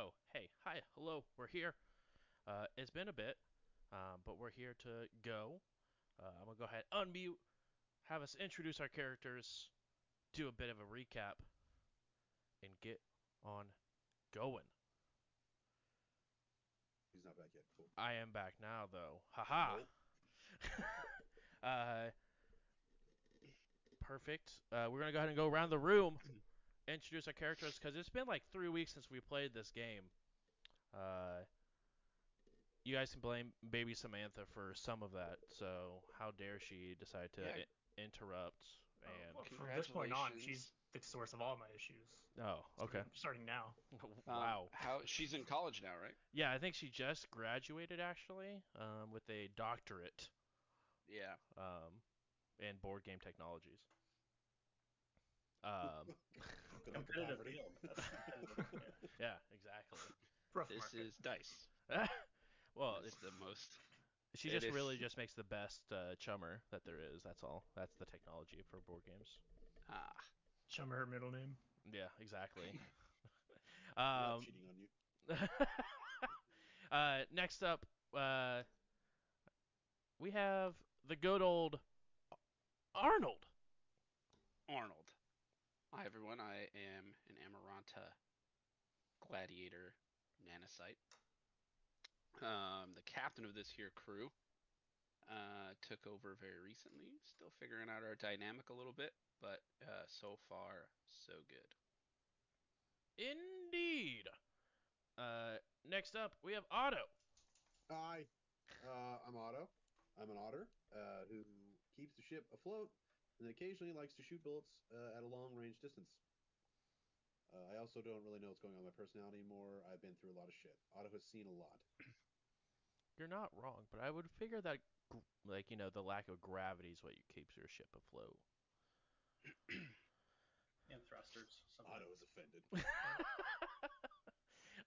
oh, hey, hi, hello, we're here. Uh, it's been a bit, um, but we're here to go. Uh, I'm gonna go ahead, unmute, have us introduce our characters, do a bit of a recap, and get on going. He's not back yet. Cool. I am back now, though. Haha. uh, perfect. Uh, we're gonna go ahead and go around the room, introduce our characters, because it's been like three weeks since we played this game. Uh, you guys can blame baby Samantha for some of that. So how dare she decide to Yeah. i- interrupt? Oh, And well, from this point on, she's the source of all my issues. oh, okay. Starting- Starting now. Um, wow. How she's in college now, right? Yeah, I think she just graduated actually, um, with a doctorate, Yeah. um, in board game technologies. Um, Good luck Competitive poverty. field. That's competitive, yeah. yeah, exactly. Rough This market. is dice. well, It's it's, the most. she it just is- really just makes the best uh, chummer that there is. That's all. That's the technology for board games. Ah. Chummer her middle name. Yeah, exactly. Um, cheating on you. uh, next up, uh, we have the good old Arnold. Arnold. Hi everyone. I am an Amaranta gladiator nanocyte. Um, the captain of this here crew. Uh, took over very recently. Still figuring out our dynamic a little bit, but uh, so far so good. Indeed. Uh, next up, we have Otto. Hi, uh, I'm Otto. I'm an otter uh, who keeps the ship afloat and occasionally likes to shoot bullets uh, at a long range distance. Uh, I also don't really know what's going on with my personality anymore. I've been through a lot of shit. Otto has seen a lot. You're not wrong, but I would figure that, like, you know, the lack of gravity is what keeps your ship afloat. And thrusters. something. Otto is offended.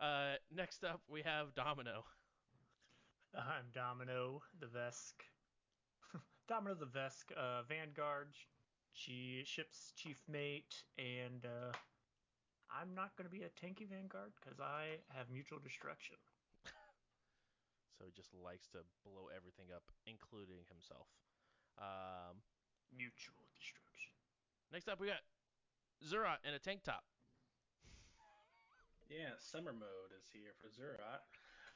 uh, next up, we have Domino. I'm Domino the Vesk. Domino the Vesk, uh, Vanguard. She ship's chief mate, and uh, I'm not going to be a tanky Vanguard because I have mutual destruction. So he just likes to blow everything up, including himself. Um, Mutual destruction. next up, we got Zura in a tank top. Yeah, summer mode is here for Zurat.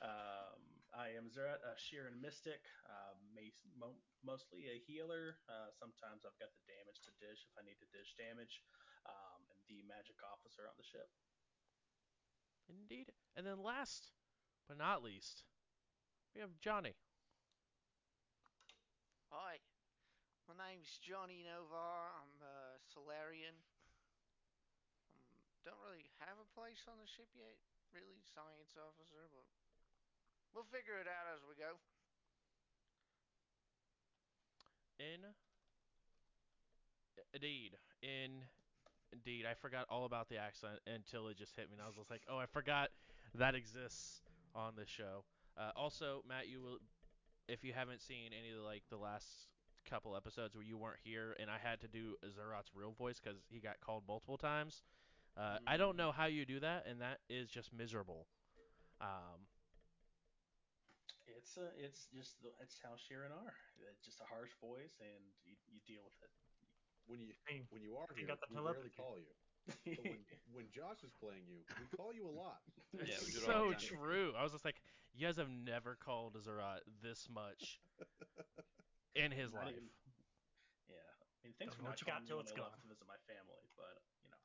Um, I am Zurat, a Shirren Mystic, uh, mas- mo- mostly a healer. Uh, sometimes I've got the damage to dish if I need to dish damage, um, and the magic officer on the ship. Indeed. And then last but not least, we have Johnny. Hi, my name's Johnny Novar. I'm a Solarian. Um, don't really have a place on the ship yet, really, science officer, but we'll figure it out as we go. In indeed, in indeed, I forgot all about the accent until it just hit me, and I was just like, oh, I forgot that exists on this show. Uh, also, Matt, you will, if you haven't seen any of the, like the last couple episodes where you weren't here, and I had to do Zerat's real voice because he got called multiple times. Uh, I don't know how you do that, and that is just miserable. Um, It's uh, it's just the, it's how Shirren are. It's just a harsh voice, and you, you deal with it. When you I mean, when you are here, got the we rarely call you. But when, when Josh is playing you, we call you a lot. Yeah, we do all so true. I was just like, you guys have never called Zerat this much in his Not life. even- yeah, I mean, thanks Don't for know not what you got calling me till when it's I gone. left to visit my family, but you know.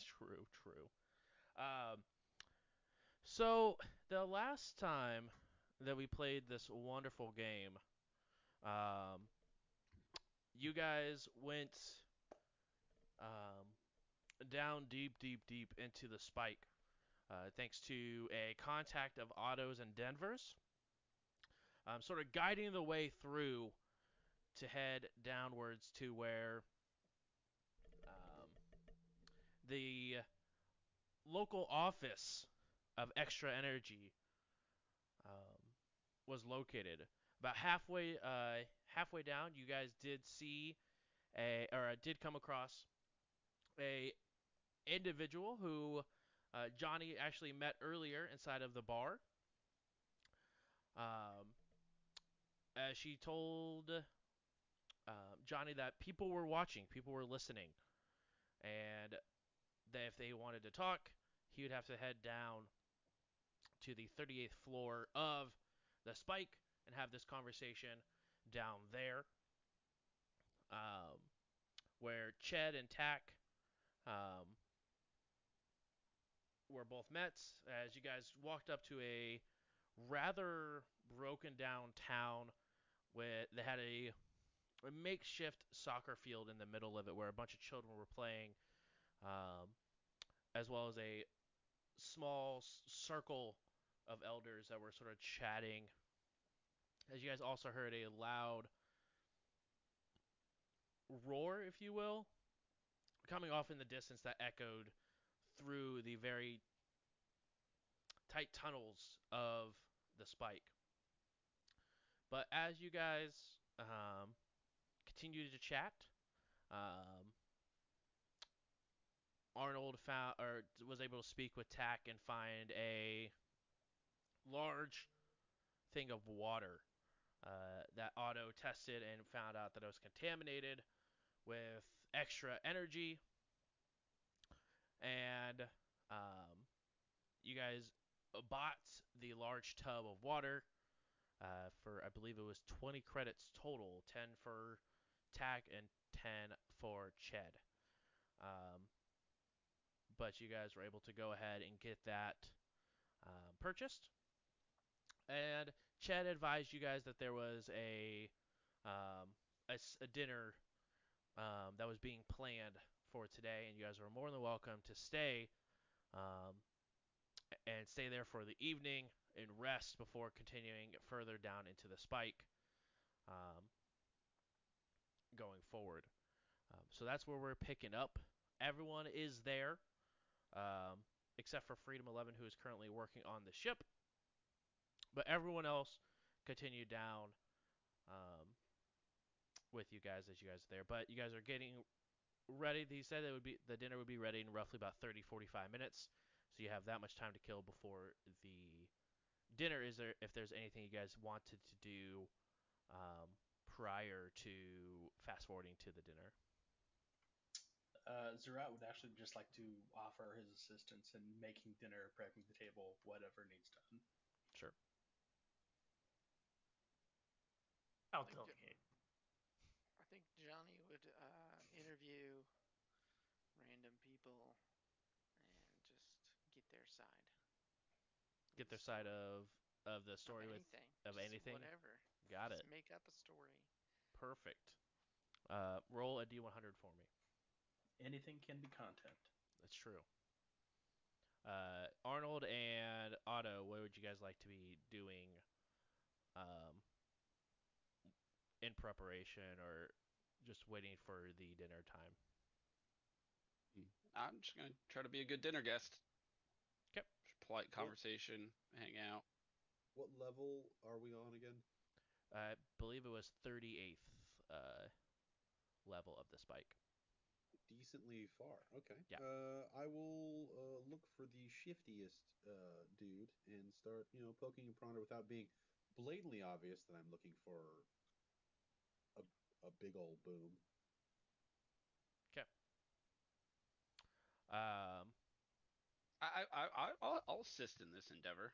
True, true. Um, so the last time that we played this wonderful game, um, you guys went um, down deep, deep, deep into the spike, uh, thanks to a contact of Otto's and Denver's, um, sort of guiding the way through to head downwards to where um, the local office of X-tra Energy was located. About halfway, uh, halfway down, you guys did see a, or did come across a individual who uh, Johnny actually met earlier inside of the bar. Um, as she told uh, Johnny that people were watching, people were listening, and that if they wanted to talk, he would have to head down to the 38th floor of the Spike and have this conversation down there, um, where Ched and Tack um, were both met. As you guys walked up to a rather broken down town where they had a, a makeshift soccer field in the middle of it where a bunch of children were playing, um, as well as a small circle of elders that were sort of chatting. As you guys also heard a loud roar, if you will, coming off in the distance that echoed through the very tight tunnels of the spike. But as you guys um, continue to chat, um, Arnold found or was able to speak with Tack and find a large thing of water uh, that Otto tested and found out that it was contaminated with X-tra Energy. And um, you guys bought the large tub of water uh, for, I believe it was 20 credits total 10 for Tack and 10 for Ched. Um, but you guys were able to go ahead and get that um, purchased. And Ched advised you guys that there was a um, a, a dinner um, that was being planned for today, and you guys are more than welcome to stay um, and stay there for the evening and rest before continuing further down into the spike um, going forward. Um, so that's where we're picking up. Everyone is there, um, except for Freedom 11, who is currently working on the ship. But everyone else continued down um, with you guys as you guys are there. But you guys are getting ready. He said it would be the dinner would be ready in roughly about 30, 45 minutes. So you have that much time to kill before the dinner. Is there if there's anything you guys wanted to do um, prior to fast forwarding to the dinner? Uh, Zerat would actually just like to offer his assistance in making dinner, prepping the table, whatever needs done. Sure. I'll Thank you. delegate. I think Johnny would uh, interview random people and just get their side. Get their side of of the story of with anything. of just anything? Whatever. got just it. Make up a story. Perfect. Uh, roll a d100 for me. Anything can be content. That's true. Uh, Arnold and Otto, what would you guys like to be doing um, in preparation or just waiting for the dinner time? I'm just gonna try to be a good dinner guest. 'Kay. Just Polite conversation, hang out. What level are we on again? I believe it was 38th uh, level of the spike. Decently far. Okay. Yeah. Uh, I will uh, look for the shiftiest uh, dude and start, you know, poking and prodding without being blatantly obvious that I'm looking for a, a big old boom. Okay. Um, I, I, I, I'll, I'll assist in this endeavor,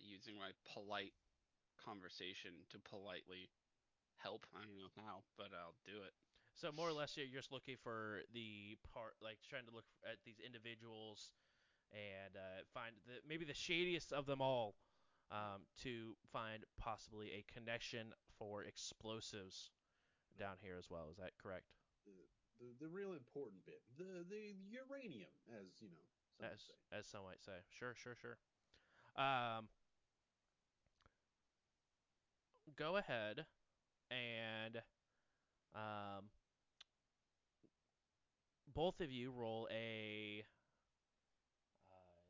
using my polite conversation to politely help. I don't know how, but I'll do it. so more or less, you're just looking for the part, like trying to look at these individuals and uh, find the, maybe the shadiest of them all um, to find possibly a connection for explosives down here as well. Is that correct? The, the real important bit, the the uranium, as you know, some as say. as some might say. Sure, sure, sure. Um, go ahead and um, both of you roll a. Uh,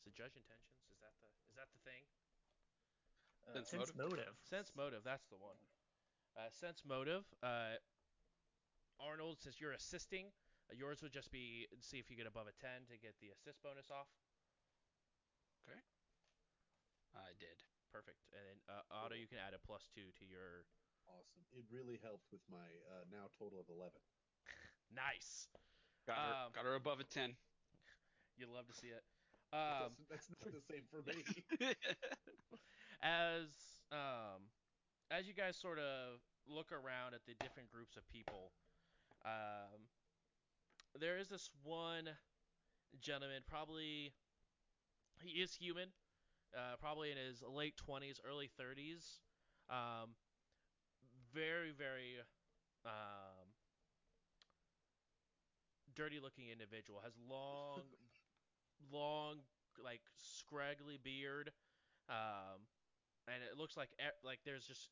is it judge intentions? Is that the is that the thing? Uh, Sense Sense motive. Sense motive. That's the one. Uh, sense motive. Uh, Arnold, since you're assisting, Yours would just be see if you get above a 10 to get the assist bonus off. Okay. I did. Perfect. And then uh, Otto, you can add a plus two to your. Awesome. It really helped with my uh, now total of 11. Nice. Got her, Um, got her above a 10. You'd love to see it. Um, that's, that's not the same for me. as um, as you guys sort of look around at the different groups of people, um, there is this one gentleman, probably he is human, uh, probably in his late 20s, early 30s. Um, very, very um, dirty looking individual. Has long, long, like scraggly beard. Um, and it looks like like there's just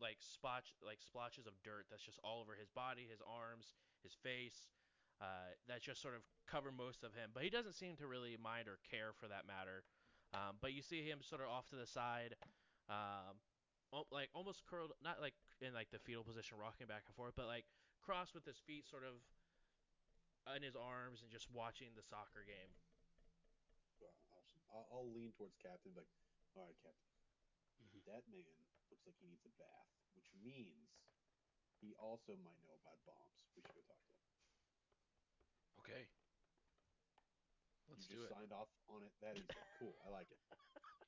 like spots like splotches of dirt that's just all over his body, his arms, his face. Uh, that just sort of cover most of him, but he doesn't seem to really mind or care for that matter. Um, but you see him sort of off to the side, um, like almost curled, not like in like the fetal position, rocking back and forth, but like crossed with his feet sort of in his arms and just watching the soccer game. Awesome. I'll, I'll lean towards Captain, like, all right, Captain. Mhm. That man looks like he needs a bath, which means he also might know about bombs. We should go talk to him. Okay. Let's you do just it. signed off on it that easy. Cool. I like it.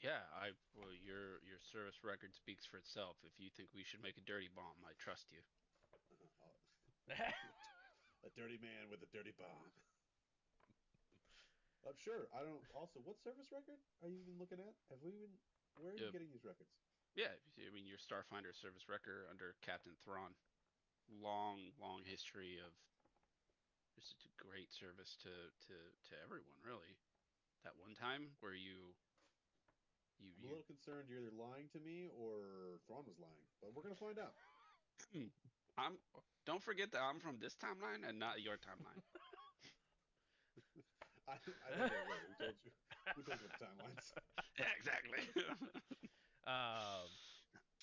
Yeah, I well your your service record speaks for itself. If you think we should make a dirty bomb, I trust you. Uh-huh. A dirty man with a dirty bomb. I'm sure. I don't. Also, what service record are you even looking at? Have we even? Where are you getting these records? Yeah, I mean your Starfinder service record under Captain Thrawn. Long, long history of just a great service to to to everyone, really. That one time where you you, I'm a little concerned you're either lying to me or Thrawn was lying, but we're gonna find out. Hmm. I'm don't forget that I'm from this timeline and not your timeline. I, I don't know. Who told you? Who told you the timelines? yeah, exactly. um,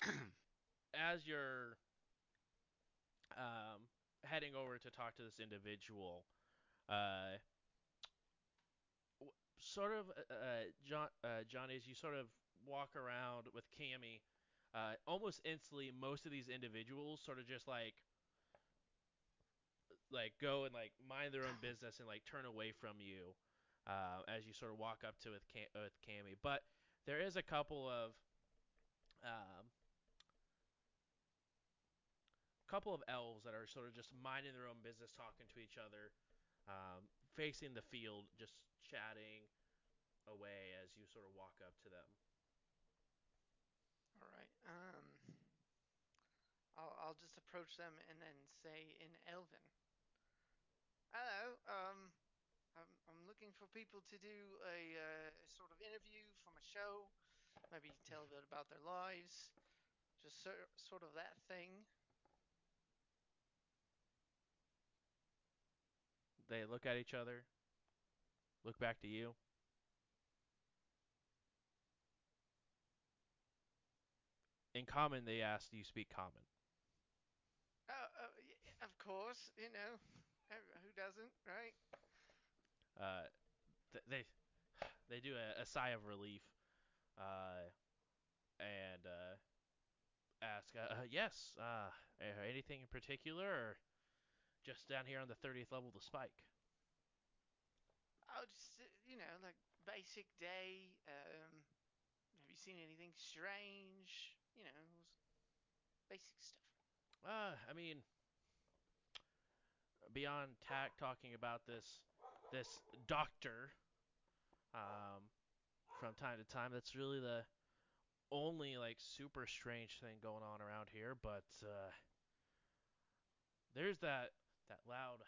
as you're um, heading over to talk to this individual, uh, sort of, uh, John, uh, John, as you sort of walk around with Cammy, uh, almost instantly, most of these individuals sort of just like, like go and like mind their own business and like turn away from you, uh, as you sort of walk up to with Cam- with Cammy. But there is a couple of um, couple of elves that are sort of just minding their own business, talking to each other, um, facing the field, just chatting away as you sort of walk up to them. All right. Um, I'll I'll just approach them and then say in Elven. Hello. Um, I'm I'm looking for people to do a uh, sort of interview from a show. Maybe tell a bit about their lives. Just sor- sort of that thing. They look at each other, look back to you. In common, they ask, "Do you speak common?" Oh, y- of course. You know, who doesn't, right? Uh, th- they they do a, a sigh of relief, uh, and uh, ask, uh, uh, "Yes, uh, anything in particular, or just down here on the 30th level of the spike?" Oh, just you know, like basic day. Um, have you seen anything strange? You know, basic stuff. Uh, I mean, beyond tack talking about this this doctor um, from time to time, that's really the only like super strange thing going on around here. But uh, there's that that loud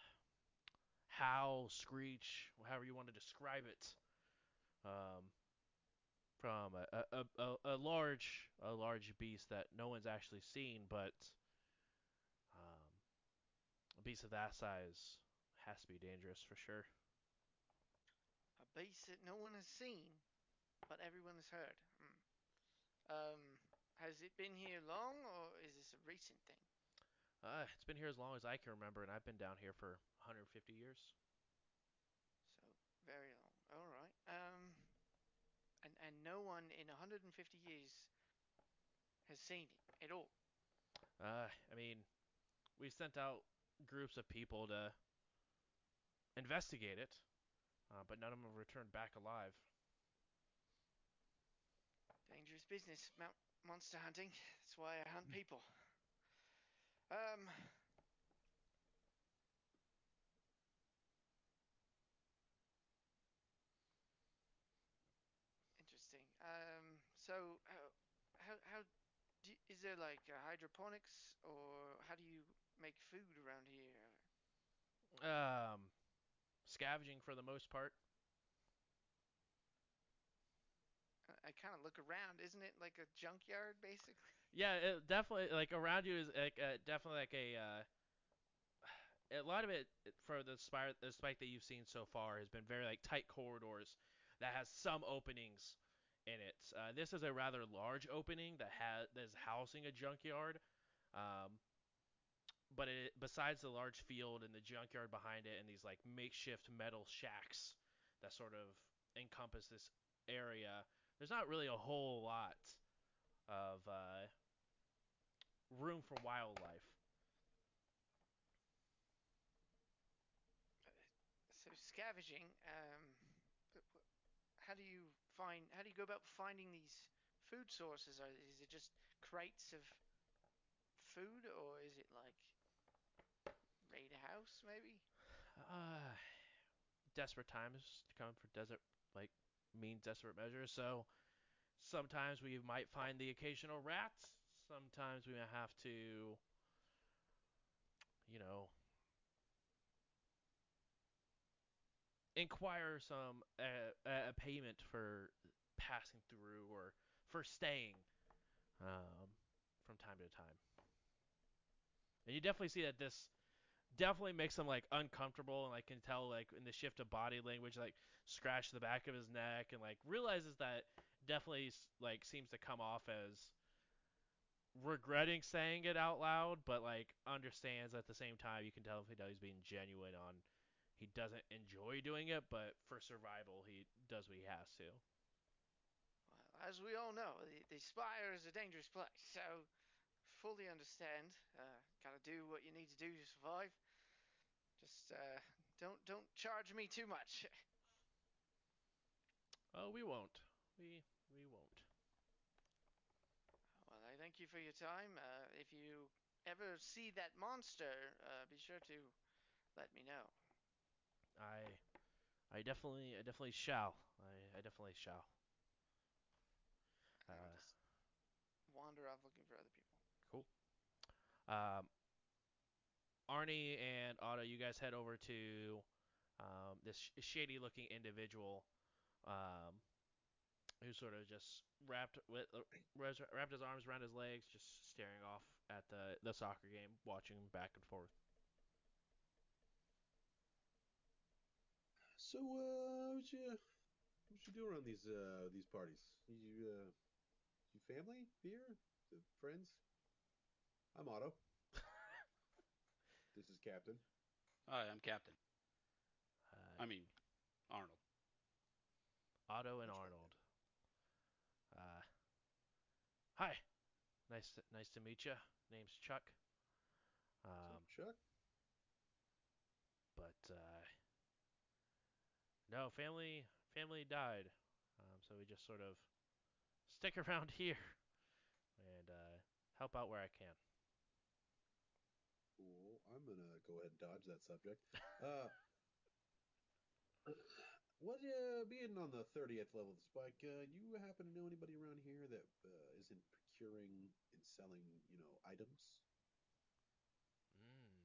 howl, screech, however you want to describe it, um, from a, a, a, a large a large beast that no one's actually seen, but um, a beast of that size has to be dangerous for sure. A beast that no one has seen, but everyone has heard. Hmm. Um, has it been here long, or is this a recent thing? Uh, it's been here as long as I can remember, and I've been down here for 150 years. So very long. All right. Um, and and no one in 150 years has seen it at all. Uh, I mean, we sent out groups of people to investigate it, uh, but none of them returned back alive. Dangerous business, mount monster hunting. That's why I hunt people. Um. Interesting. Um. So how how how do, is there like uh, hydroponics or how do you make food around here? Um, scavenging for the most part. I, kind of look around. Isn't it like a junkyard basically? Yeah, it definitely like around you is like uh, definitely like a uh, a lot of it for the spire the spike that you've seen so far has been very like tight corridors that has some openings in it. Uh, this is a rather large opening that has that is housing a junkyard. Um, but it, besides the large field and the junkyard behind it and these like makeshift metal shacks that sort of encompass this area, there's not really a whole lot of uh, room for wildlife. So scavenging. Um. How do you find? How do you go about finding these food sources? Are, is it just crates of food, or is it like raid a house maybe? Uh, desperate times come for desert like mean desperate measures. So sometimes we might find the occasional rats. Sometimes we might have to, you know, inquire some uh, a payment for passing through or for staying um, from time to time. And you definitely see that this definitely makes him like uncomfortable and like can tell like in the shift of body language like scratch the back of his neck and like realizes that definitely like seems to come off as regretting saying it out loud but like understands at the same time you can tell if he he's being genuine on he doesn't enjoy doing it but for survival he does what he has to Well, as we all know, the, the Spire is a dangerous place. So fully understand. Uh, gotta do what you need to do to survive. Just uh, don't don't charge me too much. oh we won't we we won't Well, I thank you for your time. Uh, if you ever see that monster, uh, be sure to let me know. i i definitely i definitely shall i i definitely shall Uh, just wander off looking for other people. Um, Arnie and Otto, you guys head over to um, this sh- shady-looking individual um, who sort of just wrapped with uh, wrapped his arms around his legs, just staring off at the the soccer game, watching back and forth. So, uh, what you what you do around these uh these parties? You uh, you family, beer, The friends? I'm Otto. This is Captain. Hi, I'm Captain. Uh, I mean, Arnold. Otto and Much. Arnold. Uh, hi, nice to, nice to meet you. Name's Chuck. What's up, Um, Chuck. but uh, no, family family died, um, so we just sort of stick around here and uh, help out where I can. Cool. I'm gonna go ahead and dodge that subject. Uh, what uh, being on the 30th level of the spike, uh, you happen to know anybody around here that uh, isn't procuring and selling, you know, items? Mm.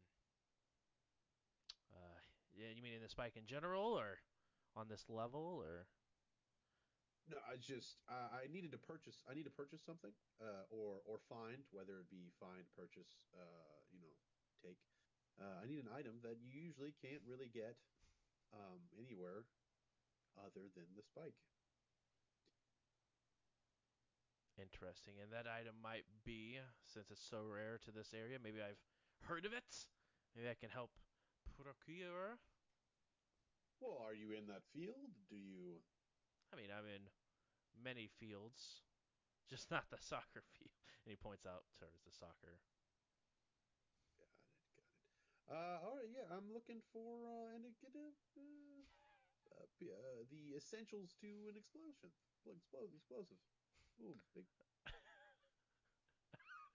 Uh, yeah, you mean in the spike in general, or on this level, or? No, I just I I needed to purchase. I need to purchase something, uh, or or find whether it be find, purchase, uh, you know, take. Uh, I need an item that you usually can't really get um, anywhere other than the spike. Interesting. And that item might be, since it's so rare to this area, maybe I've heard of it? Maybe I can help procure. Well, are you in that field? Do you? I mean, I'm in many fields, just not the soccer field. And he points out towards the soccer. Got it. Got it. Uh, all right. Yeah, I'm looking for uh, and get a, uh, uh, uh, the essentials to an explosion. Explosive. Explosive. Ooh, big.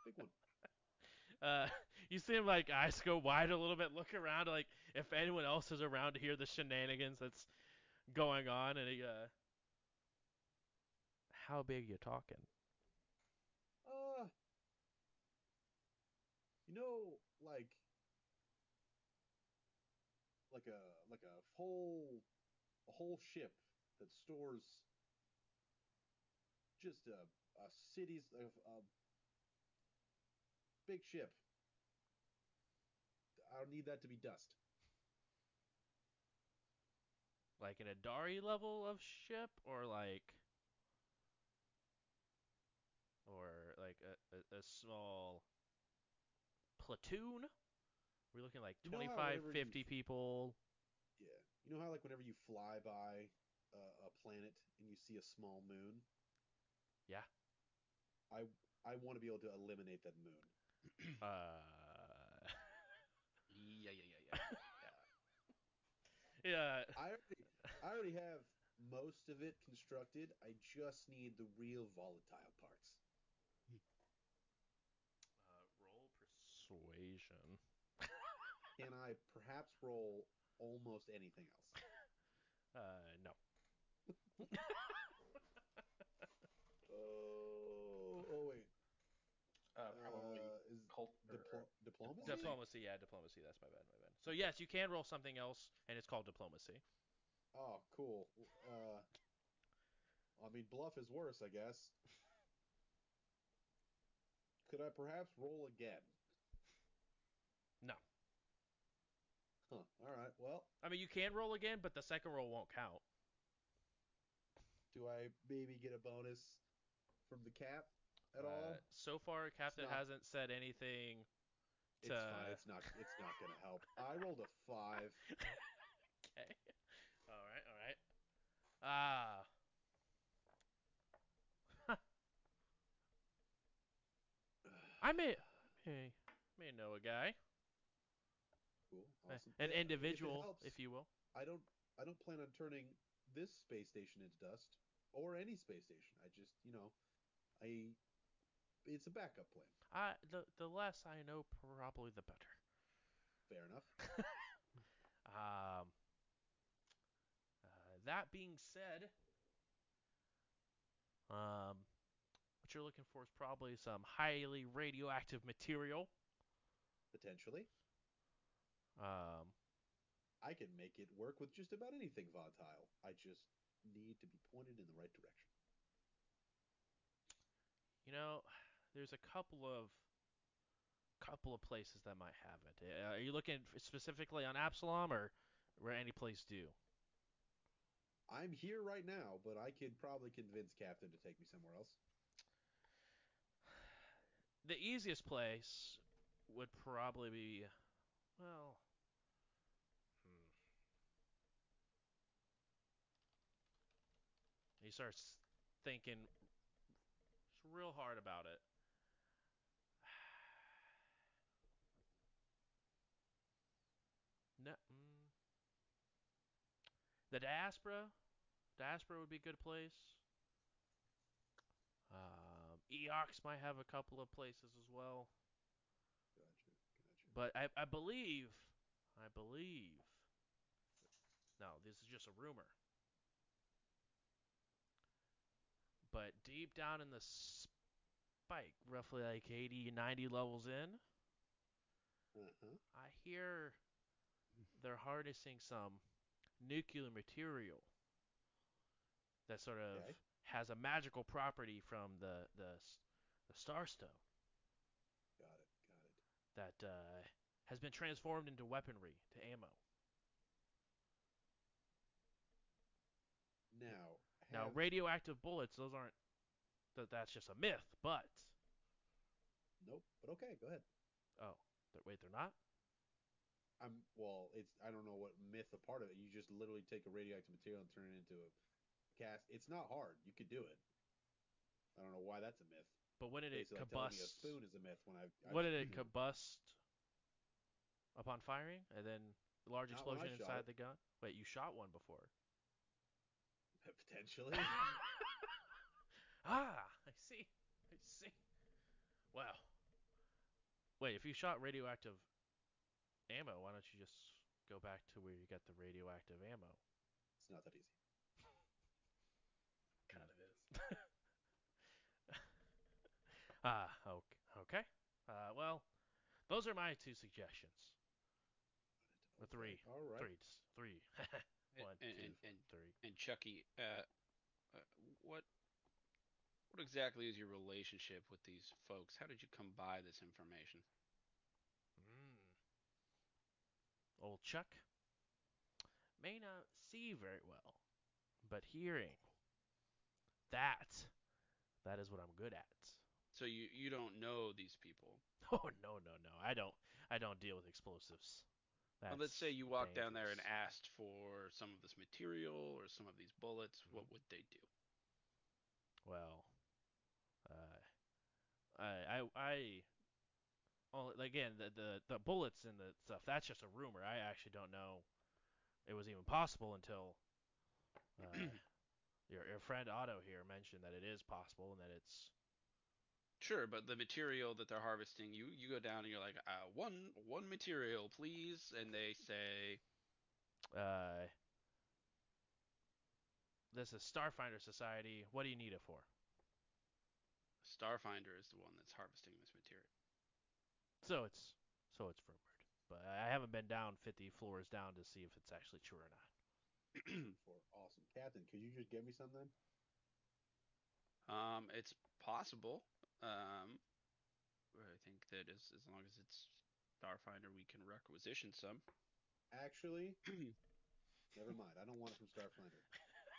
Big one. Uh, you see him like eyes go wide a little bit, look around like if anyone else is around to hear the shenanigans that's going on, and he uh, how big you talking? Uh, you know, like, like a like a whole a whole ship that stores just a a city's a, a big ship. I don't need that to be dust. Like an Adari level of ship, or like, or like a, a, a small platoon? We're looking like You know 25, 50 you- people. Yeah, you know how like whenever you fly by uh, a planet and you see a small moon. Yeah. I I want to be able to eliminate that moon. Uh, Yeah, yeah, yeah, yeah. yeah. I already, I already have most of it constructed. I just need the real volatile parts. Uh, roll persuasion. Can I perhaps roll almost anything else? Uh, no. Oh, oh wait. Uh, probably Uh, is cult or- diplo- diplomacy? Diplomacy, yeah, diplomacy. That's my bad, my bad. So yes, you can roll something else, and it's called diplomacy. Oh, cool. Uh, I mean, bluff is worse, I guess. Could I perhaps roll again? No. Huh. All right. Well, I mean, you can roll again, but the second roll won't count. do I maybe get a bonus from the cap at Uh, all? So far, Captain not- hasn't said anything. It's fine. It's not. It's not gonna help. I rolled a five. Okay. All right. All right. Ah. I may, may, may know a guy, Cool. Eh, Awesome. an individual, if, helps, if you will. I don't. I don't plan on turning this space station into dust or any space station. I just, you know, I. It's a backup plan. I the the less I know, probably the better. Fair enough. Um. Uh, that being said, um, what you're looking for is probably some highly radioactive material. Potentially, Um, I can make it work with just about anything volatile. I just need to be pointed in the right direction. you know, there's a couple of couple of places that might have it. Uh, are you looking specifically on Absalom or where any place do? I'm here right now, but I could probably convince Captain to take me somewhere else. The easiest place would probably be, well, hmm. He starts thinking real hard about it. No, mm. The diaspora, diaspora would be a good place. Um, Eox might have a couple of places as well. But I, I believe, I believe. No, this is just a rumor. But deep down in the spike, roughly like 80, 90 levels in, Uh-huh. I hear they're harnessing some nuclear material that sort of Okay. has a magical property from the the, the Starstone Got it. Got it. That uh, has been transformed into weaponry, to ammo. Now, Now, radioactive bullets, those aren't. That that's just a myth. But Nope. But okay, go ahead. oh, They're, wait, they're not. I'm well. It's I don't know what myth a part of it. You just literally take a radioactive material and turn it into a cast. It's not hard. You could do it. I don't know why that's a myth. But when did it Basically, like a combust? spoon is a myth when I've. I've When did it combust? Upon firing, and then large Not explosion inside it. the gun. Wait, you shot one before. Potentially. Ah, I see. I see. Wow. Wait, if you shot radioactive ammo, why don't you just go back to where you got the radioactive ammo? it's not that easy. Kind of is. Ah, okay. okay. Uh, well, those are my two suggestions. Or three. All right. Three. Three. One, and, two, and, and, three. and Chucky, uh, uh, what what exactly is your relationship with these folks? How did you come by this information? Mm. Old Chuck may not see very well, but hearing that that is what I'm good at. So you you don't know these people. Oh no no no! I don't I don't deal with explosives. Well, let's say you walked down there and asked for some of this material or some of these bullets. Mm-hmm. What would they do? Well, uh, I I I. Well, again, the, the the bullets and the stuff. That's just a rumor. I actually don't know it was even possible until uh, your your friend Otto here mentioned that it is possible and that it's Sure, but the material that they're harvesting, you you go down and you're like, uh, one one material, please, and they say, uh. This is Starfinder Society. What do you need it for? Starfinder is the one that's harvesting this material. So it's so it's rumored, but I haven't been down 50 floors down to see if it's actually true or not. For awesome, Captain. Could you just give me something? Um, it's possible. Um, I think that as as long as it's Starfinder, we can requisition some. Actually, never mind. I don't want it from Starfinder.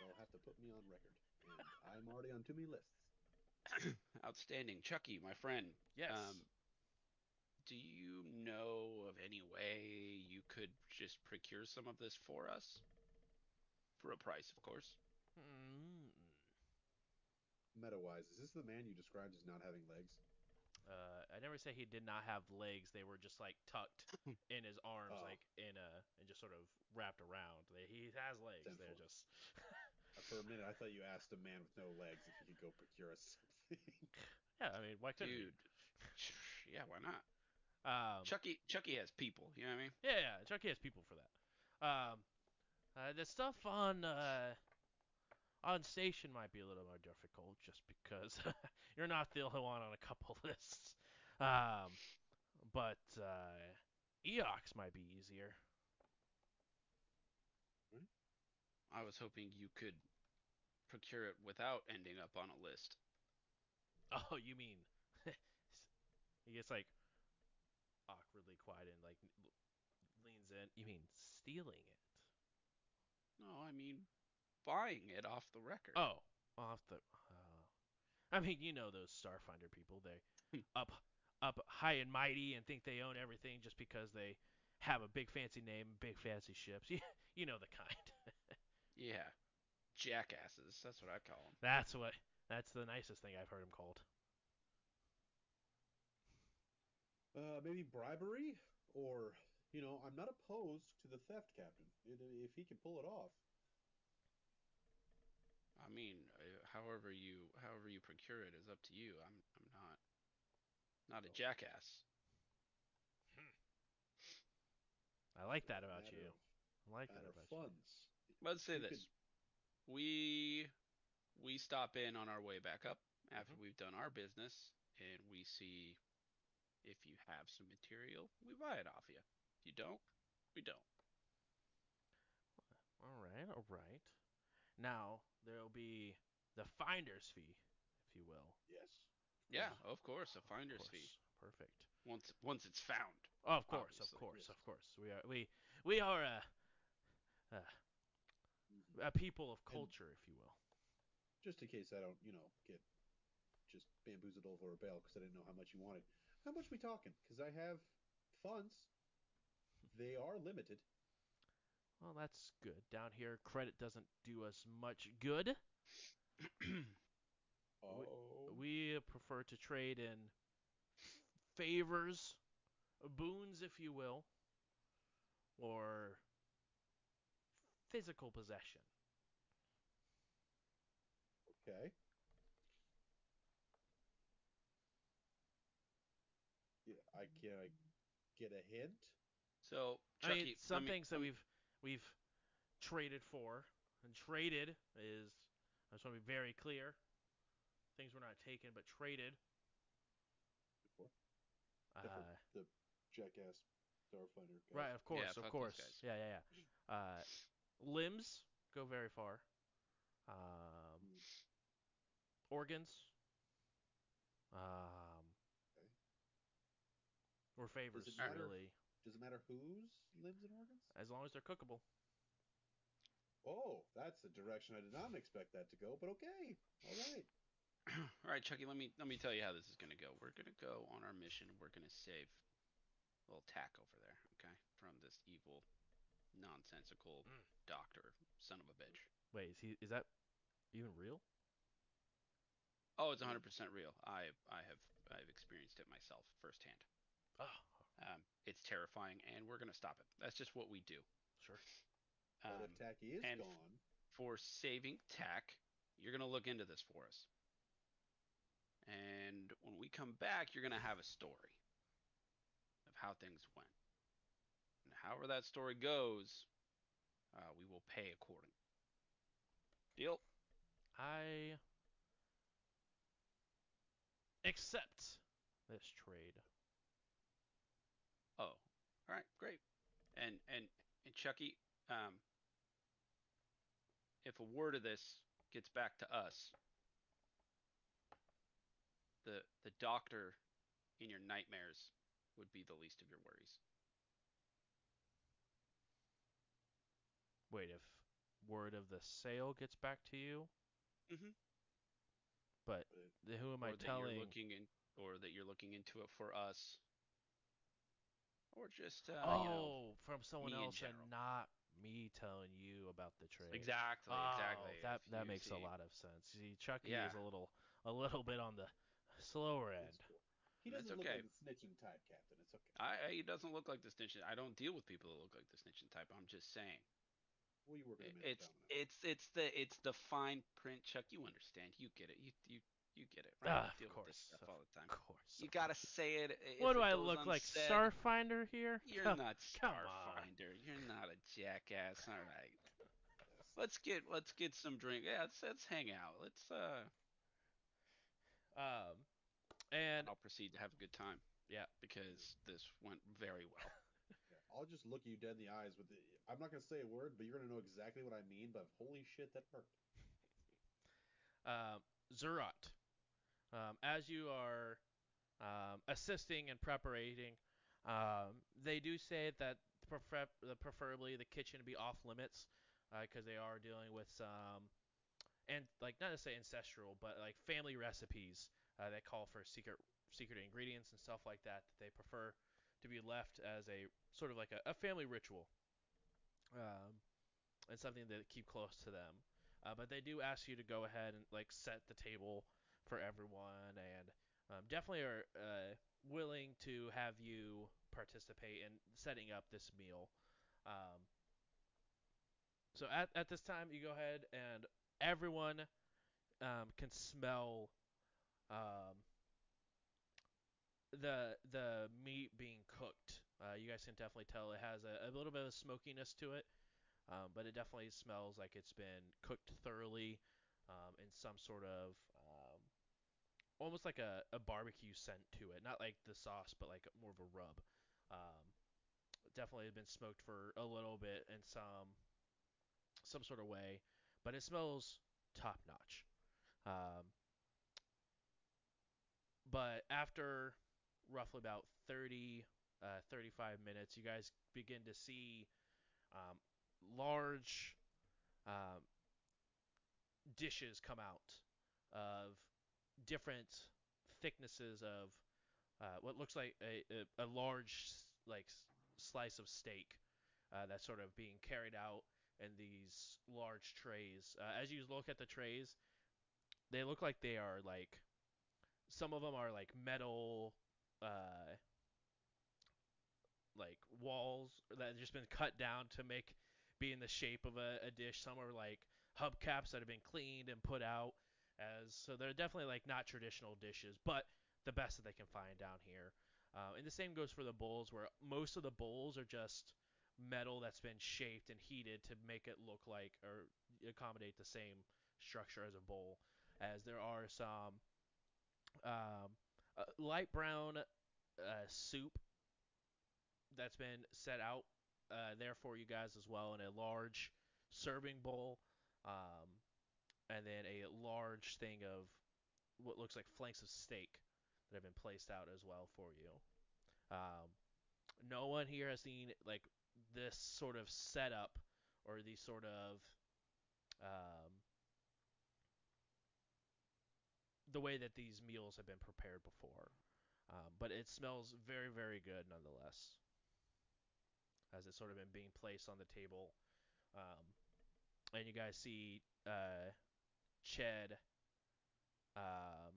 They'll have to put me on record, and I'm already on too many lists. Outstanding, Chucky, my friend. Yes. Um, do you know of any way you could just procure some of this for us? For a price, of course. Hmm. Meta-wise, is this the man you described as not having legs? Uh, I never say he did not have legs. They were just like tucked in his arms, Oh. like in a, and just sort of wrapped around. They, he has legs. Ten They're just. Uh, For a minute, I thought you asked a man with no legs if he could go procure us something. Yeah, I mean, why couldn't Dude. Yeah, why not? Um, Chucky Chucky has people, you know what I mean? Yeah, yeah, Chucky has people for that. Um, uh, the stuff on uh, on station might be a little more difficult, just because you're not the only one on a couple lists. Um, but uh, Eox might be easier. I was hoping you could procure it without ending up on a list. Oh, you mean he gets like awkwardly quiet and like leans in. You mean stealing it? No, I mean buying it off the record. Oh, off the. Uh, I mean, you know those Starfinder people. They Hmm. up up high and mighty and think they own everything just because they have a big fancy name, big fancy ships. You, you know the kind. Yeah. Jackasses, that's what I call them. That's what. That's the nicest thing I've heard them called. Uh, maybe bribery, or you know, I'm not opposed to the theft, Captain. If he can pull it off. I mean, uh, however you however you procure it is up to you. I'm I'm not not a jackass. I like that about you. I like that matter of about you. Let's say You this: could- we we stop in on our way back up after Mhm. we've done our business, and we see if you have some material, we buy it off you. If you don't, we don't. All right, all right. Now there'll be the finder's fee, if you will. Yes. Yeah, of course, a Of finder's fee. Perfect. once once it's found. Of course, Obviously, of course, yes. of course. We are we we are a a, a people of culture, if you will. Just in case I don't, you know, get just bamboozled over a bail because I didn't know how much you wanted. How much we talking? Because I have funds. They are limited. Well, that's good. Down here, credit doesn't do us much good. Oh, We prefer to trade in favors, boons, if you will, or physical possession. okay. Yeah, I can I get a hint. So, I Chucky, mean, some me- things that we've we've traded for, and traded is I just want to be very clear. Things were not taken, but traded. Before. Uh, the jackass Starfinder. Guys. right, of course, Yeah, of course. Yeah, yeah, yeah. Uh, limbs go very far. Um, Mm. organs. Um, Okay. or favors, matter? really, Does it matter whose limbs and organs? as long as they're cookable. Oh, that's the direction I did not expect that to go, but okay. All right. All right, Chucky. Let me let me tell you how this is gonna go. We're gonna go on our mission. We're gonna save little tack over there, okay, from this evil, nonsensical Mm. doctor, son of a bitch. Wait, is he? Is that even real? Oh, it's 100% real. I I have I've experienced it myself firsthand. Oh, Um, it's terrifying, and we're gonna stop it. That's just what we do. sure. But Um, if Tacky is and- gone, for saving tack, you're gonna look into this for us. And when we come back, you're gonna have a story of how things went. And however that story goes, uh, we will pay according. Deal? I accept this trade. All right, great. And and and Chucky, um, if a word of this gets back to us, the the doctor in your nightmares would be the least of your worries. Wait, if word of the sale gets back to you, Mhm. but But it- th- who am or I that telling? you're looking in, or that you're looking into it for us, or just uh, oh, you know, from someone else and not me telling you about the trade. exactly, Oh, exactly. that If that you makes a lot of sense. See, Chucky Yeah. is a little a little bit on the slower end. He doesn't look okay. like the snitching type, Captain. It's okay. I, I, he doesn't look like the snitching. I don't deal with people that look like the snitching type. I'm just saying. Well, you work in a It- It's it's it's the it's the fine print, Chuck. You understand? You get it. You you you get it. Right? You of deal with this course, stuff of all the time. Of course. You gotta course. say it. if What do it I goes look like, unsaid, Starfinder here? You're Come- not. Starfinder. You're not a jackass. All right. Let's get let's get some drink. Yeah, let's let's hang out. Let's uh. Um, and I'll proceed to have a good time yeah, because this went very well. I'll just look you dead in the eyes with the. I'm not gonna say a word, but you're gonna know exactly what I mean. But holy shit, that hurt. um, Zerat, um, as you are um, assisting and preparing, um, they do say that prefer- preferably the kitchen be off limits because they are dealing with some and like not to say ancestral, but like family recipes uh, that call for secret secret ingredients and stuff like that that they prefer to be left as a sort of like a, a family ritual um, and something to keep close to them. Uh, but they do ask you to go ahead and like set the table for everyone, and um, definitely are uh, willing to have you participate in setting up this meal. Um, so at, at this time, you go ahead and everyone um, can smell um, the the meat being cooked. Uh, you guys can definitely tell it has a, a little bit of smokiness to it, um, but it definitely smells like it's been cooked thoroughly um, in some sort of almost like a, a barbecue scent to it. Not like the sauce, but like more of a rub. Um, definitely been smoked for a little bit in some some sort of way, but it smells top notch. Um, but after roughly about 30, uh, 35 minutes, you guys begin to see um, large um, dishes come out of different thicknesses of uh, what looks like a, a, a large like slice of steak uh, that's sort of being carried out in these large trays. Uh, as you look at the trays, they look like they are like some of them are like metal uh, like walls that have just been cut down to make be in the shape of a, a dish. Some are like hubcaps that have been cleaned and put out as so they're definitely like not traditional dishes, but the best that they can find down here. Uh, and the same goes for the bowls, where most of the bowls are just metal that's been shaped and heated to make it look like or accommodate the same structure as a bowl. As there are some um, uh, light brown uh, soup that's been set out uh, there for you guys as well in a large serving bowl, um, and then a large thing of what looks like flanks of steak that have been placed out as well for you. Um, no one here has seen like this sort of setup or these sort of um, the way that these meals have been prepared before. Um, but it smells very, very good nonetheless, as it's sort of been being placed on the table. Um, and you guys see uh, Ched um,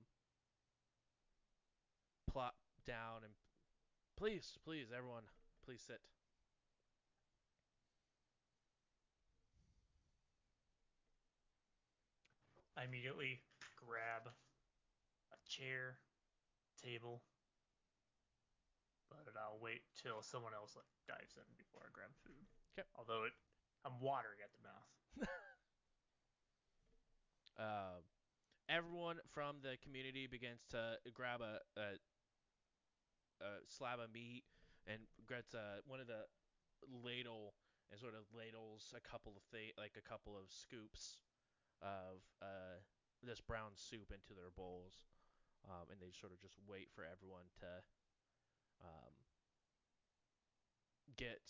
plop down and please, please, everyone, please sit. I immediately grab a chair, table, but I'll wait till someone else like dives in before I grab food. 'Kay. Although it, I'm watering at the mouth. Uh, everyone from the community begins to grab a, a, a slab of meat and gets uh, one of the ladle and sort of ladles a couple of th- like a couple of scoops of uh, this brown soup into their bowls, um, and they sort of just wait for everyone to um, get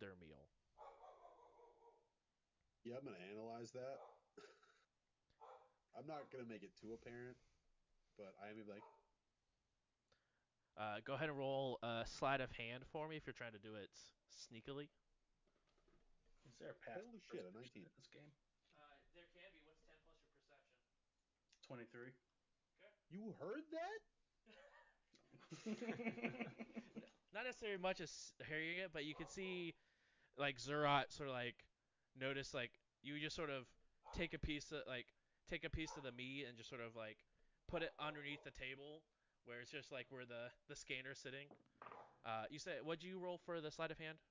their meal. Yeah, I'm gonna analyze that. I'm not gonna make it too apparent, but I am like, Uh, go ahead and roll a sleight of hand for me if you're trying to do it sneakily. Is there a pass? Holy shit, a 19. at this game? Uh, there can be. What's 10 plus your perception? Twenty-three. you heard that? Not necessarily much as hearing it, but you can see like Zerat sort of like notice like you just sort of take a piece of like take a piece of the meat and just sort of like put it underneath the table where it's just like where the the scanner's sitting. Uh, you said what'd you roll for the sleight of hand?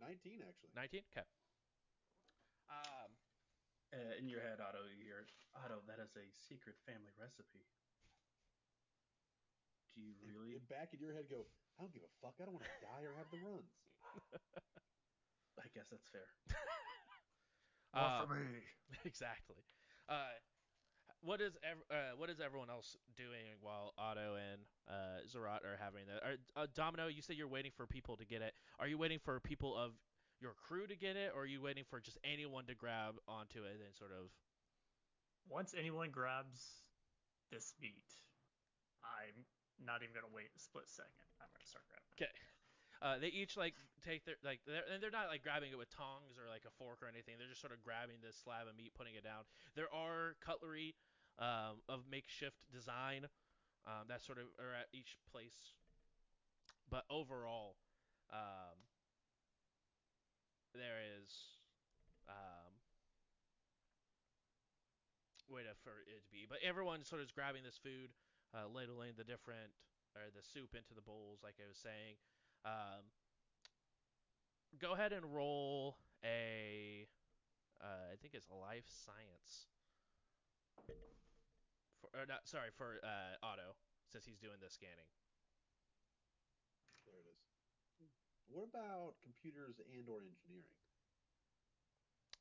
19 actually. 19. Okay. Um, uh, in your head, Otto, you hear, Otto, that is a secret family recipe. Do you really? And back in your head, go. I don't give a fuck. I don't want to die or have the runs. I guess that's fair. uh, me. exactly. Uh, what is ev- uh, what is everyone else doing while Otto and uh, Zerat are having that? Are, uh, Domino, you said you're waiting for people to get it. Are you waiting for people of your crew to get it, or are you waiting for just anyone to grab onto it and sort of? Once anyone grabs this meat, I'm not even gonna wait a split second. I'm gonna start grabbing. Okay. Uh, they each like take their like they're, and they're not like grabbing it with tongs or like a fork or anything. They're just sort of grabbing this slab of meat, putting it down. There are cutlery um, of makeshift design um, that sort of are at each place, but overall, um, there is um, way for it to be. But everyone sort of is grabbing this food, uh, ladling the different or the soup into the bowls, like I was saying. Um, go ahead and roll a, uh, I think it's life science. For, or not, sorry, for uh, Otto, since he's doing the scanning. There it is. What about computers and or engineering?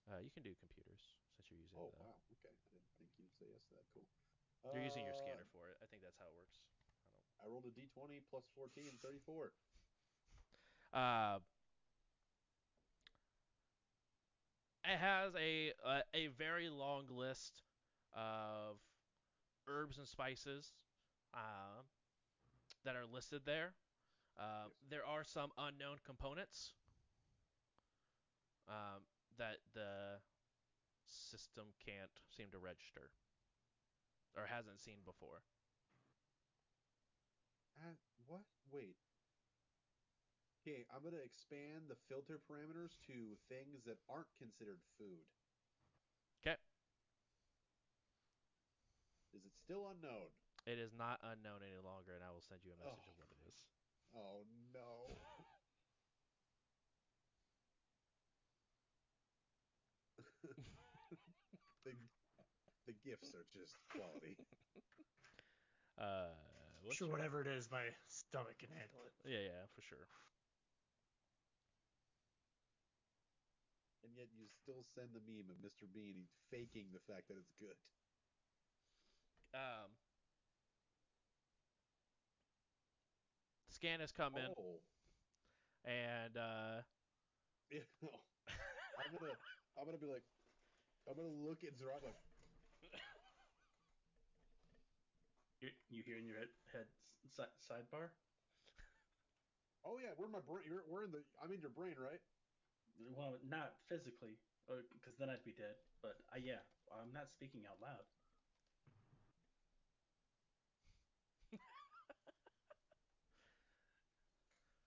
Uh, you can do computers since you're using Oh the. wow, okay. I didn't think you'd say yes to that. Cool. You're using your Uh, scanner for it. I think that's how it works. I rolled a d20 plus 14, 34. Uh, it has a, a a very long list of herbs and spices um, that are listed there. Um, Yes. There are some unknown components um, that the system can't seem to register or hasn't seen before. Uh, what? Wait. Okay, I'm gonna expand the filter parameters to things that aren't considered food. Okay. Is it still unknown? It is not unknown any longer, and I will send you a message Oh. of what it is. Oh no. the the gifts are just quality. Uh, sure, whatever it is, my stomach can handle it. Yeah, yeah, for sure. And yet you still send the meme of Mr. Bean he's faking the fact that it's good. Um, scan has come in, Oh. and uh, Yeah, no. I'm gonna I'm gonna be like I'm gonna look at Zerat like You, you hear in your head, head si- sidebar? Oh yeah, we're in my brain. You're, we're in the. I'm in your brain, right? Well, not physically, because then I'd be dead. But uh, yeah, I'm not speaking out loud.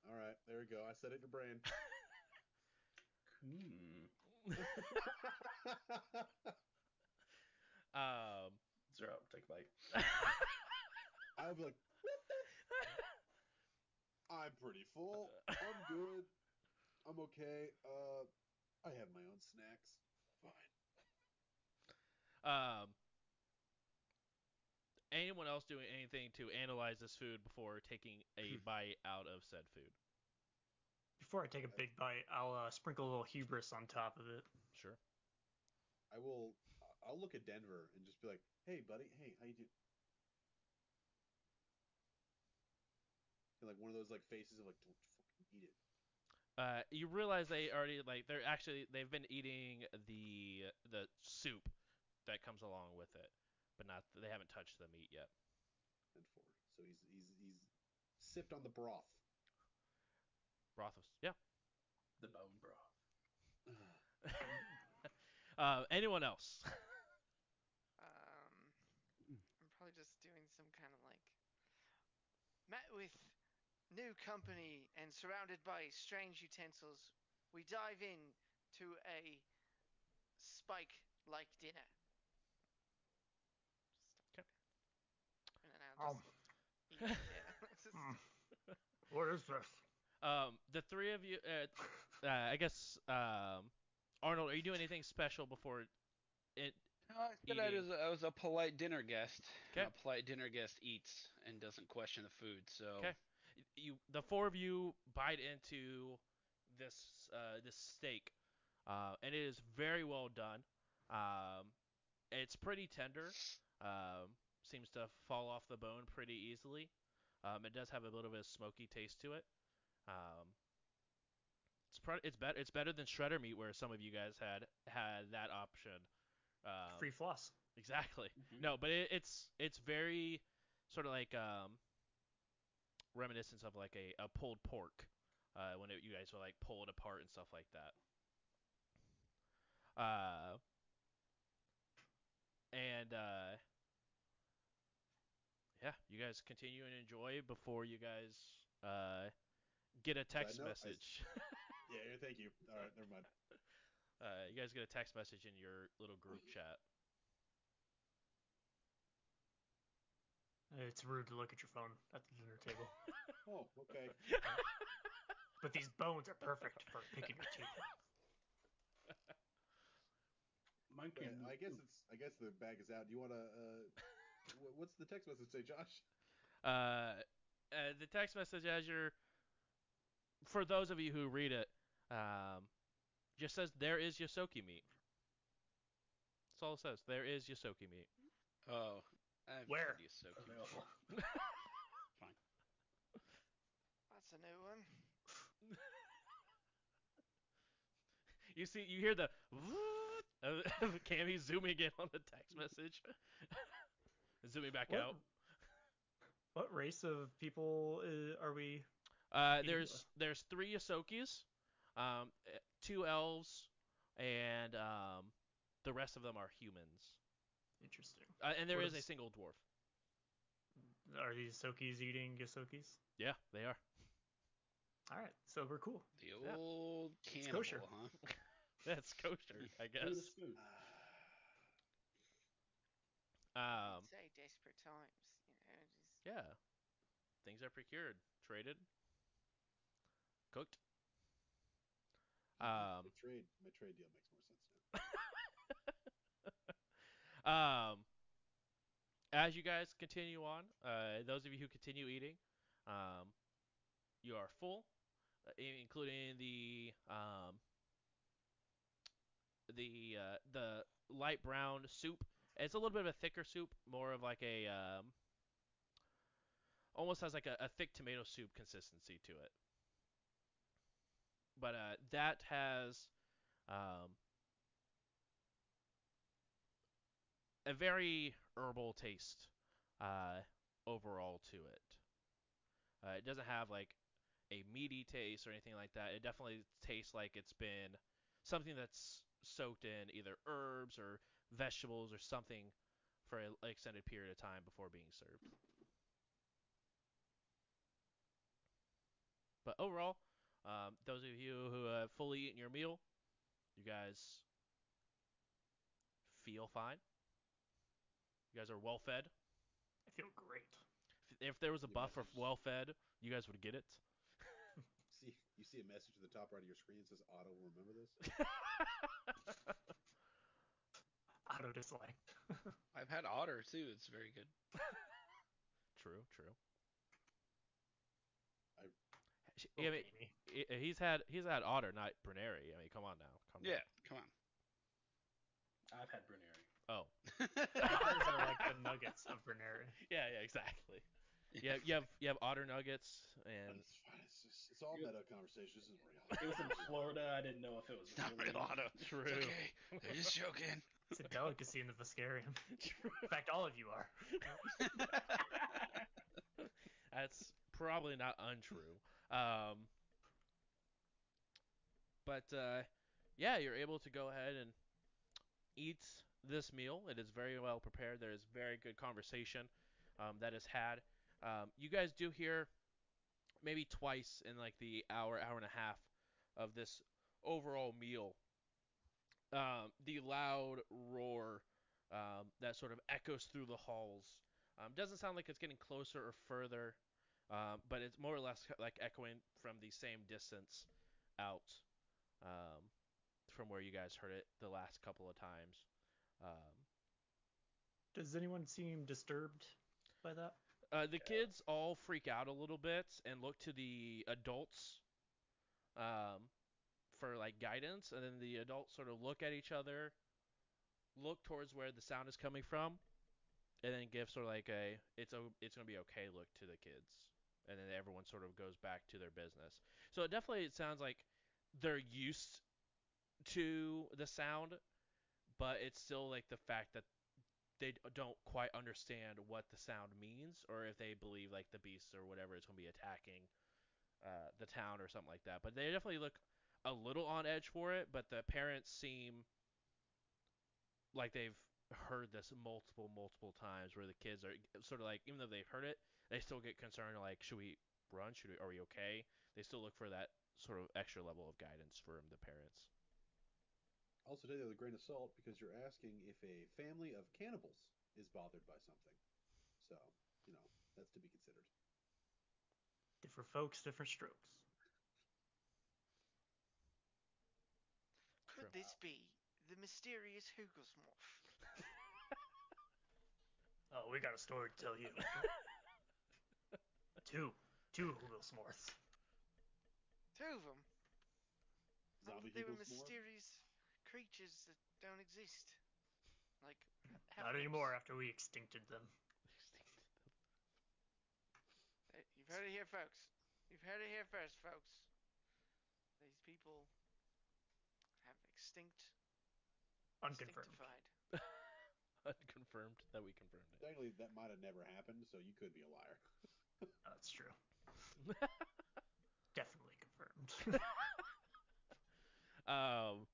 All right, there we go. I said it in your brain. Hmm. um, Zero, take a bite. I would be like, I'm pretty full. I'm good. I'm okay. Uh, I have my own snacks. Fine. um, anyone else doing anything to analyze this food before taking a bite out of said food? Before I take a big bite, I'll uh, sprinkle a little hubris on top of it. Sure. I will. I'll look at Denver and just be like, "Hey, buddy. Hey, how you doing?" And like one of those like faces of like, "Don't fucking eat it." Uh, you realize they already like they're actually they've been eating the the soup that comes along with it, but not they haven't touched the meat yet. And four. So he's he's he's sipped on the broth. Broth Brothos, yeah. The bone broth. Uh, anyone else? Um, I'm probably just doing some kind of like met with new company and surrounded by strange utensils. We dive in to a spike-like dinner. Just- 'Kay. And then I'll Um, just eat it, yeah. Mm. what is this? um, the three of you. Uh, uh, I guess um, Arnold, are you doing anything special before it? No, I said I was, I was a polite dinner guest. Okay. A polite dinner guest eats and doesn't question the food. So Okay. You, the four of you, bite into this uh, this steak, uh, and it is very well done. Um, it's pretty tender. Um, seems to fall off the bone pretty easily. Um, it does have a little bit of smoky taste to it. Um, it's pro- it's better it's better than shredder meat, where some of you guys had had that option. Um, Free floss. Exactly. Mhm. No, but it, it's it's very sort of like um reminiscence of like a, a pulled pork uh, when it, you guys would like pull it apart and stuff like that. Uh, and uh, yeah, you guys continue and enjoy before you guys uh, get a text I- message. Yeah, yeah, thank you. All right, never mind. uh, you guys get a text message in your little group chat. It's rude to look at your phone at the dinner table. Oh, okay. but these bones are perfect for picking your teeth. Mine But can, I guess it's. I guess the bag is out. Do you want to? Uh, what's the text message say, Josh? Uh, uh, the text message as you're, for those of you who read it, um, just says there is Yosoki meat. That's all it says. There is Yosoki meat. Oh, I've Where? had you so cute. available. That's a new one. You see, you hear the of of Cammy zooming in on the text message, zooming back What, out. what race of people uh, are we? Uh, Eating there's there's three Yosokis, um, eh, two elves, and um, the rest of them are humans. Interesting. Uh, and there What is a single dwarf. Are these Sokis eating Yosokis? Yeah, they are. All right, so we're cool. The Yeah. old cannibal, kosher. huh? That's kosher, I guess. Um, say desperate times, you know. Just yeah, things are procured, traded, cooked. my Um, trade my trade deal makes more sense now. Um, as you guys continue on, uh, those of you who continue eating, um, you are full, uh, including the um, the uh, the light brown soup. It's a little bit of a thicker soup, more of like a um, almost has like a, a thick tomato soup consistency to it. But uh, that has um, a very herbal taste uh, overall to it. Uh, it doesn't have like a meaty taste or anything like that. It definitely tastes like it's been something that's soaked in either herbs or vegetables or something for an extended period of time before being served. But overall, um, those of you who have fully eaten your meal, you guys feel fine. You guys are well fed. I feel great. If, if there was a buff for well fed, you guys would get it. See you see a message at the top right of your screen that says Otto will remember this. Auto dislike. I've had otter too. It's very good. True, true. I- Sh- Oh, I mean, he's had he's had Otter, not Bruneri. I mean, come on now. Come Yeah, come on. I've had Bruneri. Oh. Otters are like the nuggets of Bruneri. Yeah, yeah, exactly. Yeah, you have you have Otter nuggets and it's fine. It's, just, it's all You- meta conversation. This isn't real. It was in Florida. I didn't know if it was Not really- real otter. True. It's okay. They're just joking. It's a delicacy in the Viscarium. True. In fact, all of you are. That's probably not untrue. Um, but uh, yeah, you're able to go ahead and eat this meal. It is very well prepared. There is very good conversation um, that is had. Um, you guys do hear maybe twice in like the hour, hour and a half of this overall meal. Um, the loud roar um, that sort of echoes through the halls. Um, doesn't sound like it's getting closer or further, um, but it's more or less like echoing from the same distance out from where you guys heard it the last couple of times. Um, Does anyone seem disturbed by that? uh, the kids all freak out a little bit and look to the adults um, for like guidance, and then the adults sort of look at each other, look towards where the sound is coming from, and then give sort of like a it's a it's gonna be okay look to the kids, and then everyone sort of goes back to their business. So it definitely it sounds like they're used to the sound, but it's still like the fact that they don't quite understand what the sound means, or if they believe like the beasts or whatever is going to be attacking uh, the town or something like that. But they definitely look a little on edge for it. But the parents seem like they've heard this multiple, multiple times, where the kids are sort of like, even though they've heard it, they still get concerned. Like, should we run? Should we? Are we okay? They still look for that sort of extra level of guidance from the parents. Also, take that with a grain of salt because you're asking if a family of cannibals is bothered by something. So, you know, that's to be considered. Different folks, different strokes. True. Could this be the mysterious Hugelsmorph? Oh, we got a story to tell you. two. Two Hugelsmorphs. Two of them. Zombie they were Hugelsmorph? mysterious creatures that don't exist. Like, Not halflings. anymore after we extincted them. Hey, You've heard it here, folks. You've heard it here first, folks. These people have extinct, Unconfirmed. instinctified. Unconfirmed that we confirmed it. Technically, that might have never happened, so you could be a liar. That's true. Definitely confirmed. Um,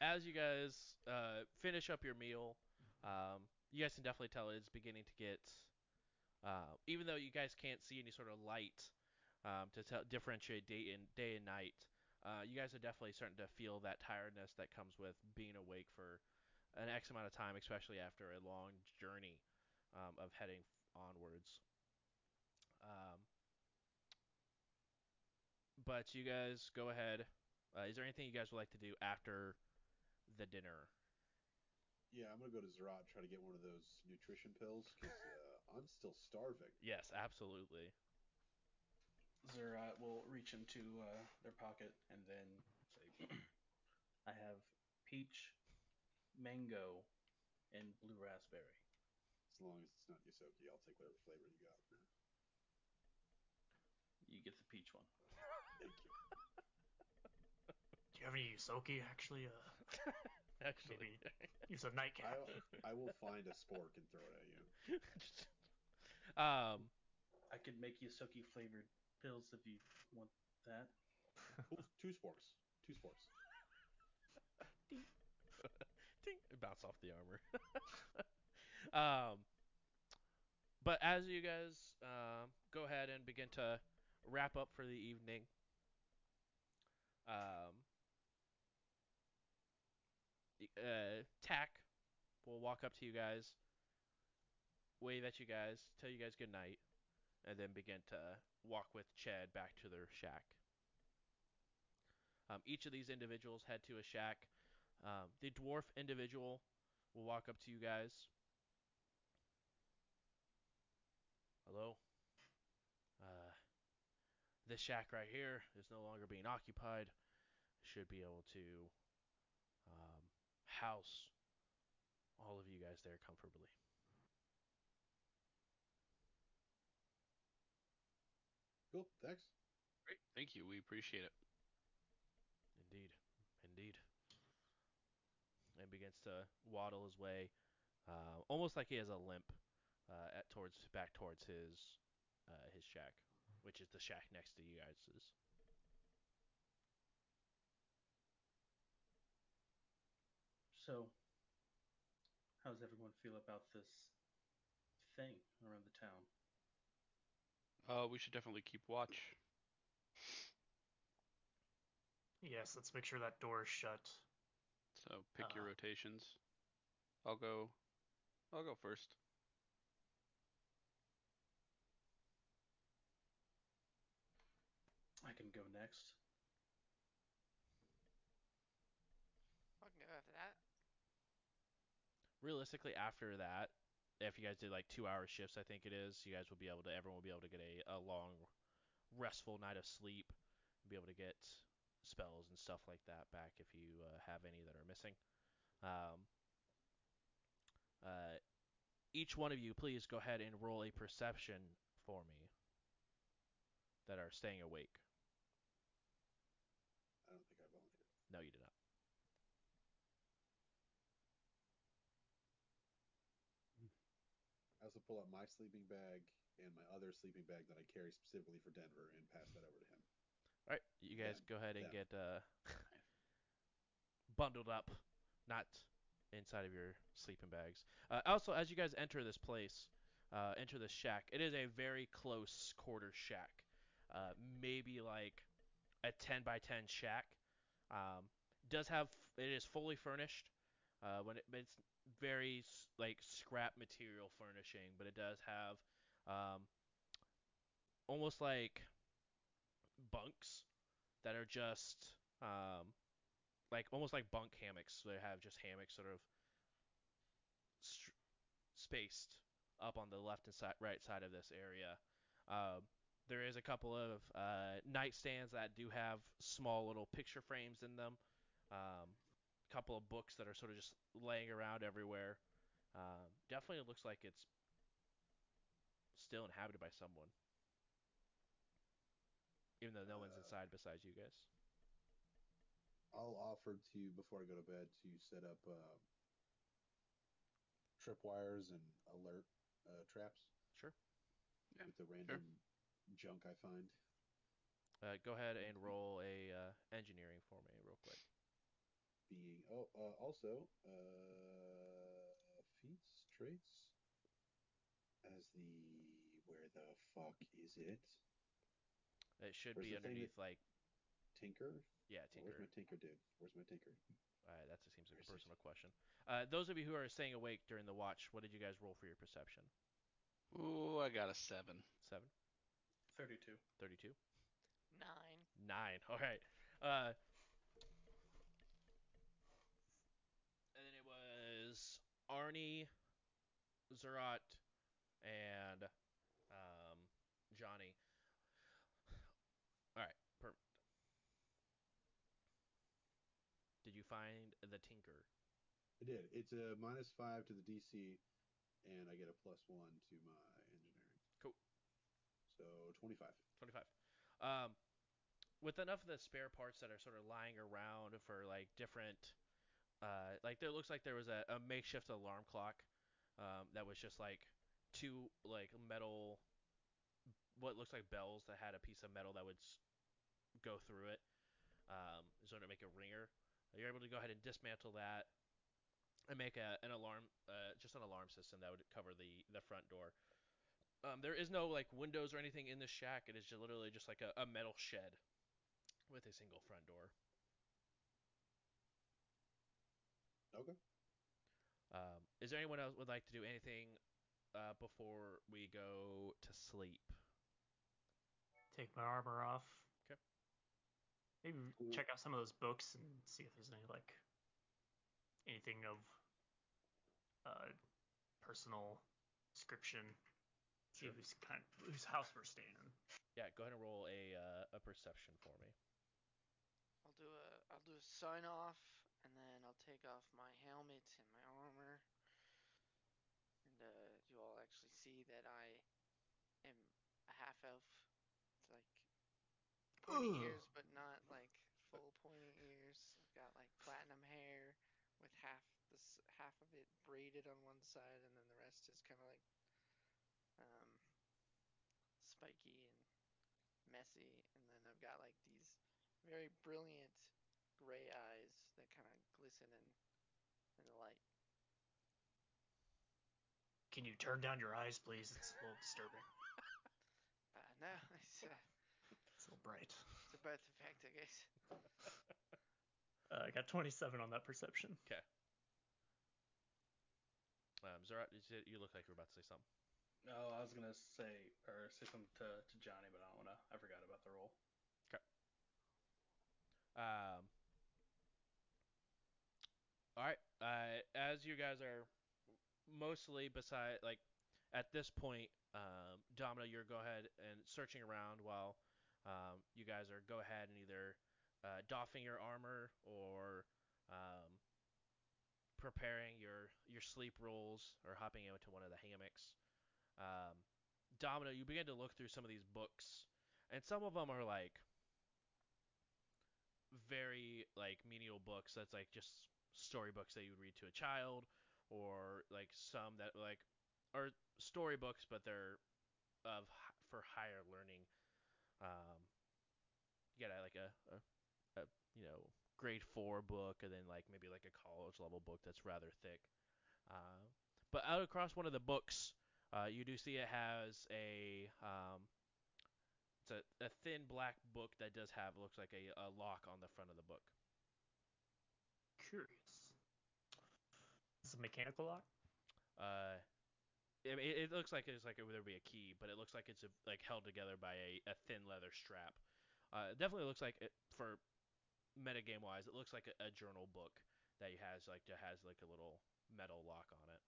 as you guys uh, finish up your meal, um, you guys can definitely tell it's beginning to get, uh, even though you guys can't see any sort of light um, to tell, differentiate day and day and night. Uh, you guys are definitely starting to feel that tiredness that comes with being awake for an X amount of time, especially after a long journey um, of heading onwards. Um, but you guys go ahead. Uh, is there anything you guys would like to do after the dinner? Yeah, I'm gonna go to Zerat and try to get one of those nutrition pills because uh, I'm still starving. Yes, absolutely. Zerat will reach into uh, their pocket and then say, I have peach, mango, and blue raspberry. As long as it's not Yosoki, I'll take whatever flavor you got. You get the peach one. Thank you. Do you have any Yosoki? Actually, uh, Actually, use a nightcap. I, I will find a spork and throw it at you. um, I could make Yosoki flavored pills if you want that. Two sporks. Two sporks. ding, it bounced off the armor. um, but as you guys um, go ahead and begin to wrap up for the evening, um, uh, Tack will walk up to you guys, wave at you guys, tell you guys good night, and then begin to walk with Chad back to their shack. Um, each of these individuals head to a shack. Um, the dwarf individual will walk up to you guys. Hello. Uh, this shack right here is no longer being occupied. Should be able to house all of you guys there comfortably. Cool. Thanks. Great. Thank you. We appreciate it. Indeed, indeed. And begins to waddle his way, uh, almost like he has a limp, uh, at towards back towards his uh, his shack, which is the shack next to you guys'. So, how does everyone feel about this thing around the town? Uh, we should definitely keep watch. yes, let's make sure that door is shut. So pick your Uh, rotations. I'll go. I'll go first. I can go next. I can go after that. Realistically, after that, if you guys did like two hour shifts, I think it is, you guys will be able to. Everyone will be able to get a, a long, restful night of sleep. Be able to get spells and stuff like that back if you uh, have any that are missing. Um, uh, each one of you, please go ahead and roll a perception for me that are staying awake. I don't think I volunteered. No, you did not. I also pull out my sleeping bag and my other sleeping bag that I carry specifically for Denver and pass that over to him. All right, you guys Them. go ahead and Them. get uh, bundled up, not inside of your sleeping bags. Uh, also, as you guys enter this place, uh, enter this shack, it is a very close quarter shack, uh, maybe like a 10 by 10 shack. Um, does have it is fully furnished. Uh, when it, it's very like scrap material furnishing, but it does have um, almost like bunks that are just um, like almost like bunk hammocks. So they have just hammocks sort of spaced up on the left and si- right side of this area. Um, there is a couple of uh, nightstands that do have small little picture frames in them. Um, couple of books that are sort of just laying around everywhere. Um, definitely looks like it's still inhabited by someone, even though no one's Uh, inside besides you guys. I'll offer to before I go to bed to set up uh, tripwires and alert uh, traps Sure. Yeah, with the random junk I find. Uh, go ahead and roll a uh, engineering for me real quick. Being oh, uh, also uh, feats traits as the where the fuck is it? It should Where's be the thing underneath like Tinker. yeah, Oh, Where's tinker. my tinker dude? Where's my tinker? All right, that seems like Where's a it? personal question. Uh, those of you who are staying awake during the watch, what did you guys roll for your perception? Ooh, I got a seven. Seven, 32. thirty-two, Nine. nine. All right. Uh, and then it was Arnie, Zerat, and um, Johnny. All right, perfect. Did you find the tinker? I did. It's a minus five to the DC, and I get a plus one to my engineering. Cool. So twenty-five. 25. Um, with enough of the spare parts that are sort of lying around for like different, uh, like there looks like there was a, a makeshift alarm clock, um, that was just like two like metal, what looks like bells that had a piece of metal that would s- go through it, um, in order to make a ringer. You're able to go ahead and dismantle that and make a, an alarm, uh, just an alarm system that would cover the the front door. Um, there is no like windows or anything in this shack. It is just literally just like a, a metal shed with a single front door. Okay. Um, is there anyone else would like to do anything uh, before we go to sleep? Take my armor off. 'Kay. Maybe Cool. check out some of those books and see if there's any like anything of uh, personal description. See Sure. who's kind of, whose house we're staying in. Yeah, go ahead and roll a uh, a perception for me. I'll do a I'll do a sign off, and then I'll take off my helmet and my armor, and uh, you all actually see that I am a half elf. It's like pointy ears, but not like full pointy ears. I've got like platinum hair with half this half of it braided on one side, and then the rest is kind of like um, spiky and messy. And then I've got like these very brilliant gray eyes that kind of glisten in, in the light. Can you turn down your eyes, please? It's a little disturbing. Uh, no, it's, uh, It's a little bright. it's a birth effect, I guess. Uh, I got 27 on that perception. Okay. Um, Zerat, you, said- you look like you were about to say something. No, I was gonna say or say something to, to Johnny, but I don't wanna. I forgot about the roll. Okay. Um, all right. Uh, as you guys are mostly beside, like, at this point, um, Domino, you're go ahead and searching around while um, you guys are go ahead and either uh, doffing your armor or um, preparing your your sleep rolls or hopping into one of the hammocks. Um, Domino, you begin to look through some of these books, and some of them are like very like menial books that's like just storybooks that you would read to a child or like some that like are storybooks but they're of for higher learning um you got like a, a, a you know grade four book and then like maybe like a college level book that's rather thick uh, but out across one of the books uh, you do see it has a um, it's a, a thin black book that does have looks like a, a lock on the front of the book. Curious. Is it a mechanical lock? Uh, it, it looks like it's like it would be a key, but it looks like it's a, like held together by a, a thin leather strap. Uh, it definitely looks like it, for metagame wise, it looks like a, a journal book that he has like that has like a little metal lock on it.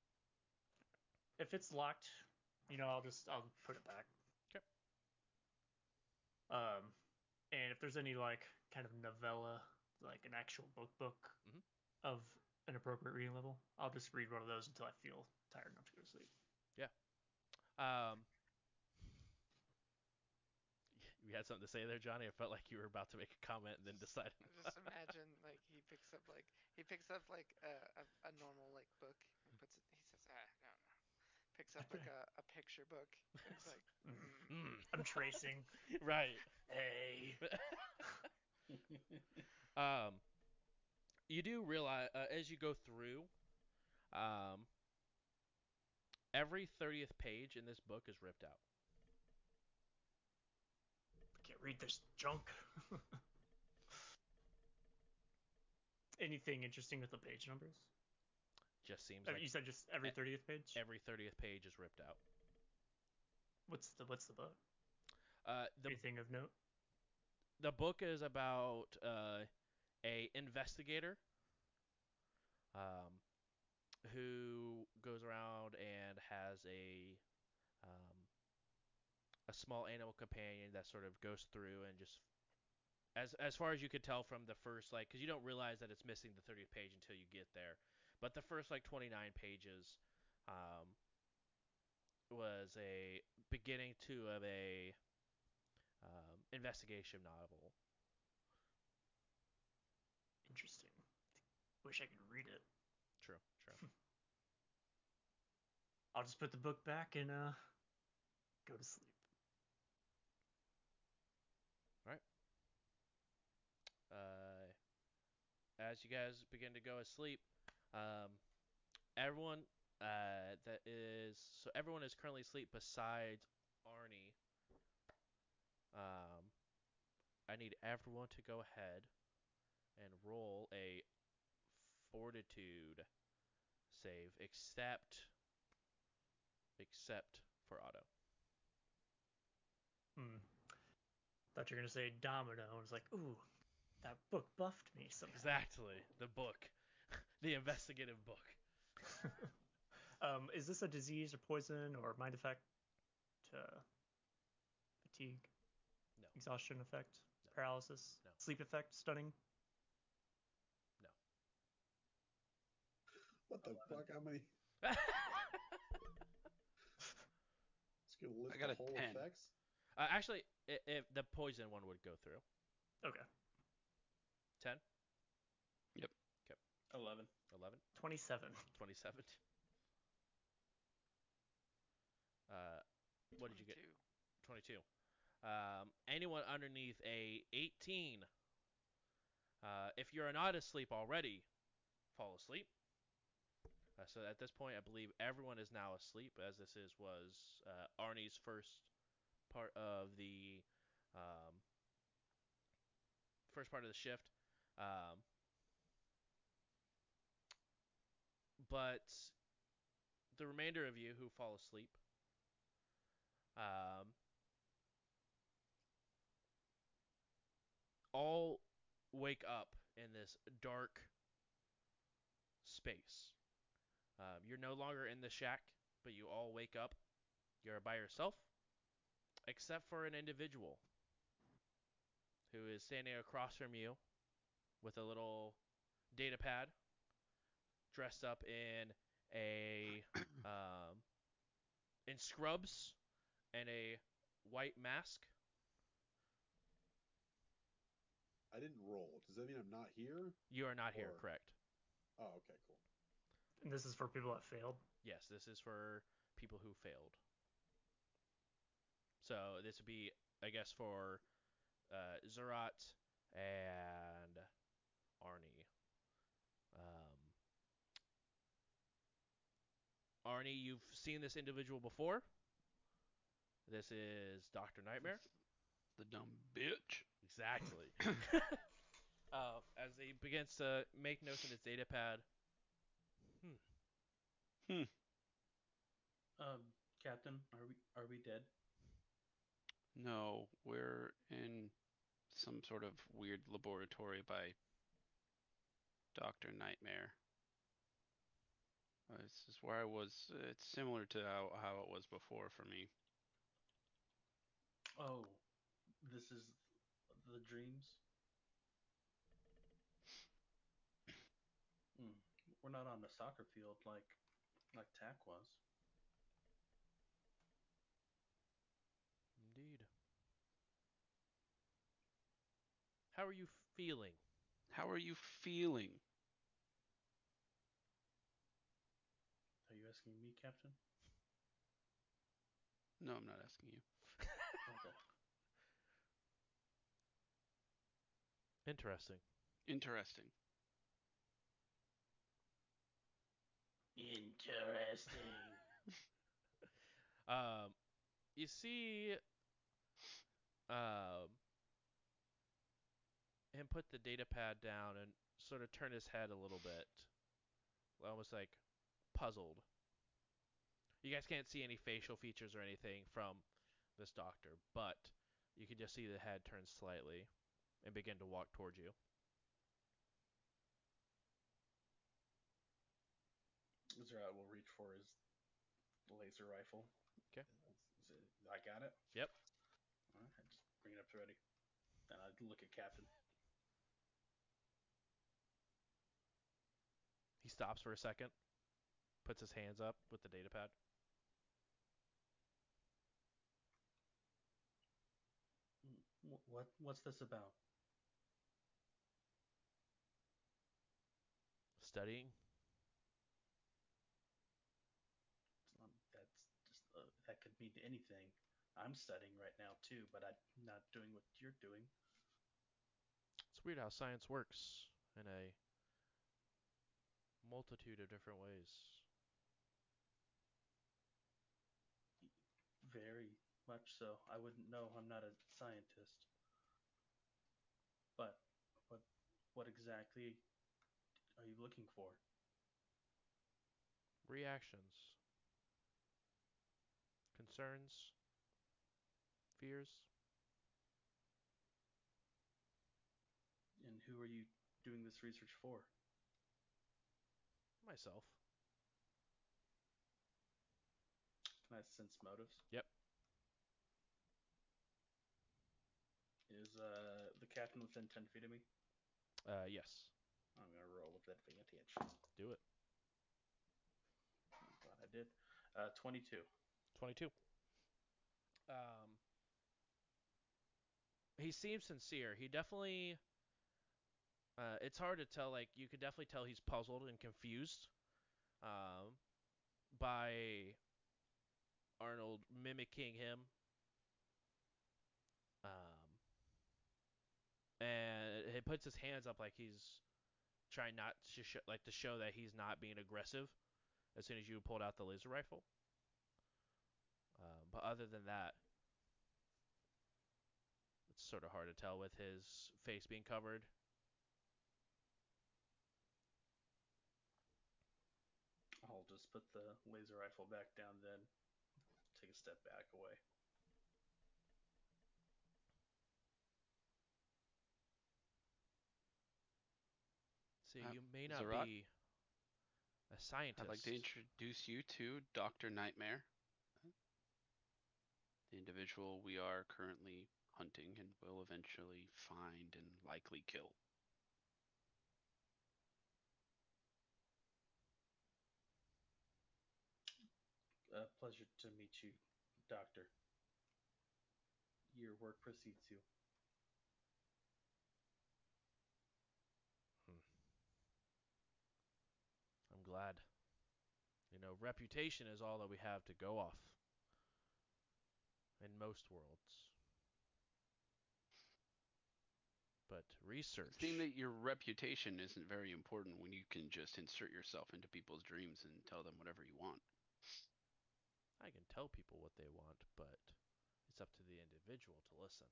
If it's locked, you know, I'll just I'll put it back. 'Kay. Um, and if there's any like kind of novella, like an actual book book Mhm. of an appropriate reading level, I'll just read one of those until I feel tired enough to go to sleep. Yeah. Um, you had something to say there, Johnny. I felt like you were about to make a comment and then decided. Just imagine like he picks up like he picks up like a, a, a normal like book and puts it. He says, ah, no, no. Picks up like a, a picture book. It's like, mm. Mm, I'm tracing. right. Hey. um, you do realize uh, as you go through, um, every thirtieth page in this book is ripped out. Can't read this junk. Anything interesting with the page numbers? Just seems Uh, like you said just every thirtieth page. every thirtieth page is ripped out. What's the what's the book? Uh, the Anything of note? The book is about uh, a investigator um, who goes around and has a um, a small animal companion that sort of goes through and just as as far as you could tell from the first like because you don't realize that it's missing the 30th page until you get there. But the first like 29 pages um, was a beginning to of a um, investigation novel Interesting. Wish I could read it. True, true. I'll just put the book back and uh go to sleep. uh, as you guys begin to go asleep, um, everyone uh, that is so everyone is currently asleep besides Arnie. Um, I need everyone to go ahead and roll a fortitude save, except except for Otto. Hmm. Thought you were gonna say domino. I was like, ooh, that book buffed me somehow. Exactly, the book, the investigative book. um, is this a disease or poison or mind effect? Uh, fatigue. No. Exhaustion effect. No. Paralysis. No. Sleep effect. Stunning. No. What the fuck? How many? It's gonna list I got the a whole 10. effects. Uh, actually, i if the poison one would go through. Okay. 10, Yep. Okay. 11. 11, Twenty-seven. 27. Uh, what did you get? 22. 22. Um, anyone underneath a 18, uh, if you're not asleep already, fall asleep. Uh, so at this point, I believe everyone is now asleep, as this is was uh, Arnie's first part of the um, first part of the shift. Um, but the remainder of you who fall asleep, um, all wake up in this dark space. Um, you're no longer in the shack, but you all wake up. You're by yourself, except for an individual who is standing across from you with a little data pad, dressed up in a um, in scrubs and a white mask. I didn't roll. Does that mean I'm not here? You are not here, Or- correct? Oh, okay, cool. And this is for people that failed. Yes, this is for people who failed. So this would be, I guess, for uh, Zerat and Arnie. Um, Arnie, you've seen this individual before. This is Doctor Nightmare. The dumb bitch. Exactly. uh, as he begins to make notes in his data pad. Um, Captain, are we are we dead? No, we're in some sort of weird laboratory by Dr. Nightmare. Uh, This is where I was. It's similar to how, how it was before for me. Oh, this is the dreams. Hmm. We're not on the soccer field like like Tack was. Indeed. How are you feeling? How are you feeling? Are you asking me, Captain? No, I'm not asking you. Okay. Interesting. Interesting. Interesting. Um, you see, um, him put the data pad down and sort of turn his head a little bit, almost like puzzled. You guys can't see any facial features or anything from this doctor, but you can just see the head turn slightly and begin to walk towards you. Zerat will reach for his laser rifle. Okay. I got it. Yep. All right, just bring it up to ready. And I look at Captain. He stops for a second, puts his hands up with the data pad. What what's this about? Studying. Not- That's just uh, that could mean anything. I'm studying right now too, but I'm not doing what you're doing. It's weird how science works in a multitude of different ways. Very much so. I wouldn't know. I'm not a scientist. But what what exactly are you looking for? Reactions. Concerns. Fears. And who are you doing this research for? Myself. Can I sense motives? Yep. Is uh the captain within ten feet of me? Uh, yes. I'm gonna roll with that advantage. Do it. I'm glad I did. Uh, 22. 22. Um, he seems sincere. He definitely. Uh, it's hard to tell. Like you could definitely tell he's puzzled and confused. Um, by Arnold mimicking him. Um, and he puts his hands up like he's trying not to sh- like to show that he's not being aggressive. As soon as you pulled out the laser rifle. Um, but other than that, it's sort of hard to tell with his face being covered. I'll just put the laser rifle back down then. Take a step back away. See, Uh, you may not Zerat? be a scientist. I'd like to introduce you to Dr. Nightmare, the individual we are currently hunting and will eventually find and likely kill. A pleasure to meet you, Doctor. Your work precedes you. Glad. You know, reputation is all that we have to go off. In most worlds. But It research. seems that your reputation isn't very important when you can just insert yourself into people's dreams and tell them whatever you want. I can tell people what they want, but it's up to the individual to listen.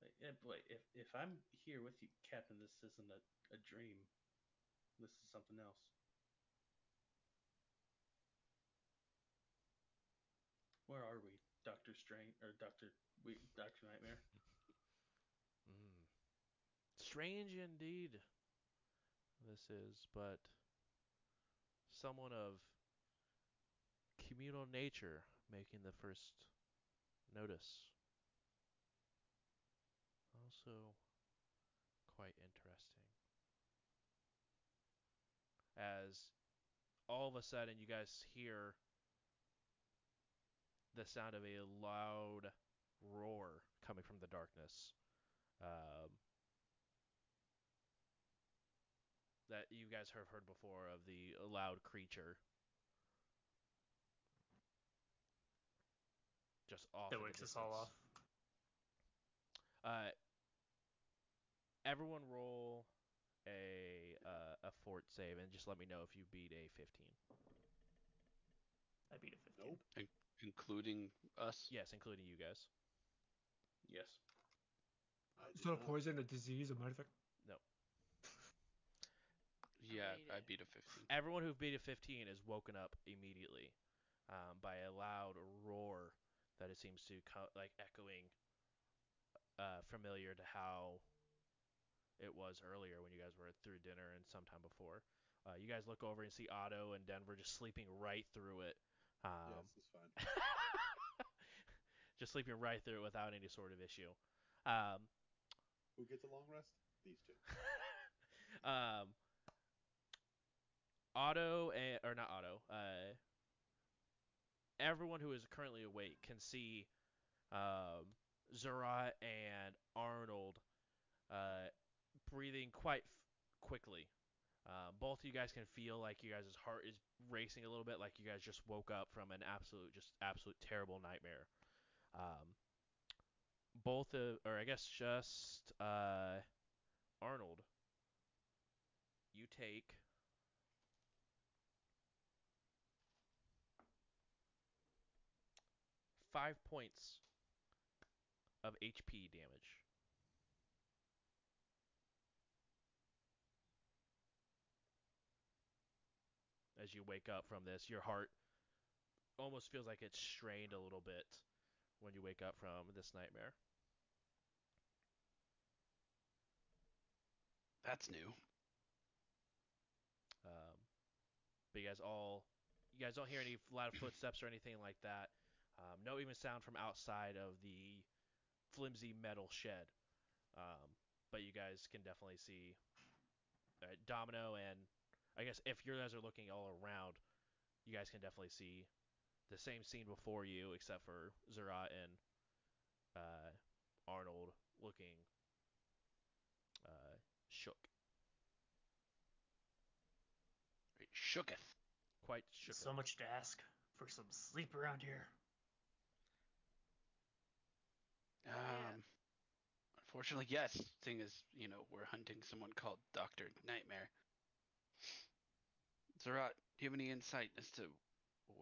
Wait, yeah, wait, if if I'm here with you, Captain, this isn't a, a dream. This is something else. Where are we, Doctor Strange or Doctor we Doctor Nightmare? Mm. Strange indeed. This is, but someone of communal nature making the first notice. Also, quite interesting. As all of a sudden you guys hear the sound of a loud roar coming from the darkness. Um, that you guys have heard before of the loud creature. just off. That the wakes us all distance. off. Uh, everyone roll a uh, a fort save and just let me know if you beat a 15. I beat a 15. Nope. Including us. Yes, including you guys. Yes. I It's not a poison, a disease, a minor effect. Yeah, made I beat a 15. Everyone who beat a 15 is woken up immediately um, by a loud roar that it seems to co- like echoing uh, familiar to how it was earlier when you guys were through dinner and sometime before. Uh, you guys look over and see Otto and Denver just sleeping right through it. Um, fine. just sleeping right through it without any sort of issue. Um, Who gets a long rest? These two. um, Otto and, or not Otto, uh, everyone who is currently awake can see um, Zerat and Arnold uh, breathing quite f- quickly. Uh, both of you guys can feel like you guys' heart is racing a little bit, like you guys just woke up from an absolute, just absolute terrible nightmare. Um, both of, or I guess just uh, Arnold, you take five points of HP damage. As you wake up from this, your heart almost feels like it's strained a little bit when you wake up from this nightmare. That's new. Um, but you guys all, you guys don't hear any loud footsteps or anything like that. Um, no even sound from outside of the flimsy metal shed. Um, but you guys can definitely see uh, Domino and I guess if you guys are looking all around, you guys can definitely see the same scene before you, except for Zerat and uh, Arnold looking uh, shook, Right, shooketh. quite shook. So much to ask for some sleep around here. Um, Yeah. unfortunately, yes. Thing is, you know, we're hunting someone called Doctor Nightmare. Zerat, do you have any insight as to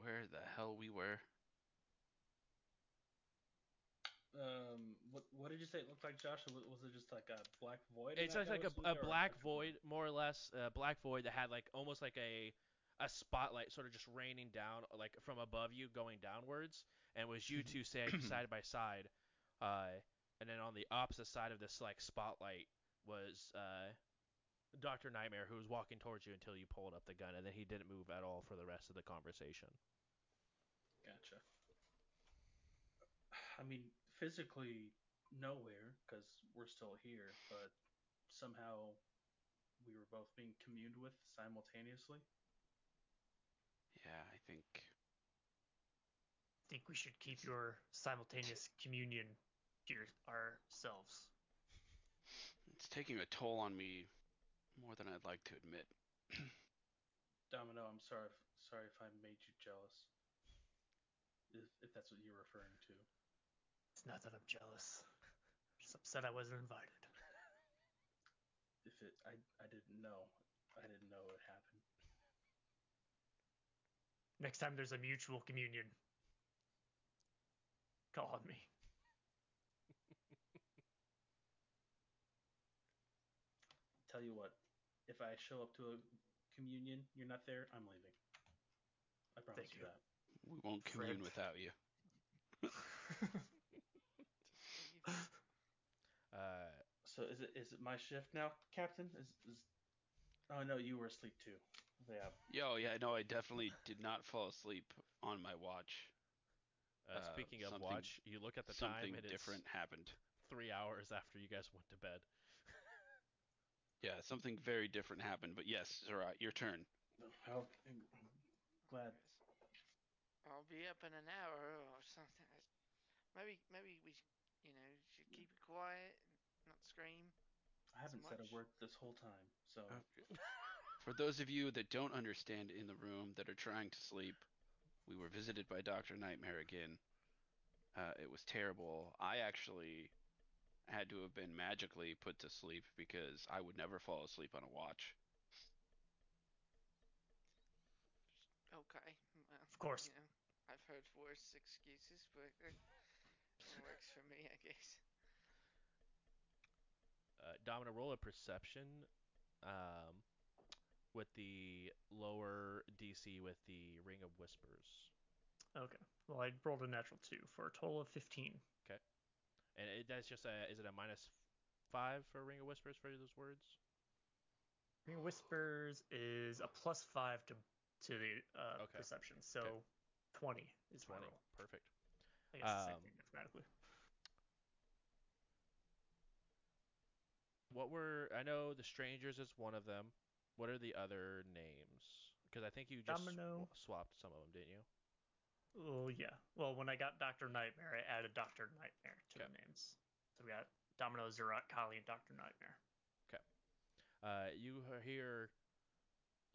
where the hell we were? Um, what what did you say it looked like, Josh? Was was it just like a black void? in It's that just like a, a black actual- void, more or less, a black void that had like almost like a a spotlight sort of just raining down like from above you going downwards and was you two sa- side by side uh, and then on the opposite side of this like spotlight was uh, Dr. Nightmare who was walking towards you until you pulled up the gun and then he didn't move at all for the rest of the conversation. Gotcha. I mean, physically nowhere because we're still here, but somehow we were both being communed with simultaneously. Yeah, I think. I think we should keep your simultaneous communion to your, ourselves. It's taking a toll on me more than I'd like to admit. Domino, I'm sorry. If, sorry if I made you jealous. If, if that's what you're referring to. It's not that I'm jealous. I'm just upset I wasn't invited. If it, I, I didn't know. I didn't know it happened. Next time there's a mutual communion, call on me. Tell you what, if I show up to a communion, you're not there, I'm leaving. I promise Thank you you. that. We won't commune Friend. without you. Uh, So is it is it my shift now, Captain? Is, is Oh no, you were asleep too. Yeah. Yo, yeah, no, I definitely did not fall asleep on my watch. uh, speaking of something- watch, you look at the Something time and different happened. three hours after you guys went to bed. Yeah, something very different happened. But yes, Zerat, your turn. Well, I'm glad. I'll be up in an hour or something. Maybe, maybe we, you know, should keep it quiet and not scream. I haven't said a word this whole time, so Okay. For those of you that don't understand in the room that are trying to sleep, we were visited by Dr. Nightmare again. Uh, it was terrible. I actually had to have been magically put to sleep because I would never fall asleep on a watch. Okay. Well, Of course. You know, I've heard worse excuses, but it works for me, I guess. Uh, Domino, roll a perception um, with the lower DC with the Ring of Whispers. Okay. Well, I rolled a natural two for a total of 15. And it, that's just a, is it a minus five for Ring of Whispers for those words? Ring of Whispers is a plus five to to the uh, Okay. perception, so Okay. 20 is my 20. roll. Perfect. I guess the same Um, thing mathematically. What were, I know the Strangers is one of them. What are the other names? Because I think you just Domino. swapped some of them, didn't you? Oh yeah. Well, when I got Doctor Nightmare, I added Doctor Nightmare to Okay. the names. So we got Domino, Zerat, Kali, and Doctor Nightmare. Okay. Uh, you hear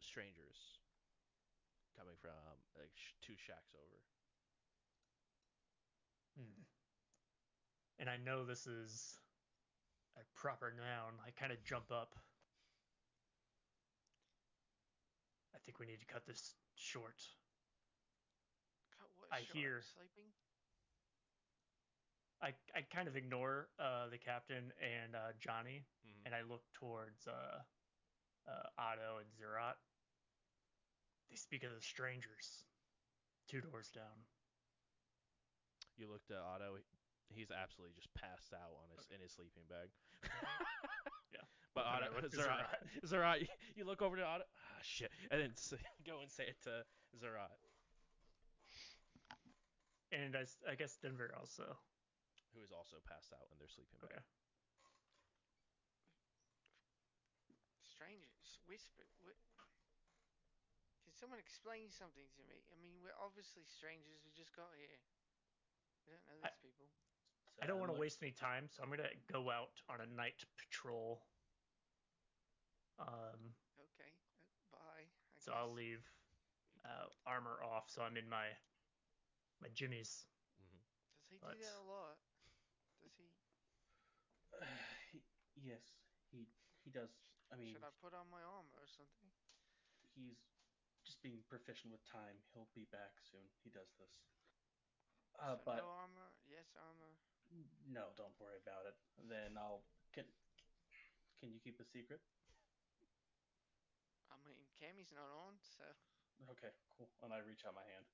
strangers coming from like sh- two shacks over. Hmm. And I know this is a proper noun. I kind of jump up. I think we need to cut this short. Cut what I hear- Sleeping? I, I kind of ignore uh, the captain and uh, Johnny, Mhm. and I look towards uh, uh, Otto and Zerat. They speak of the strangers. Two doors down. You looked at Otto. He's absolutely just passed out on his in his sleeping bag. Yeah. But Otto, Zerat, Zerat, you- you look over to Otto. Ah, shit, and then go and say it to Zerat, And I guess Denver also. who is also passed out in their sleeping bag. Okay. Strangers? Whisper? What? Can someone explain something to me? I mean, we're obviously strangers. We just got here. We don't know I- these people. I don't want to waste any time, so I'm gonna go out on a night patrol. Um, Okay. uh, Bye. I so I'll leave uh, armor off, so I'm in my my jimmies. hmm Does he do that a lot? Does he? He- yes, he he does. I mean, Should I put on my armor or something? he's just being proficient with time. He'll be back soon. He does this. Uh, so but no armor. Yes, armor. no, don't worry about it. Then I'll can. Can you keep a secret? I mean, Cammy's not on, so Okay, cool. And I reach out my hand.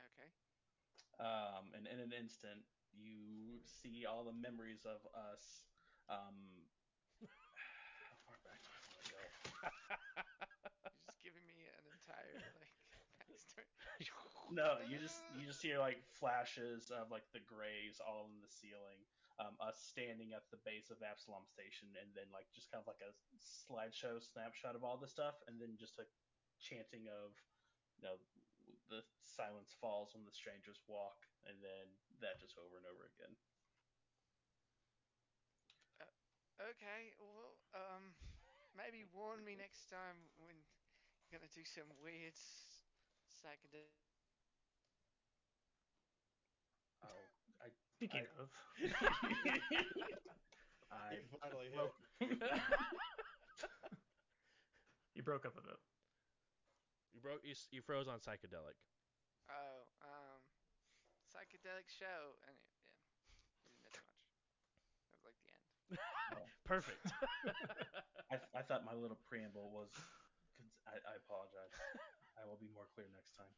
okay. Um, and in an instant, you see all the memories of us. Um, how far back do I want to go? You're just giving me an entire like backstory. No, you just you just hear like flashes of like the graves all in the ceiling. Um, us standing at the base of Absalom Station, and then like just kind of like a slideshow snapshot of all the stuff, and then just a chanting of, you know, the silence falls when the strangers walk, and then that just over and over again. Okay, well, um, maybe warn me next time when you're gonna do some weird s- psychedelic. Oh, I Speaking I- of, I finally well, you broke up a bit. You broke. You, you froze on psychedelic. Oh, um, psychedelic show, and it, yeah, didn't miss much. That was like the end. Perfect. I, I thought my little preamble was. I, I apologize. I will be more clear next time.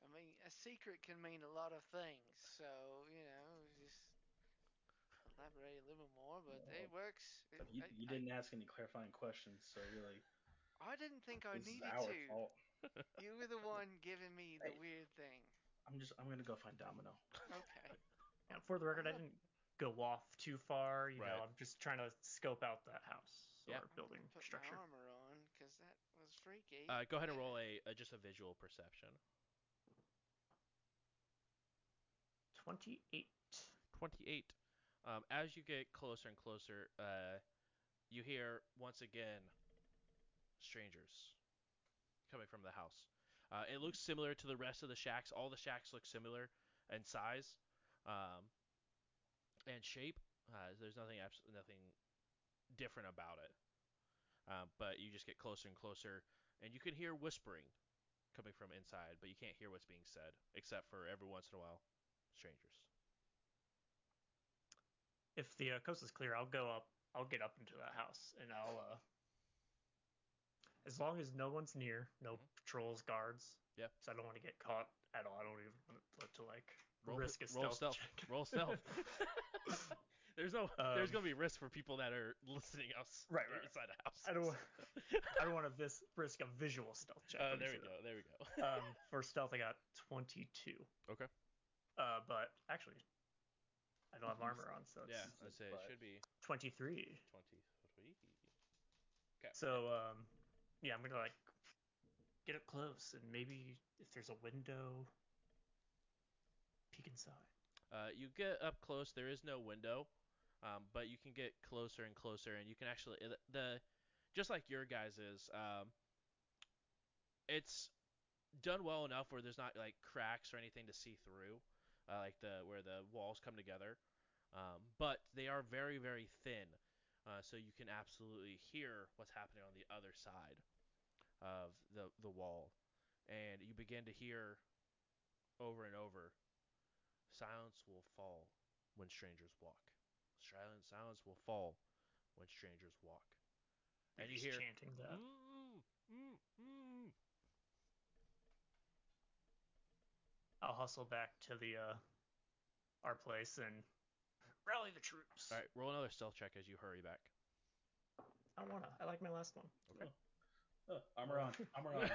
I mean, a secret can mean a lot of things, so you know, just elaborate a little more. But it works. It, But you, I, you didn't ask any clarifying questions, so really, I, I didn't think I needed to. fault. You were the one giving me the Hey. weird thing. I'm just I'm gonna go find Domino. Okay. Yeah, for the record, I didn't go off too far. You Right. know, I'm just trying to scope out that house Yeah. or I'm building gonna put structure. my armor on because that was freaky. Uh, go ahead and roll a, a just a visual perception. 28. 28. Um, as you get closer and closer, uh, you hear once again strangers coming from the house. Uh, it looks similar to the rest of the shacks. All the shacks look similar in size um, and shape. Uh, there's nothing abs- nothing different about it. Uh, but you just get closer and closer, and you can hear whispering coming from inside, but you can't hear what's being said, except for every once in a while, strangers. If the uh, coast is clear, I'll go up. I'll get up into that house, and I'll. As long as no one's near, no Mhm. patrols, guards. Yeah. So I don't want to get caught at all. I don't even want to like Roll, risk a roll stealth. Roll stealth. there's no. there's Um, gonna be risk for people that are listening us Right, right, inside a house. I don't. I don't want to vis- risk a visual stealth check. Uh, there we go. There we go. Um, for stealth, I got 22. okay. Uh, but actually, I don't have armor on, so it's Yeah, I say it should be 23. 23. Okay. So, um, yeah, I'm gonna like get up close and maybe if there's a window, peek inside. Uh, you get up close. There is no window, um, but you can get closer and closer, and you can actually the, just like your guys is. Um, it's done well enough where there's not like cracks or anything to see through, uh, like the where the walls come together. Um, but they are very very thin, uh, so you can absolutely hear what's happening on the other side of the the wall, and you begin to hear over and over Silence will fall when strangers walk. Silent silence will fall when strangers walk. And you hear chanting that. "Mm, mm, mm." I'll hustle back to the uh, our place and rally the troops. All right, roll another stealth check as you hurry back. I don't wanna. I like my last one. Okay. Oh, armor on. Armor on.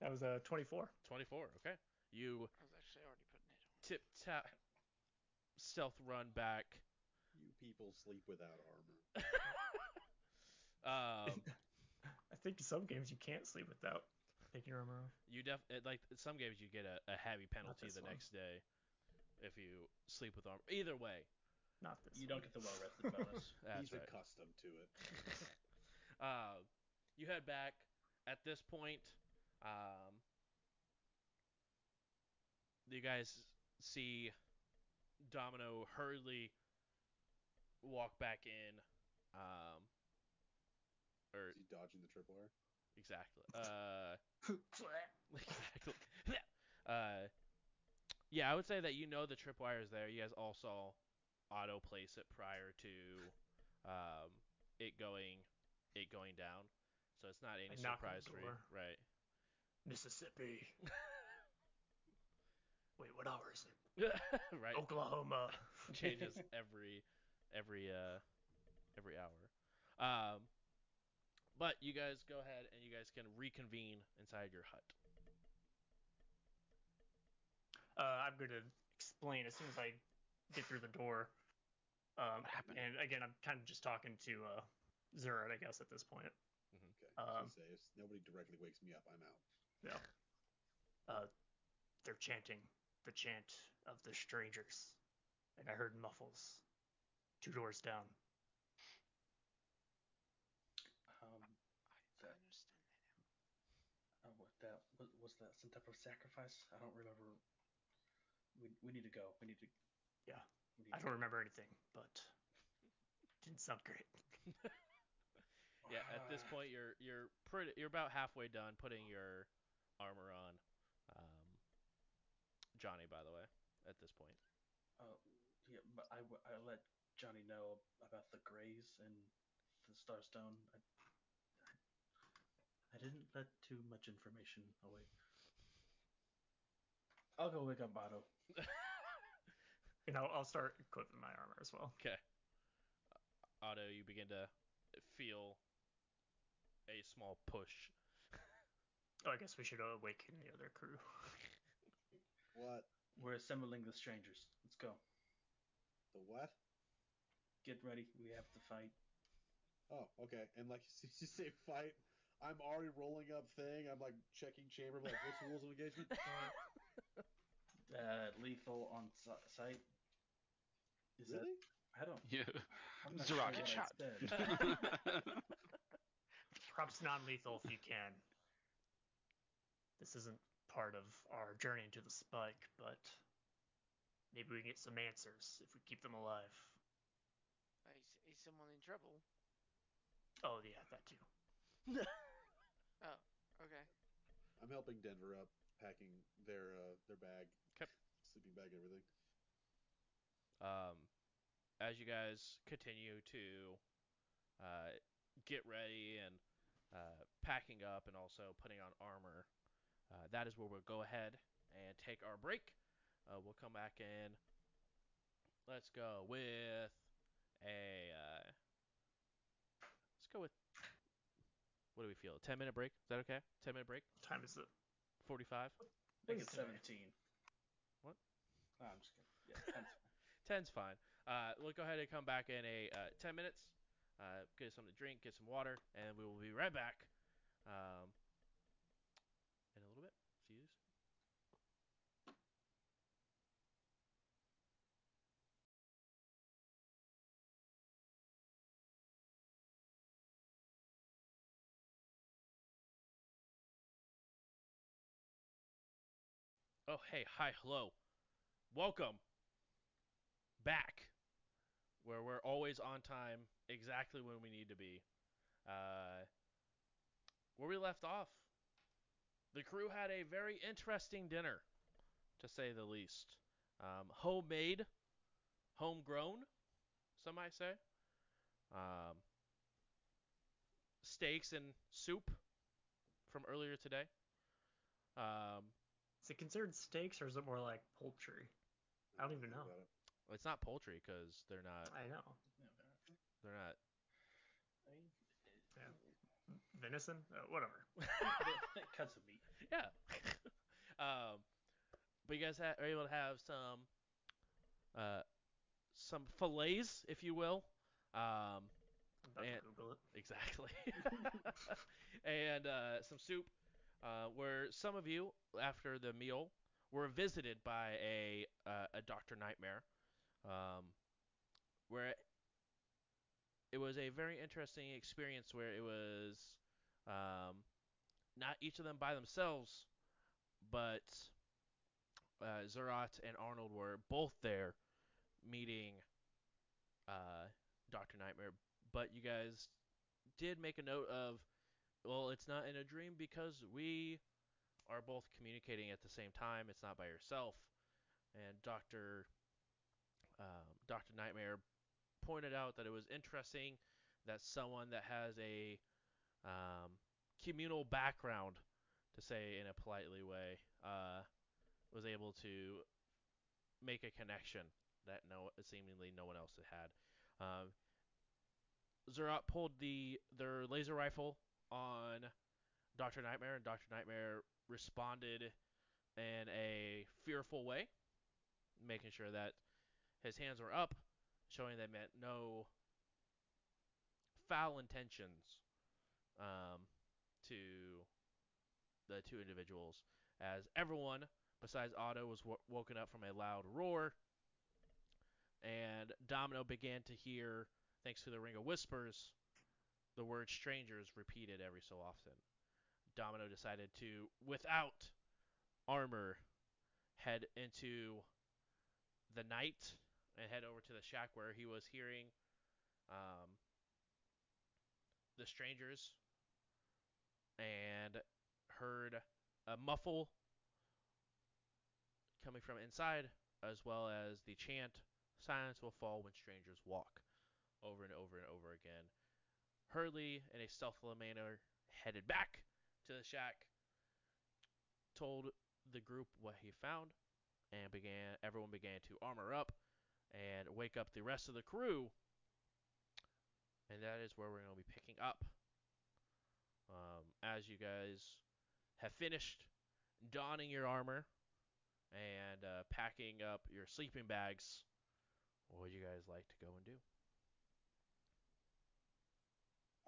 That was a uh, 24. 24. Okay. You I was actually already putting it on. tip tap stealth run back. You people sleep without armor. Um, I think in some games you can't sleep without taking your armor off. you def it- like some games you get a, a heavy penalty the one. next day if you sleep with armor. Either way, Not this. You one. don't get the well rested bonus. that's He's right. accustomed to it. Uh, you head back. At this point, um, you guys see Domino hurriedly walk back in. Um, or Is he dodging the tripwire? exactly. Uh, exactly. uh, yeah, I would say that you know the tripwire is there. You guys all saw Otto place it prior to um, it going it going down, so it's not any I surprise for you, right? Mississippi. Wait, what hour is it? right. Oklahoma. Changes every every uh every hour. Um, but you guys go ahead and you guys can reconvene inside your hut. Uh, I'm going to explain as soon as I get through the door. Um, What happened? And again, I'm kind of just talking to uh, Zerat, I guess, at this point. Okay. I was Um, gonna say, if nobody directly wakes me up, I'm out. Yeah. Uh, they're chanting the chant of the strangers. And I heard muffles two doors down. Um, I understand that. oh, what that was, was that some type of sacrifice? I don't remember. We we need to go. We need to. Yeah. Need I don't remember anything, but didn't sound great. Yeah, at this point you're you're pretty you're about halfway done putting your armor on. Um, Johnny, by the way, at this point. Uh, yeah, but I, w- I let Johnny know about the Greys and the Starstone. I, I didn't let too much information away. I'll go wake up Otto. And I'll, I'll start equipping my armor as well. Okay. Uh, Otto, you begin to feel a small push. Oh, I guess we should awaken the other crew. What? We're assembling the strangers. Let's go. The what? Get ready. We have to fight. Oh, okay. And like you say, fight. I'm already rolling up thing. I'm like checking chamber. Like, what's the rules of engagement? Uh, lethal on si- site. Is really? that? I don't. Yeah. I'm not Zerat, sure get what shot. Perhaps non-lethal if you can. this isn't part of our journey to the spike, but maybe we can get some answers if we keep them alive. Is, is someone in trouble? Oh yeah, that too. Oh, okay. I'm helping Denver up, packing their uh, their bag, Okay. sleeping bag, everything. Um, as you guys continue to uh, get ready and uh, packing up and also putting on armor, uh, that is where we'll go ahead and take our break. Uh, we'll come back in. Let's go with a. Uh, let's go with. What do we feel? 10 minute break? Is that okay? 10 minute break? What time is it? 45? I think it's 17. What? Oh, I'm just kidding. Yeah, 10's fine. 10's fine. Uh, we'll go ahead and come back in a uh, 10 minutes. Uh, get something to drink, get some water, and we will be right back um, Oh, hey, hi, hello. Welcome back where we're always on time, exactly when we need to be. Uh, where we left off, the crew had a very interesting dinner, to say the least. Um, homemade, homegrown, some might say. Um, steaks and soup from earlier today. Um, Is it considered steaks or is it more like poultry? I don't even know. About it. it's not poultry because they're not. I know. They're not. Yeah. Venison? Uh, whatever. it cuts of meat. Yeah. um, but you guys ha- are able to have some, uh, some fillets, if you will. Um, I'm about And- to Google it. exactly. and uh, some soup, uh, where some of you, after the meal, were visited by a uh, a Doctor Nightmare, um, where it, was a very interesting experience where it was um, not each of them by themselves, but uh, Zerat and Arnold were both there meeting uh, Doctor Nightmare. But you guys did make a note of, well, it's not in a dream because we are both communicating at the same time. It's not by yourself. And Doctor um, Doctor Nightmare pointed out that it was interesting that someone that has a um, communal background, to say in a politely way, uh, was able to make a connection that no seemingly no one else had. Um, Zerat pulled the their laser rifle on Doctor Nightmare, and Doctor Nightmare responded in a fearful way, making sure that his hands were up, showing they meant no foul intentions um, to the two individuals. As everyone besides Otto was w- woken up from a loud roar, and Domino began to hear, thanks to the Ring of Whispers, the word strangers repeated every so often. Domino decided to, without armor, head into the night and head over to the shack where he was hearing um, the strangers and heard a muffle coming from inside, as well as the chant, Silence will fall when strangers walk, over and over and over again. Hurley, in a stealthful manner, headed back to the shack, told the group what he found, and began. Everyone began to armor up and wake up the rest of the crew. And that is where we're going to be picking up. Um, as you guys have finished donning your armor and uh, packing up your sleeping bags, what would you guys like to go and do?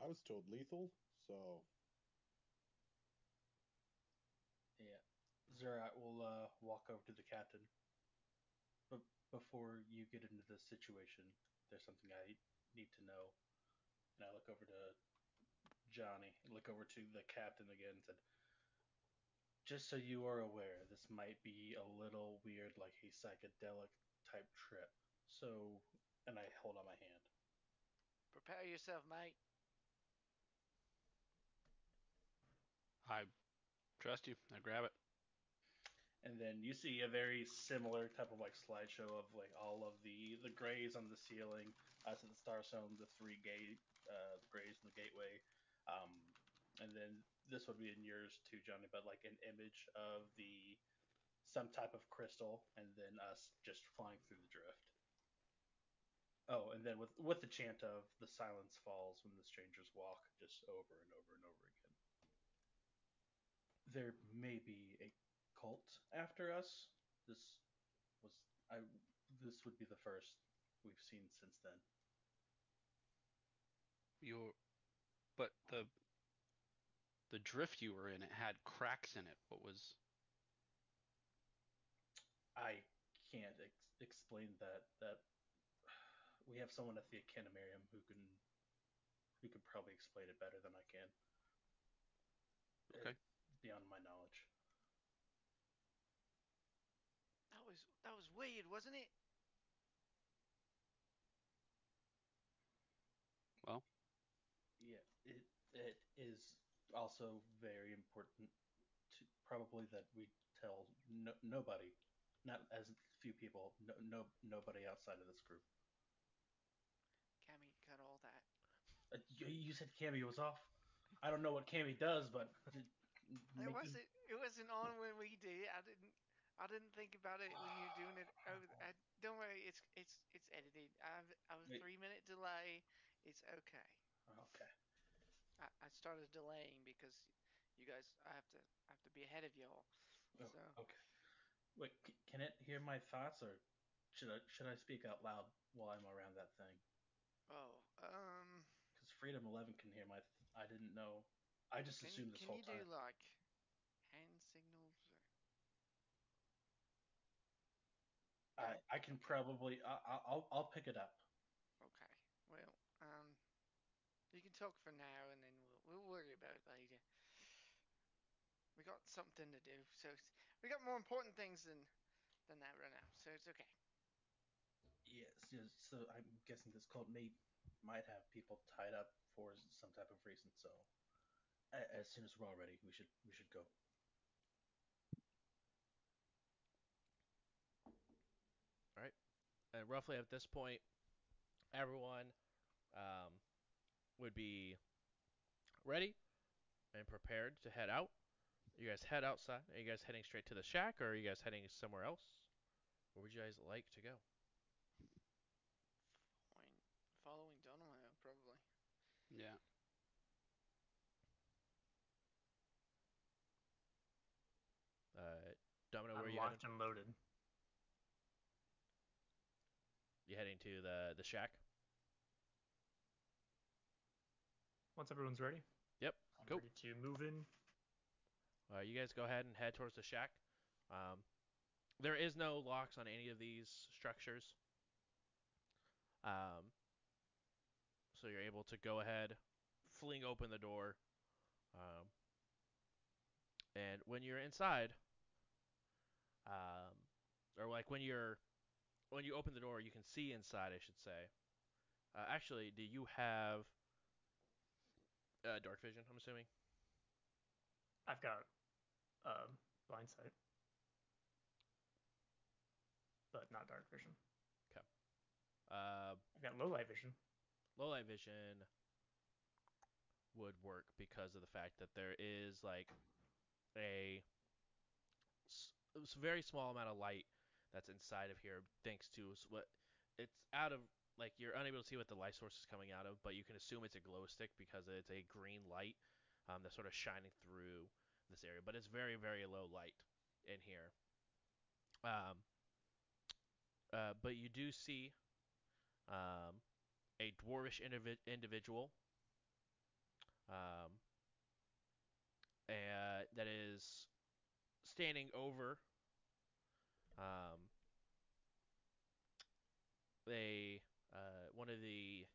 I was told lethal, so Yeah. Zerat will uh, walk over to the captain. But before you get into this situation, there's something I need to know. And I look over to Johnny, look over to the captain again and said, just so you are aware, this might be a little weird, like a psychedelic type trip. So, and I hold out my hand. Prepare yourself, mate. I trust you. I grab it. and then you see a very similar type of like slideshow of like all of the the grays on the ceiling uh, to the star zone, the three gate, uh, grays in the gateway, um, and then this would be in yours too, Johnny, but like an image of the some type of crystal, and then us just flying through the drift. Oh, and then with with the chant of the silence falls when the strangers walk, just over and over and over again. There may be a cult after us. This was I. This would be the first we've seen since then. You're, but the the drift you were in, it had cracks in it. What was? I can't ex- explain that. That we have someone at the Academarium who can who could probably explain it better than I can. Okay. It's beyond my knowledge. That was that was weird, wasn't it? Well, Yeah, it it is also very important to probably that we tell no, nobody, not as few people, no, no nobody outside of this group. Cammy cut all that. Uh, you, you said Cammy was off. I don't know what Cammy does, but it, wasn't. It wasn't on when we did. it. I didn't. I didn't think about it when you were doing it. Over. I, don't worry. It's it's it's edited. I've I was Wait. three minute delay. It's okay. Okay. I, I started delaying because you guys. I have to. I have to be ahead of y'all. Oh, So okay. Wait, c- can it hear my thoughts, or should I should I speak out loud while I'm around that thing? oh um. Because Freedom Eleven can hear my. Th- I didn't know. I just Can, assumed this can whole you do like hand signals? Or... I I can probably. I, I- I'll I'll pick it up. Okay. Well, um, you can talk for now, and then we'll we'll worry about it later. We got something to do, so we got more important things than than that right now. So it's okay. Yes, yes. So I'm guessing this cult may might have people tied up for some type of reason. So as soon as we're all ready, we should we should go. All right, and roughly at this point, everyone um, would be ready and prepared to head out. You guys head outside. Are you guys heading straight to the shack, or are you guys heading somewhere else? Where would you guys like to go? Fine. Following Donovan, probably. yeah. Uh, Domino, where are I'm you locked heading? and loaded. You heading to the the shack? Once everyone's ready, Yep. I'm Go. ready to move in. Uh, you guys go ahead and head towards the shack. Um, there is no locks on any of these structures. Um, so you're able to go ahead, fling open the door. Um, and when you're inside, um, or like when you're when you open the door, you can see inside. I should say. Uh, actually, do you have uh, dark vision? I'm assuming. I've got um, blind sight, but not dark vision. Okay. Uh, I've got low light vision. low light vision would work because of the fact that there is like a very small amount of light that's inside of here thanks to what it's out of like you're unable to see what the light source is coming out of but you can assume it's a glow stick because it's a green light um, that's sort of shining through this area but it's very very low light in here. Um, uh, but you do see um, a dwarvish indivi- individual um, uh, that is standing over um, a uh, one of the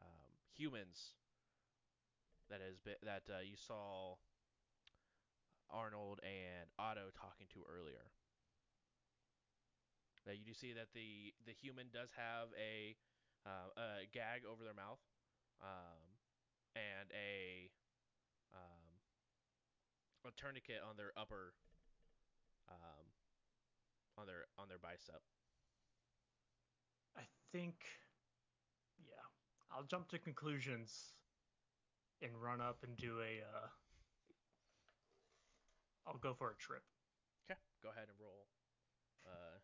um, humans that has been that uh, you saw Arnold and Otto talking to earlier. Now you do see that the the human does have a uh, a gag over their mouth, um, and a um, a tourniquet on their upper um, on their on their bicep. I think, yeah, I'll jump to conclusions and run up and do a. Uh, I'll go for a trip. Okay, go ahead and roll. Uh,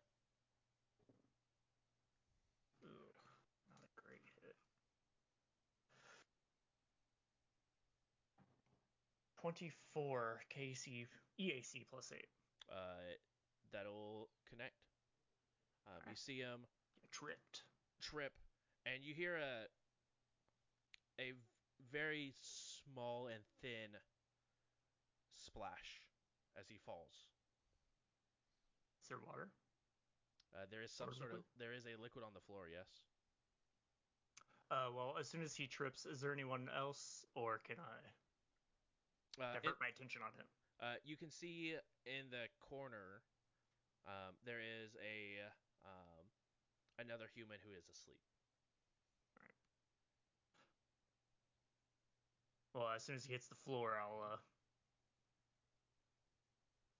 Ooh, not a great hit. Twenty-four KC EAC plus eight. uh, that'll connect. Um, you see him tripped. trip, and you hear a a very small and thin splash as he falls. Is there water? Uh, there is some Or sort of there is a liquid on the floor. Yes. Uh, well, as soon as he trips, is there anyone else, or can I Uh, divert it- my attention on him? uh, you can see in the corner um, there is a um, another human who is asleep. Well, as soon as he hits the floor, I'll uh,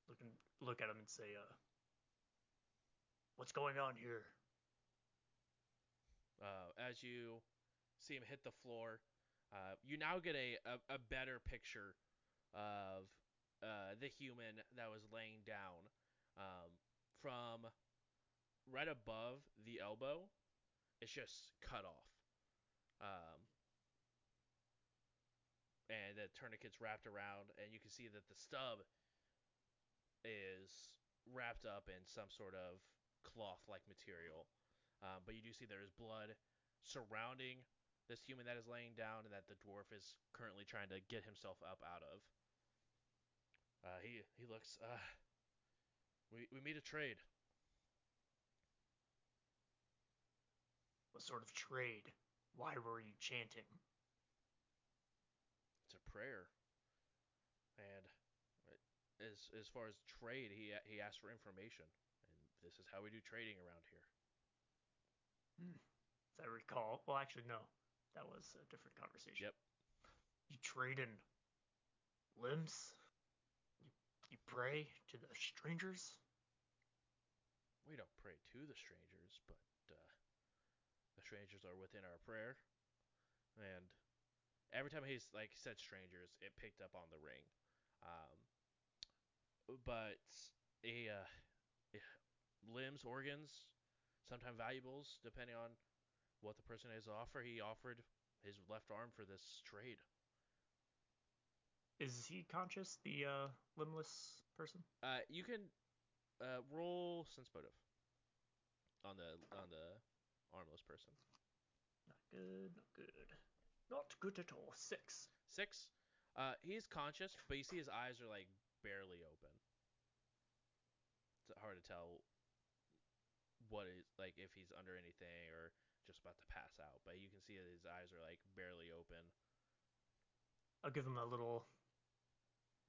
look and look at him and say, uh, "What's going on here?" uh, as you see him hit the floor. Uh, you now get a, a, a better picture of uh, the human that was laying down um, from right above the elbow. It's just cut off. Um, and the tourniquet's wrapped around, and you can see that the stub is wrapped up in some sort of cloth like material. Um, but you do see there is blood surrounding this human that is laying down and that the dwarf is currently trying to get himself up out of. Uh, he he looks. Uh, we we meet a trade. What sort of trade? Why were you chanting? It's a prayer. And as as far as trade, he he asked for information, and this is how we do trading around here. Hmm. As I recall, well, actually, no, that was a different conversation. Yep. You trade in limbs. You pray to the strangers. We don't pray to the strangers, but uh, the strangers are within our prayer. And every time he's like said strangers, it picked up on the ring. Um, but he, uh, eh, limbs, organs, sometimes valuables, depending on what the person has to offer. He offered his left arm for this trade. Is he conscious? The uh, limbless person. Uh, you can uh, roll sense motive on the on the armless person. Not good. Not good. Not good at all. Six. Six. Uh, he's conscious, but you see his eyes are like barely open. It's hard to tell what is like if he's under anything or just about to pass out. But you can see that his eyes are like barely open. I'll give him a little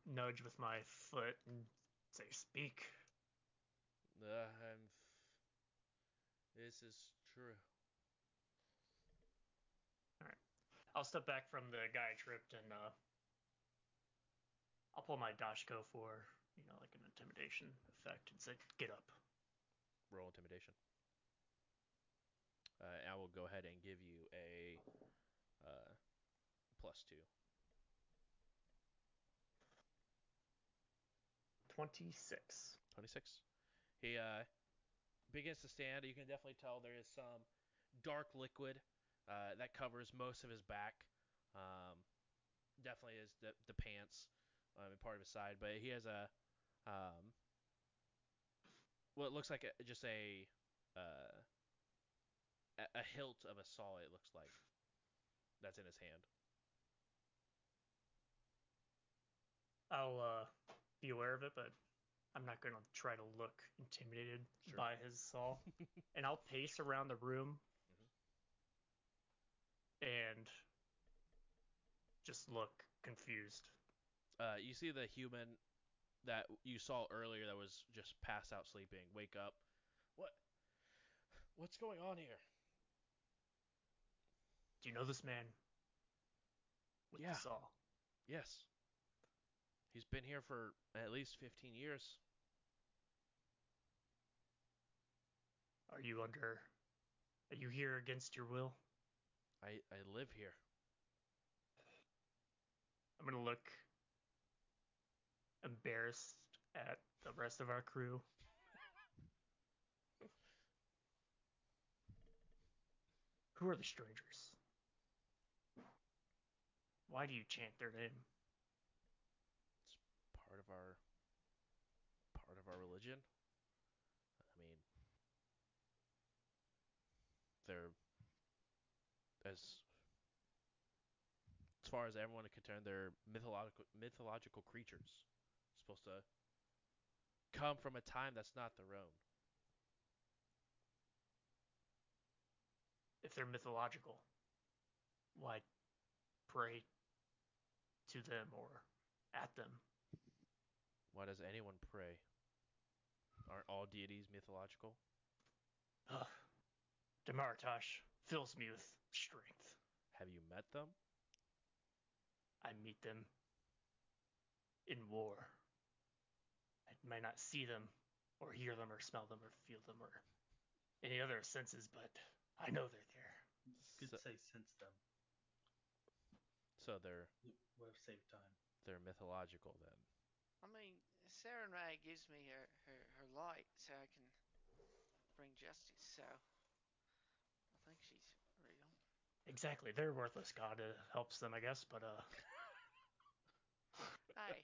nudge with my foot and say, "Speak." Uh, I'm. This is true. All right, I'll step back from the guy I tripped and uh, I'll pull my doshko for you know like an intimidation effect and say, "Get up." Roll intimidation. Uh, I will go ahead and give you a uh, plus two. Twenty-six. 26. He uh, begins to stand. You can definitely tell there is some dark liquid uh, that covers most of his back. Um, definitely is the, the pants um, and part of his side, but he has a um, what looks like a, just a, uh, a a hilt of a saw. It looks like that's in his hand. I'll uh, be aware of it, but I'm not gonna try to look intimidated Sure. by his saw. and I'll pace around the room and just look confused. Uh, you see the human that you saw earlier that was just passed out sleeping wake up. What? What's going on here? Do you know this man? With Yeah. the saw. Yes. He's been here for at least 15 years. Are you under? Are you here against your will? I, I live here. I'm gonna look embarrassed at the rest of our crew. Who are the strangers? Why do you chant their name? Part of our part of our religion. I mean, they're as as far as everyone is concerned, they're mythological mythological creatures, supposed to come from a time that's not their own. If they're mythological, why pray to them or at them? Why does anyone pray? Aren't all deities mythological? Ugh. Damoritosh fills me with strength. Have you met them? I meet them in war. I might not see them, or hear them, or smell them, or feel them, or any other senses, but I know they're there. Could So, say since them. so they're Would have saved time. they're mythological then. I mean, Sarenrae gives me her, her, her light so I can bring justice, so I think she's real. Exactly, they're worthless. God uh, helps them, I guess, but uh, Hey,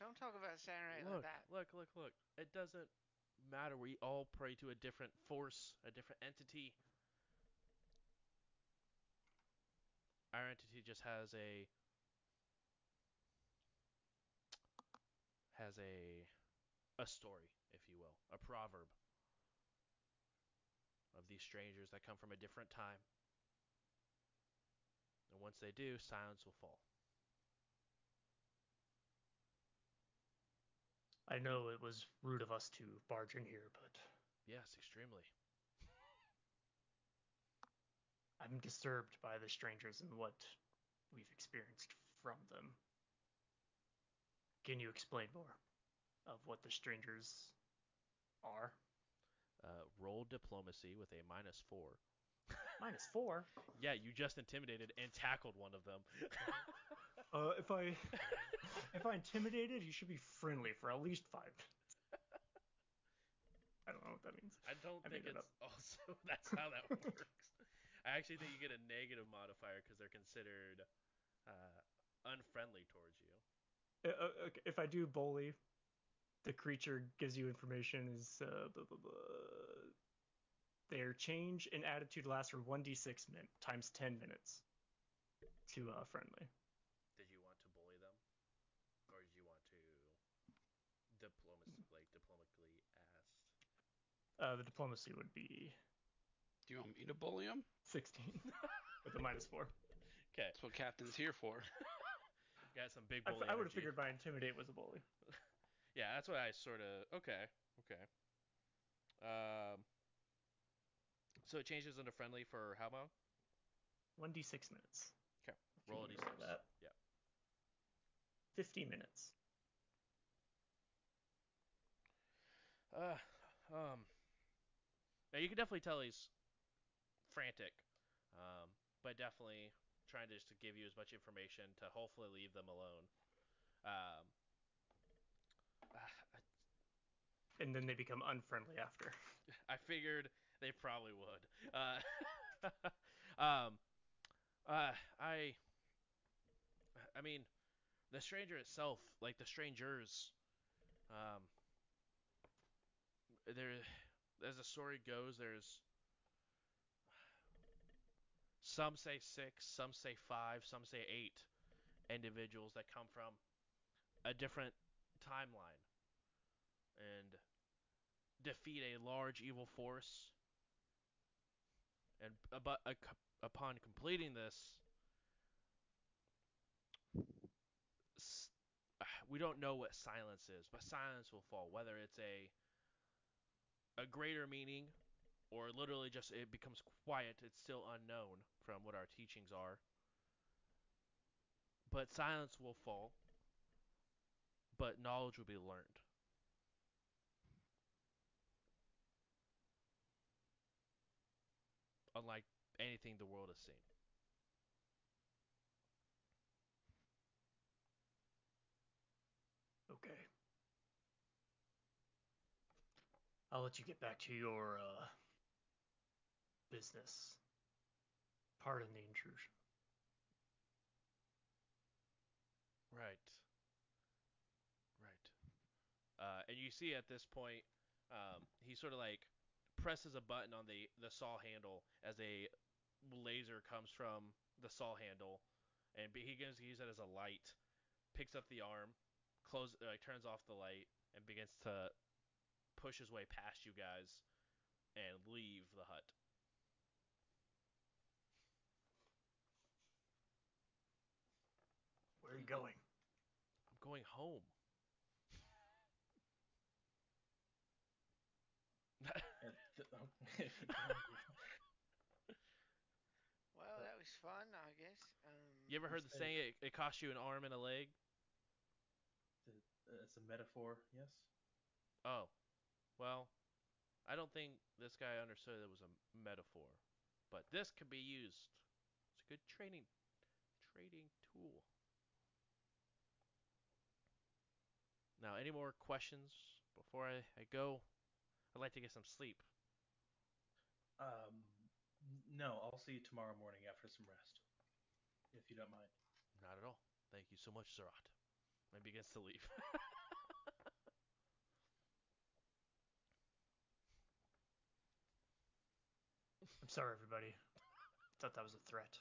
don't talk about Sarenrae like Look, that. look, look, look. It doesn't matter. We all pray to a different force, a different entity. Our entity just has a has a a story, if you will, a proverb of these strangers that come from a different time. And once they do, silence will fall. I know it was rude of us to barge in here, but Yes, extremely. I'm disturbed by the strangers and what we've experienced from them. Can you explain more of what the strangers are? Uh, roll diplomacy with a minus four. Minus four. Yeah, you just intimidated and tackled one of them. Uh, if I if I intimidated, you should be friendly for at least five. I don't know what that means. I don't I think made it it's also that's how that works. I actually think you get a negative modifier because they're considered uh, unfriendly towards you. Uh, uh, okay, if I do bully, the creature gives you information is uh, blah, blah, blah. their change in attitude lasts for 1d6 min times 10 minutes to uh, friendly. Did you want to bully them, or did you want to diplomacy like diplomatically asked? Uh, the diplomacy would be Do you want me to bully him? 16 with a minus 4. Okay, That's what captain's here for. got some big I, bully. I would have figured my intimidate was a bully. Yeah, that's what I sort of. Okay, okay. Um. So it changes into friendly for how long? 1d6 minutes. Okay, roll a know d6. Yeah. 50 minutes. Uh, um. Now you can definitely tell he's frantic, um, but definitely trying to just to give you as much information to hopefully leave them alone. Um. I, And then they become unfriendly after. I figured they probably would. Uh, um, uh, I, I mean, the stranger itself, like the strangers, um, there, as the story goes, there's some say six, some say five, some say eight individuals that come from a different timeline and defeat a large evil force. And upon completing this, we don't know what silence is, but silence will fall. Whether it's a a greater meaning or literally just it becomes quiet, it's still unknown from what our teachings are. But silence will fall, but knowledge will be learned. Unlike anything the world has seen. Okay. I'll let you get back to your uh, business. Pardon the intrusion. Right. Right. Uh, and you see at this point, um, he sort of like presses a button on the the saw handle as a laser comes from the saw handle, and he begins to use it as a light. Picks up the arm, close, uh, turns off the light, and begins to push his way past you guys and leave the hut. Where are you going? I'm going home. And th- okay. Well, that was fun, I guess. Um, you ever heard the saying it, it costs you an arm and a leg? It's a metaphor, yes. Oh, well, I don't think this guy understood it was a metaphor, but this could be used. It's a good training trading tool. Now, any more questions before I, I go? I'd like to get some sleep. Um, no, I'll see you tomorrow morning after some rest, if you don't mind. Not at all. Thank you so much, Zerat. And begins to leave. I'm sorry, everybody. Thought that was a threat.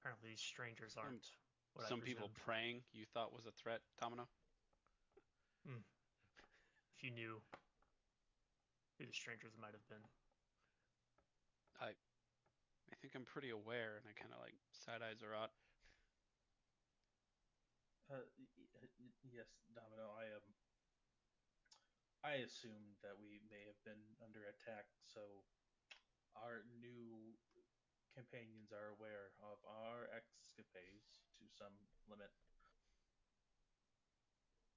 Apparently, these strangers aren't. What Some people praying you thought was a threat, Domino. If you knew who the strangers might have been. I I think I'm pretty aware, and I kind of like side eye Zerat. Uh, yes, Domino. I um, I assumed that we may have been under attack, so our new companions are aware of our escapades to some limit.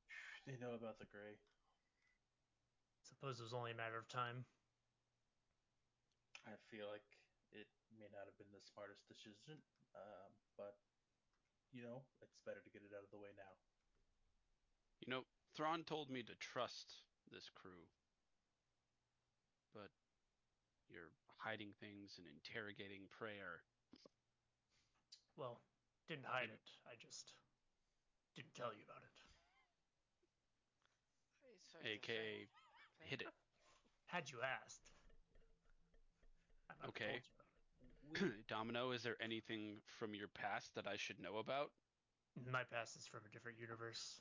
They know about the gray. Suppose it was only a matter of time. I feel like it may not have been the smartest decision, um, but you know, it's better to get it out of the way now. You know, Thrawn told me to trust this crew. But you're hiding things and interrogating prayer. Well, didn't hide it. I just didn't tell you about it. it's safe AKA hit it. Had you asked. I might have Okay. you about We, Domino, is there anything from your past that I should know about? My past is from a different universe.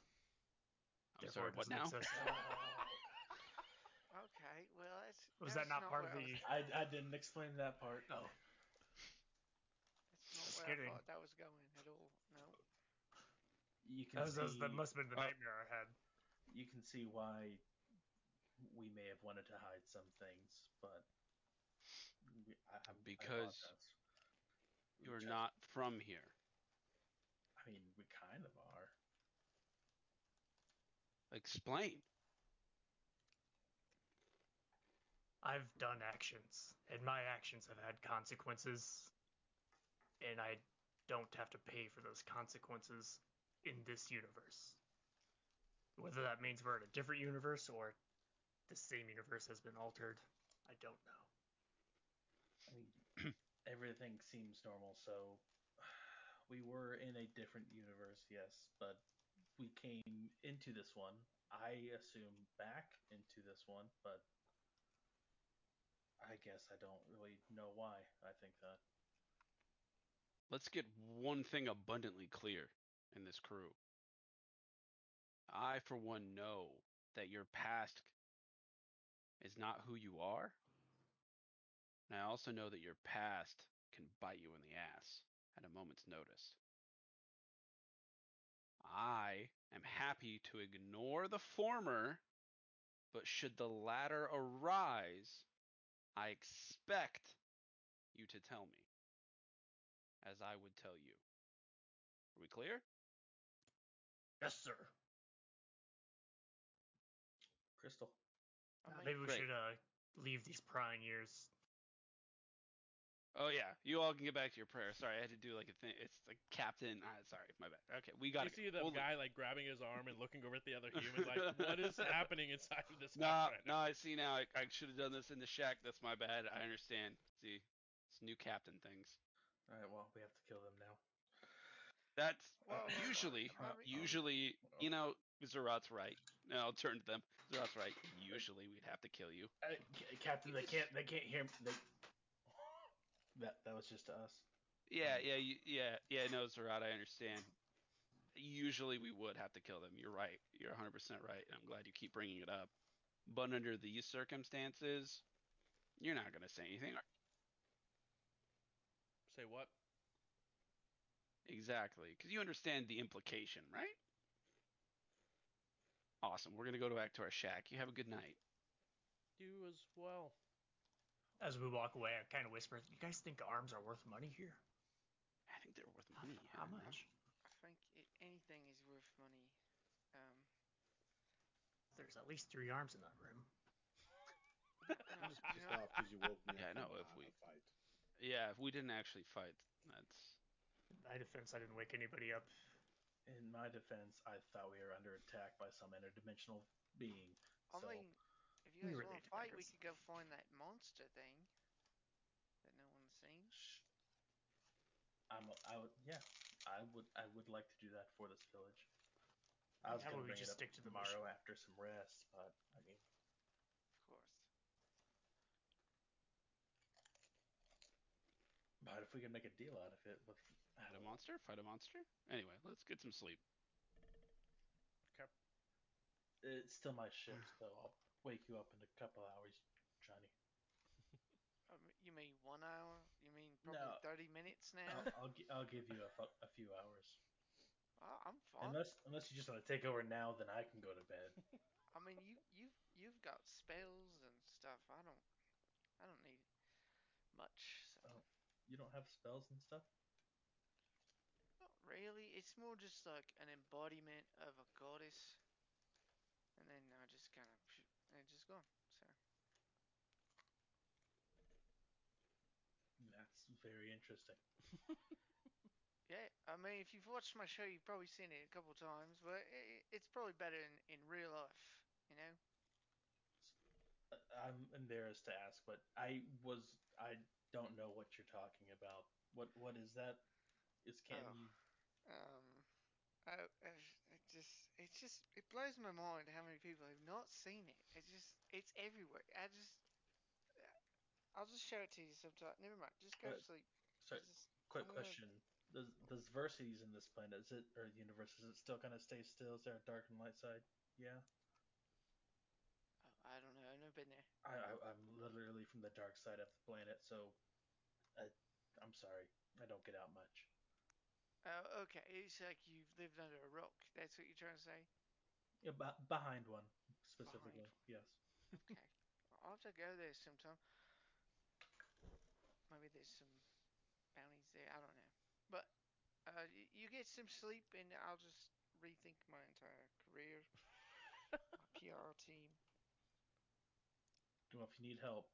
I'm therefore sorry, what now? Okay, well, that's. Was that not, part of I the? I, I didn't explain that part. Oh, That's Just not where kidding. I thought that was going at all. No. You can that, was, that, was- see, that must have been the uh, nightmare I had. you can see why we may have wanted to hide some things, but we, I, I'm- I Because You're just- not from here. I mean, we kind of are. Explain. I've done actions, and my actions have had consequences, and I don't have to pay for those consequences in this universe. Whether that means we're in a different universe or the same universe has been altered, I don't know. I mean, everything seems normal. So we were in a different universe, yes, but we came into this one. I assume back into this one, but I guess I don't really know why I think that. Let's get one thing abundantly clear in this crew. I, for one, know that your past is not who you are. And I also know that your past can bite you in the ass at a moment's notice. I am happy to ignore the former, but should the latter arise, I expect you to tell me, as I would tell you. Are we clear? Yes, sir. Crystal. I mean, Maybe we Great. should uh, leave these prying ears. Oh yeah, you all can get back to your prayer. Sorry, I had to do like a thing. It's like Captain. Ah, sorry, my bad. Okay, we got you to see the we'll, guy like grabbing his arm and looking over at the other human, like, what is happening inside of this No, house right no, now? I see now. I, I should have done this in the shack. That's my bad. I understand. See, it's new captain things. All right. Well, we have to kill them now. That's Well, well, usually, well, I mean- usually, you know, Zerat's right. No, I'll turn to them. Zerat's right. Usually, we'd have to kill you. Uh, C- Captain, they can't. They can't hear. They... That that was just to us. Yeah, yeah, you- yeah, yeah. No, Zerat, I understand. Usually, we would have to kill them. You're right. You're 100% right. and I'm glad you keep bringing it up. But under these circumstances, you're not gonna say anything. Say what? Exactly, because you understand the implication, right? Awesome. We're gonna go back to our shack. You have a good night. You as well. As we walk away, I kind of whisper, "You guys think arms are worth money here? I think they're worth money. I How much? I think it, anything is worth money. Um, There's at least three arms in that room. I'm just pissed off because you woke me Yeah, I know, if we- fight. Yeah, if we didn't actually fight, that's In my defense, I didn't wake anybody up. In my defense, I thought we were under attack by some interdimensional being. I So mean, if you guys were want to fight, we could go find that monster thing that no one's seen. shh. I'm. I would. Yeah. I would. I would like to do that for this village. I was How gonna about we bring just it up stick to the tomorrow mission? after some rest, but I mean, Of course. But if we can make a deal out of it with fight a monster. Fight a monster. Anyway, let's get some sleep. It's still my shift, so I'll wake you up in a couple hours, Johnny. Um, you mean one hour? You mean probably No. 30 minutes now? I'll, I'll, gi- I'll give you a, fu- a few hours. Oh, I'm fine. Unless unless you just want to take over now, then I can go to bed. I mean, you you've you've got spells and stuff. I don't I don't need much. You don't have spells and stuff. Not really. It's more just like an embodiment of a goddess, and then I just kind of and just gone. So That's very interesting. yeah, I mean, if you've watched my show, you've probably seen it a couple times, but it, it's probably better in in real life. You know. Uh, I'm embarrassed to ask, but I was I don't know what you're talking about. What what is that? Is can Oh. you? Um, I, I, it just, it just, it blows my mind how many people have not seen it. It's just, it's everywhere. I just, I'll just show it to you sometime. Never mind. Just go Uh, to sleep. Sorry, Just- quick gonna- question. Does does Verces in this planet is it or the universe is it still kind of stay still? Is there a dark and light side? Yeah. I don't know. I've never been there. I, I'm literally from the dark side of the planet, so I, I'm sorry. I don't get out much. Oh, okay. It's like you've lived under a rock. That's what you're trying to say. Yeah, be- behind one specifically. Behind Yes. Okay. I'll have to go there sometime. Maybe there's some bounties there. I don't know. But uh, y- you get some sleep, and I'll just rethink my entire career, my PR team. If you need help,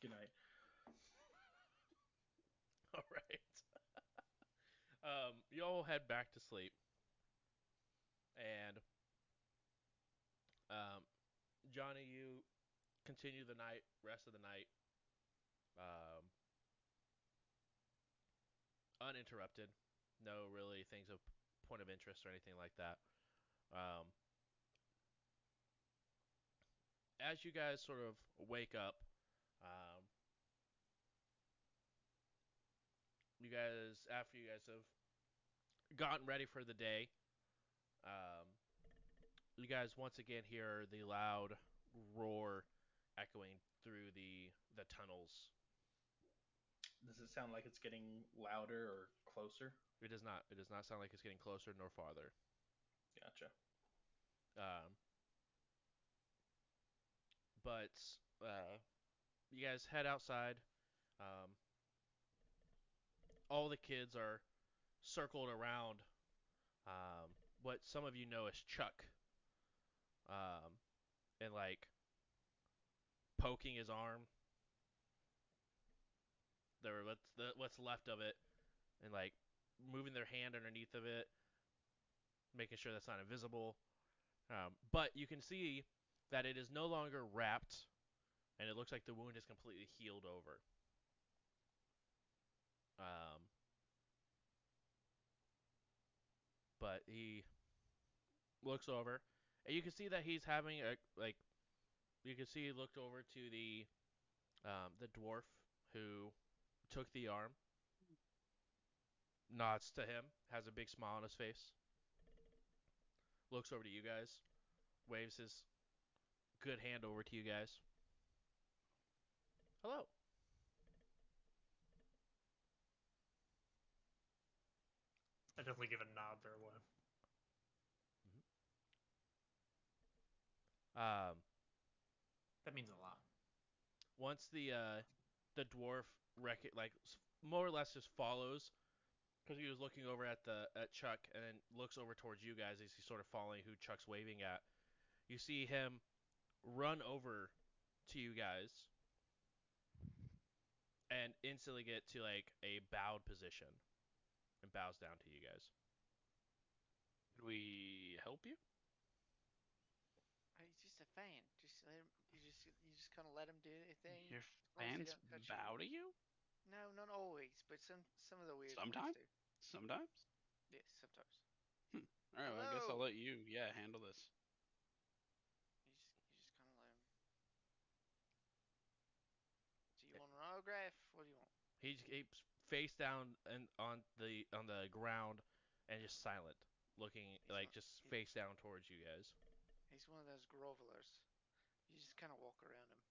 good night. All right. um, you all head back to sleep, and um, Johnny, you continue the night, rest of the night, um, uninterrupted. No really things of point of interest or anything like that. Um, as you guys sort of wake up, um, you guys after you guys have gotten ready for the day um, you guys once again hear the loud roar echoing through the the tunnels does it sound like it's getting louder or closer? It does not. It does not sound like it's getting closer nor farther. Gotcha. Um, but uh, you guys head outside. Um, all the kids are circled around um, what some of you know as Chuck, um, and like poking his arm. There, what's the what's left of it, and like moving their hand underneath of it, making sure that's not invisible. Um, but you can see that it is no longer wrapped, and it looks like the wound is completely healed over. Um, but he looks over, and you can see that he's having a like. You can see he looked over to the um, the dwarf who took the arm, nods to him, has a big smile on his face, looks over to you guys, waves his good hand over to you guys. Hello. I definitely give a nod their way. Um, That means a lot. once the uh, the dwarf rec- like more or less just follows because he was looking over at the at Chuck and then looks over towards you guys as he's sort of following who Chuck's waving at. You see him run over to you guys and instantly get to like a bowed position and bows down to you guys. Can we help you? He's just a fan. Just let him. You just you just kind of let him do their thing. Your long as they fans don't you. bow to you? No, not always, but some some of the weird Sometimes? Sometimes. Yes, sometimes. Hmm. All right, well, I guess I'll let you, yeah, handle this. You just you just kind of let him. Do you want an autograph? What do you want? He keeps face down and on the on the ground and just silent, looking He's like not- just he- face down towards you guys. He's one of those grovelers. You just kind of walk around him.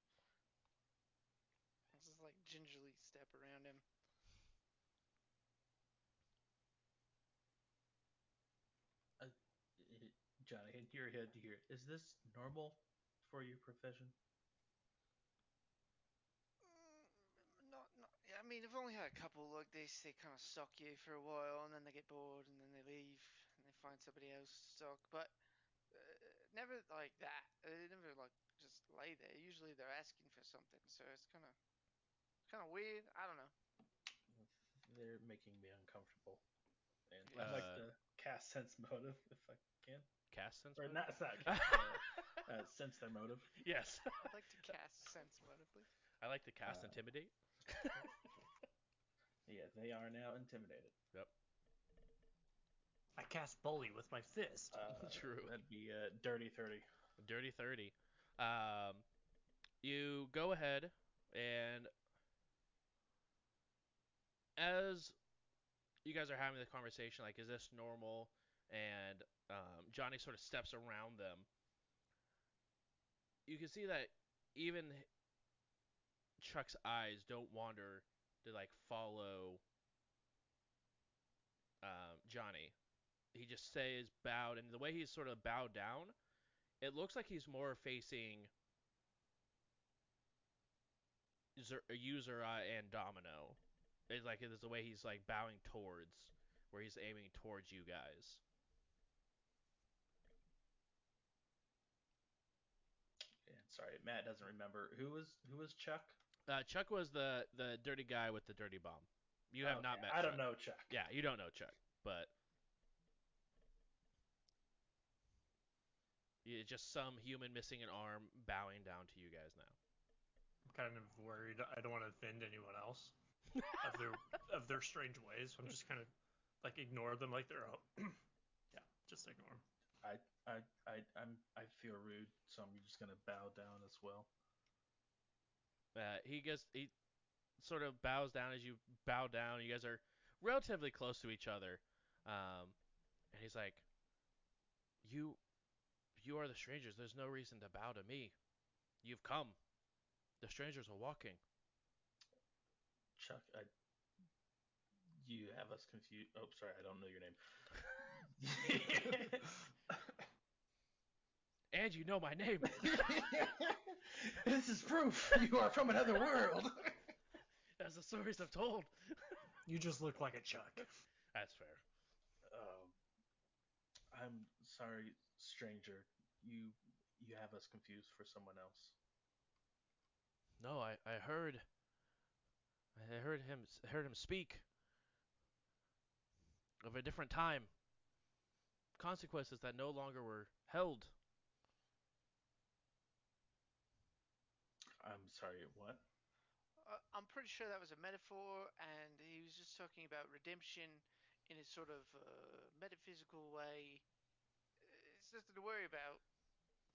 Just like gingerly step around him. Uh, Johnny, in your head, do you hear, is this normal for your profession? Mm, Not, not. yeah, I mean, I've only had a couple like this. They kind of suck you for a while, and then they get bored, and then they leave, and they find somebody else to suck. But uh, never like that. They never like just lay there. Usually they're asking for something, so it's kind of, kind of weird. I don't know. They're making me uncomfortable. And Uh, I'd like to cast sense motive if I can. Cast sense. Or motive? not, it's not cast, uh, uh, sense their motive. yes. I'd like to cast sense motive, please. I like to cast Uh, intimidate. Yeah, they are now intimidated. Yep. I cast bully with my fist. Uh, True. That'd be uh, dirty 30. Dirty 30. Um, you go ahead and as you guys are having the conversation, like, is this normal? And um, Johnny sort of steps around them. You can see that even Chuck's eyes don't wander to like follow um, Johnny. He just says bowed, and the way he's sort of bowed down, it looks like he's more facing Uzura and Domino. It's like it's the way he's like bowing towards, where he's aiming towards you guys. Yeah, sorry, Matt doesn't remember. Who was who was Chuck? Uh, Chuck was the the dirty guy with the dirty bomb. You have not met. I don't know Chuck. Yeah, you don't know Chuck, but it's just some human missing an arm bowing down to you guys now. I'm kind of worried. I don't want to offend anyone else of their of their strange ways. So I'm just kind of like ignore them like they're out. yeah, just ignore them. I I I I'm I feel rude, so I'm just gonna bow down as well. Uh, he gets he sort of bows down as you bow down. You guys are relatively close to each other, um, and he's like, "You, you are the strangers. There's no reason to bow to me. You've come. The strangers are walking." Chuck, I You have us confused. Oh, sorry, I don't know your name. And you know my name. this is proof you are from another world. As the stories have told. You just look like a Chuck. That's fair. Um, I'm sorry, stranger. You you have us confused for someone else. No, I, I heard. I heard him heard him speak of a different time. Consequences that no longer were held. I'm sorry. What? Uh, I'm pretty sure that was a metaphor, and he was just talking about redemption in a sort of uh, metaphysical way. It's nothing to worry about.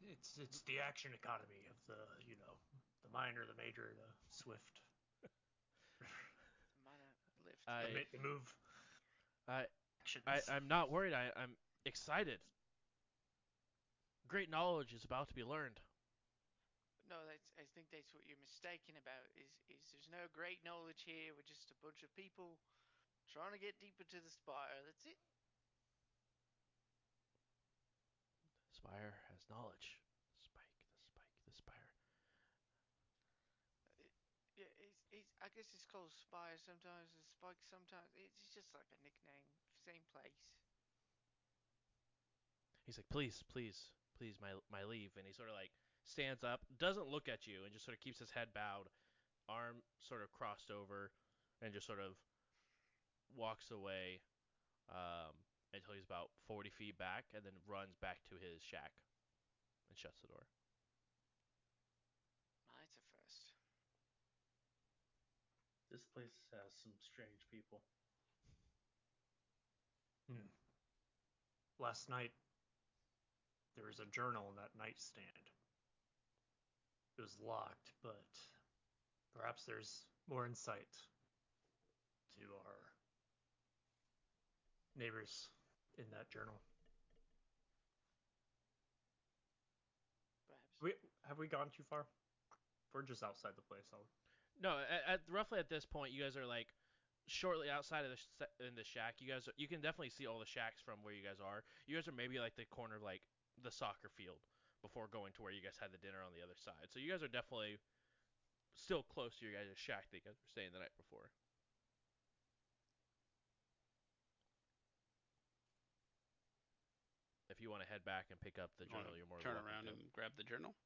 It's it's the action economy of the you know the minor, the major, the swift. Minor lift. The, I ma- the move. I Actions. I I'm not worried. I I'm excited. Great knowledge is about to be learned. No, that's, I think that's what you're mistaken about. Is is there's no great knowledge here. We're just a bunch of people trying to get deeper to the spire. That's it. Spire has knowledge. Spike, the spike, the spire. Yeah, it's, it's I guess it's called spire sometimes, and spike sometimes. It's just like a nickname. Same place. He's like, please, please, please, my my leave. And he's sort of like stands up, doesn't look at you, and just sort of keeps his head bowed, arm sort of crossed over, and just sort of walks away um, until he's about 40 feet back, and then runs back to his shack and shuts the door. Ah, it's a first. This place has some strange people. Hmm. Last night, there was a journal in that nightstand. It was locked, but perhaps there's more insight to our neighbors in that journal. Perhaps. We have we gone too far? We're just outside the place. I'll, No, at, at roughly at this point, you guys are like shortly outside of the sh- in the shack. You guys, you can definitely see all the shacks from where you guys are. You guys are maybe like the corner of like the soccer field before going to where you guys had the dinner on the other side. So you guys are definitely still close to your guys' shack that you guys were staying the night before. If you want to head back and pick up the You journal, you're more turn than around to. and grab the journal.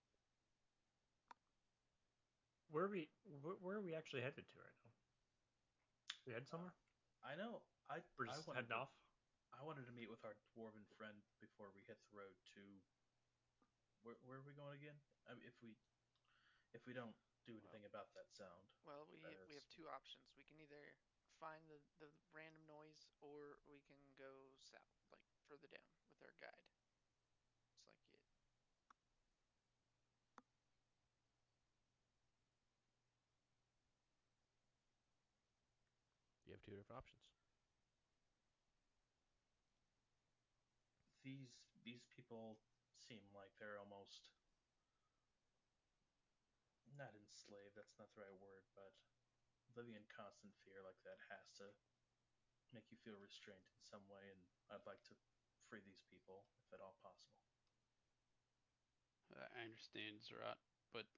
where are we? Where, where are we actually headed to right now? We head somewhere? Uh, I know. I We're I wanted heading to, off. I wanted to meet with our dwarven friend before we hit the road to. Where where are we going again? I mean, if we if we don't do anything about that sound. Well, we That we have two options. We can either find the the random noise, or we can go south, like further down with our guide. It's like it. You have two different options. these these people seem like they're almost not enslaved that's not the right word but living in constant fear like that has to make you feel restrained in some way and i'd like to free these people if at all possible I understand, Zerat, but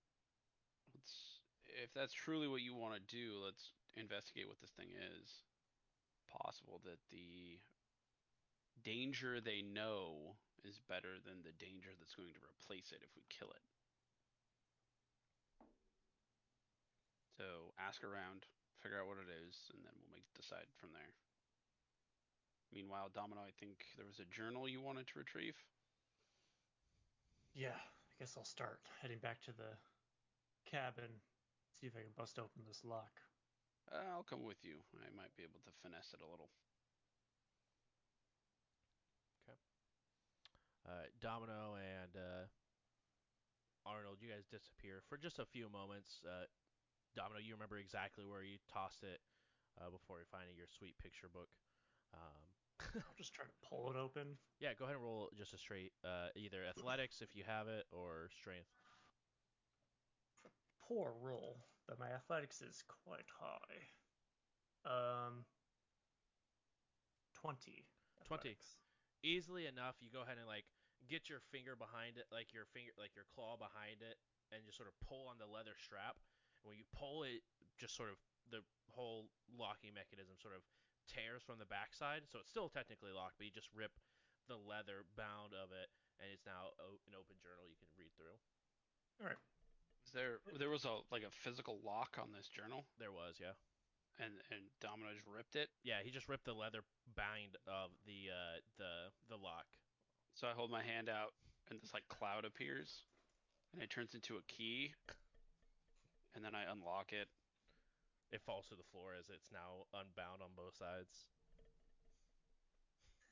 let's if that's truly what you want to do, let's investigate what this thing is. Possible that the danger they know is better than the danger that's going to replace it if we kill it. So ask around, figure out what it is, and then we'll make decide from there. Meanwhile, Domino, I think there was a journal you wanted to retrieve. Yeah, I guess I'll start heading back to the cabin, see if I can bust open this lock. Uh, I'll come with you. I might be able to finesse it a little. Uh, Domino and uh, Arnold, you guys disappear for just a few moments. Uh, Domino, you remember exactly where you tossed it uh, before finding your sweet picture book. Um, I'll just try to pull it open. yeah, go ahead and roll just a straight, uh, either athletics if you have it, or strength. Poor roll, but my athletics is quite high. Um, 20. 20. athletics. Easily enough you go ahead and like get your finger behind it like your finger like your claw behind it and just sort of pull on the leather strap. And when you pull it just sort of the whole locking mechanism sort of tears from the backside. So it's still technically locked but you just rip the leather bound of it and it's now an open journal you can read through. All right. Was there there was a like a physical lock on this journal, there was yeah and and Domino just ripped it. yeah he just ripped the leather bind of the uh the the lock So I hold my hand out, and this like cloud appears, and it turns into a key, and then I unlock it. it falls to the floor as it's now unbound on both sides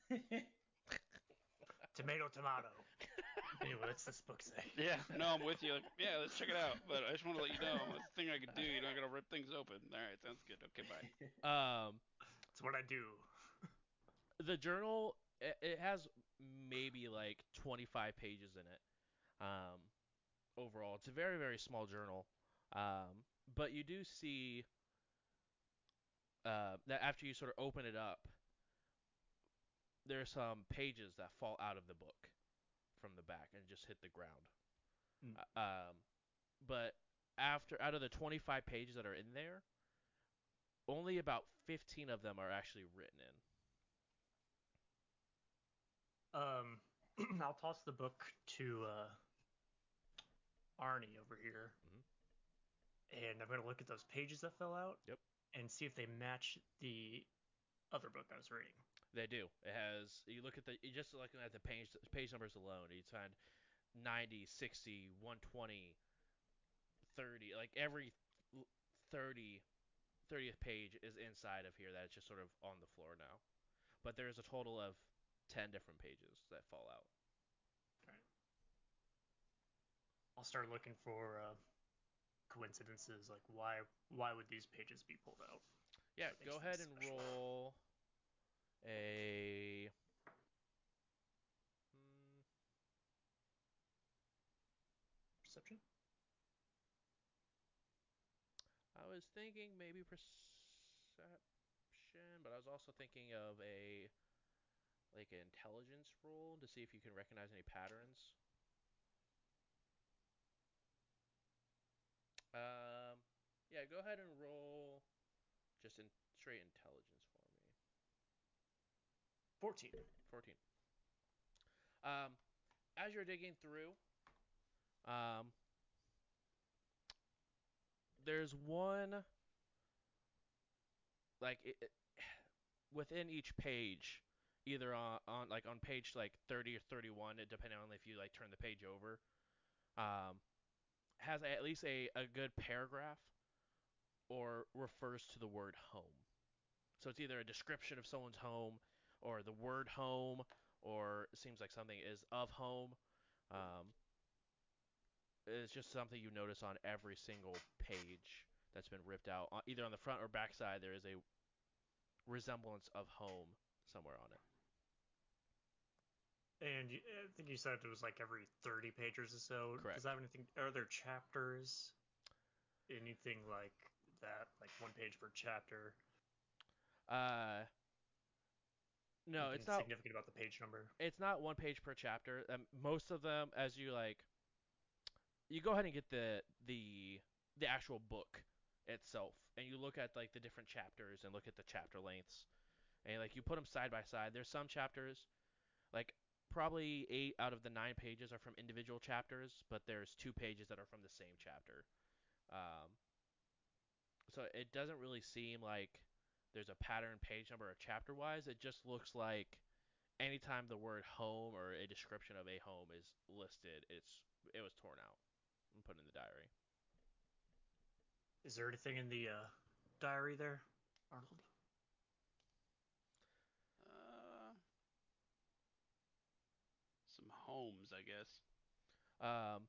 Tomato, tomato. Anyway, what's this book say? Yeah, no, I'm with you. Like, yeah, let's check it out. But I just want to let you know it's a thing I could do. You're not gonna rip things open. All right, sounds good. Okay, bye. um It's what I do. the journal it, it has maybe like 25 pages in it um, overall it's a very very small journal um, but you do see uh, that after you sort of open it up there's some pages that fall out of the book from the back and just hit the ground Hmm. Uh, um, but after out of the 25 pages that are in there only about 15 of them are actually written in Um, I'll toss the book to uh, Arnie over here, Mhm. and I'm gonna look at those pages that fell out. Yep. And see if they match the other book I was reading. They do. It has. You look at the. You just looking at the page page numbers alone. You find 90, 60, 120, 30. Like every 30, 30th page is inside of here. That's just sort of on the floor now. But there's a total of 10 different pages that fall out. I'll start looking for uh, coincidences, like why why would these pages be pulled out? Yeah. Go ahead and roll a. Hmm, Perception. I was thinking maybe perception, but I was also thinking of a like an intelligence roll to see if you can recognize any patterns. Um, yeah, go ahead and roll just in straight intelligence 14. 14. Um, as you're digging through, um, there's one, like, it, within each page, either on, on, like, on page, like, 30 or 31, depending on if you, like, turn the page over, um, has at least a, a good paragraph or refers to the word home. So it's either a description of someone's home, or the word home or it seems like something is of home. Um, it's just something you notice on every single page that's been ripped out. Either on the front or back side, there is a resemblance of home somewhere on it. And you, I think you said it was like every 30 pages or so. Correct. Does that have anything? Are there chapters? Anything like that? Like one page per chapter? Uh, no, it's not. significant about the page number. It's not one page per chapter. Um, most of them, as you like, you go ahead and get the the the actual book itself, and you look at like the different chapters and look at the chapter lengths, and like you put them side by side. There's some chapters, like probably eight out of the nine pages are from individual chapters, but there's two pages that are from the same chapter. Um, so it doesn't really seem like there's a pattern page number or chapter wise. It just looks like anytime the word home or a description of a home is listed, it's it was torn out and put in the diary. Is there anything in the uh, diary there, Arnold? Uh, some homes, I guess. Um,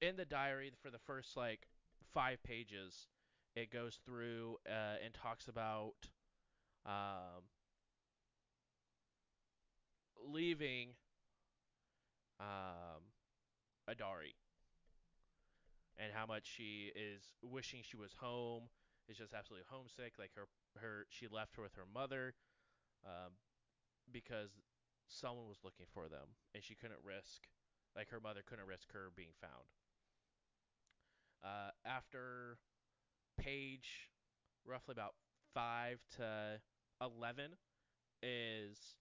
in the diary for the first like five pages, it goes through uh, and talks about um, leaving um, Adari and how much she is wishing she was home. Is just absolutely homesick. Like her her she left her with her mother. Um, because someone was looking for them and she couldn't risk like her mother couldn't risk her being found. Uh, after page roughly about 5 to 11 is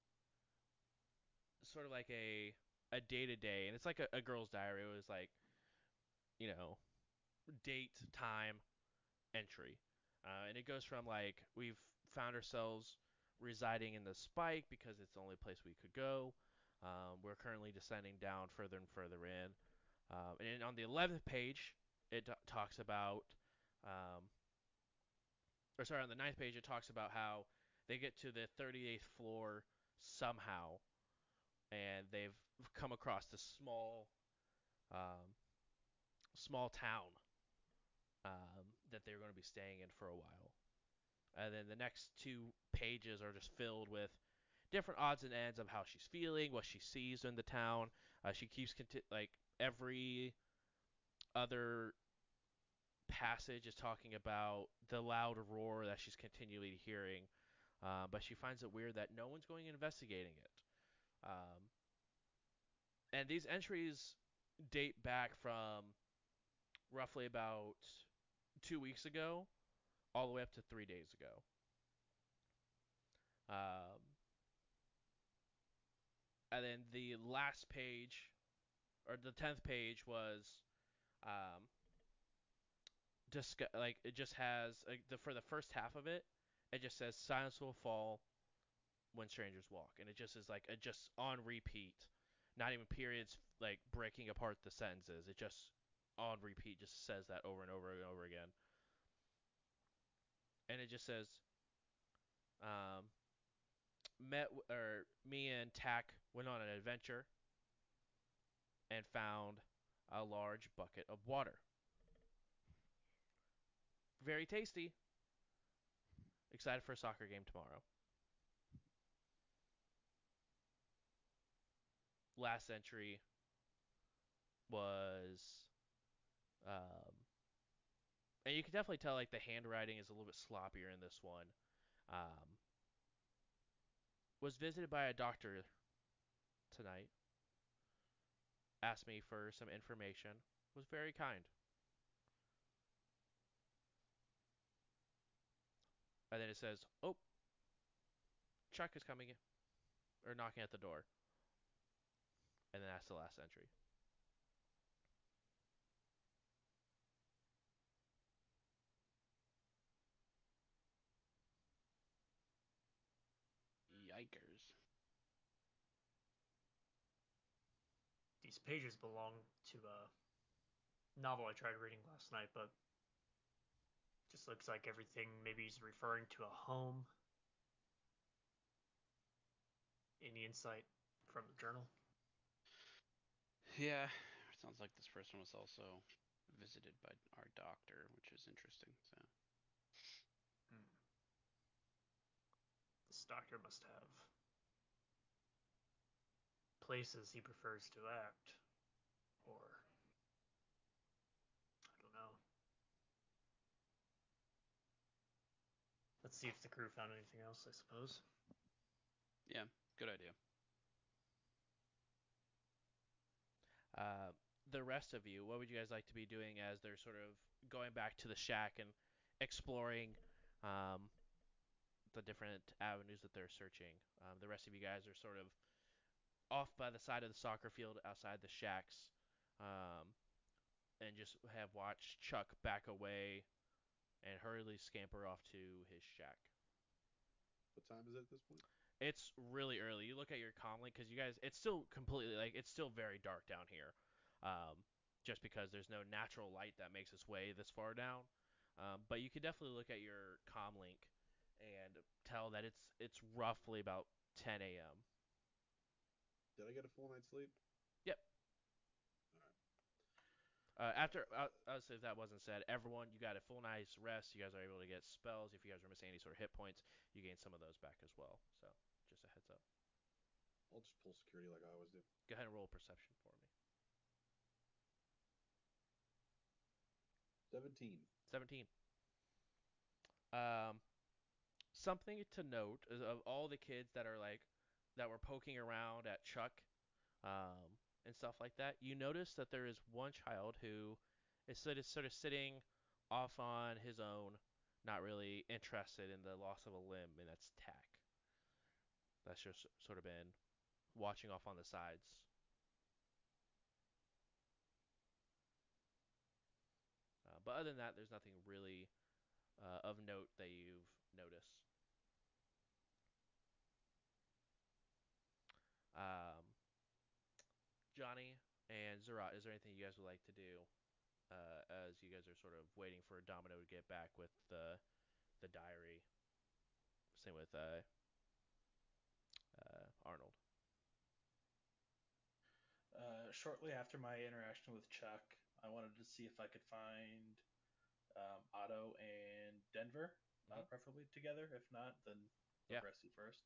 sort of like a a day to day and it's like a, a girl's diary. It was like you know date time entry. Uh, and it goes from like we've found ourselves residing in the spike because it's the only place we could go. Um, we're currently descending down further and further in. Um, and on the 11th page it t- talks about um, or sorry on the ninth page it talks about how they get to the 38th floor somehow and they've come across this small um, small town um, that they're going to be staying in for a while. And then the next two pages are just filled with different odds and ends of how she's feeling, what she sees in the town. Uh, she keeps conti- like every other passage is talking about the loud roar that she's continually hearing, uh, but she finds it weird that no one's going investigating it. Um, and these entries date back from roughly about two weeks ago all the way up to three days ago. Um, and then the last page, or the tenth page, was um, discuss like it just has like the for the first half of it, it just says silence will fall when strangers walk, and it just is like it just on repeat, not even periods like breaking apart the sentences. It just on repeat just says that over and over and over again. And it just says, um, met or me and Tack went on an adventure and found a large bucket of water. Very tasty. Excited for a soccer game tomorrow. Last entry was um and you can definitely tell like the handwriting is a little bit sloppier in this one. Um was visited by a doctor tonight. Asked me for some information. Was very kind. And then it says, "Oh, Chuck is coming in or knocking at the door." And then that's the last entry. Yikers. These pages belong to a novel I tried reading last night, but just looks like everything maybe is referring to a home. Any insight from the journal? Yeah, it sounds like this person was also visited by our doctor, which is interesting. So hmm. This doctor must have places he prefers to act, or I don't know. Let's see if the crew found anything else. I suppose. yeah, good idea. Uh, the rest of you, what would you guys like to be doing as they're sort of going back to the shack and exploring um, the different avenues that they're searching? Um, the rest of you guys are sort of off by the side of the soccer field outside the shacks um, and just have watched Chuck back away and hurriedly scamper off to his shack. What time is it at this point? It's really early. You look at your comlink because you guys, it's still completely like it's still very dark down here, um, just because there's no natural light that makes its way this far down. Um, but you can definitely look at your comlink and tell that it's it's roughly about 10 a.m. Did I get a full night's sleep? Yep. All right. Uh, after, uh, if that wasn't said, everyone, you got a full night's rest. You guys are able to get spells. If you guys are missing any sort of hit points, you gain some of those back as well. So, just a heads up. I'll just pull security like I always do. Go ahead and roll perception for me. 17. 17. Um, something to note is of all the kids that are like that were poking around at Chuck um, and stuff like that, you notice that there is one child who is sort of, sort of sitting off on his own, not really interested in the loss of a limb, and that's Tack. That's just sort of been watching off on the sides. Uh, but other than that, there's nothing really uh, of note that you've noticed. Um, Johnny and Zerat, is there anything you guys would like to do uh, as you guys are sort of waiting for Domino to get back with the the diary? Same with uh, uh, Arnold. Uh, shortly after my interaction with Chuck, I wanted to see if I could find um, Otto and Denver, uh, Mhm. preferably together. If not, then Yeah. Progressi first.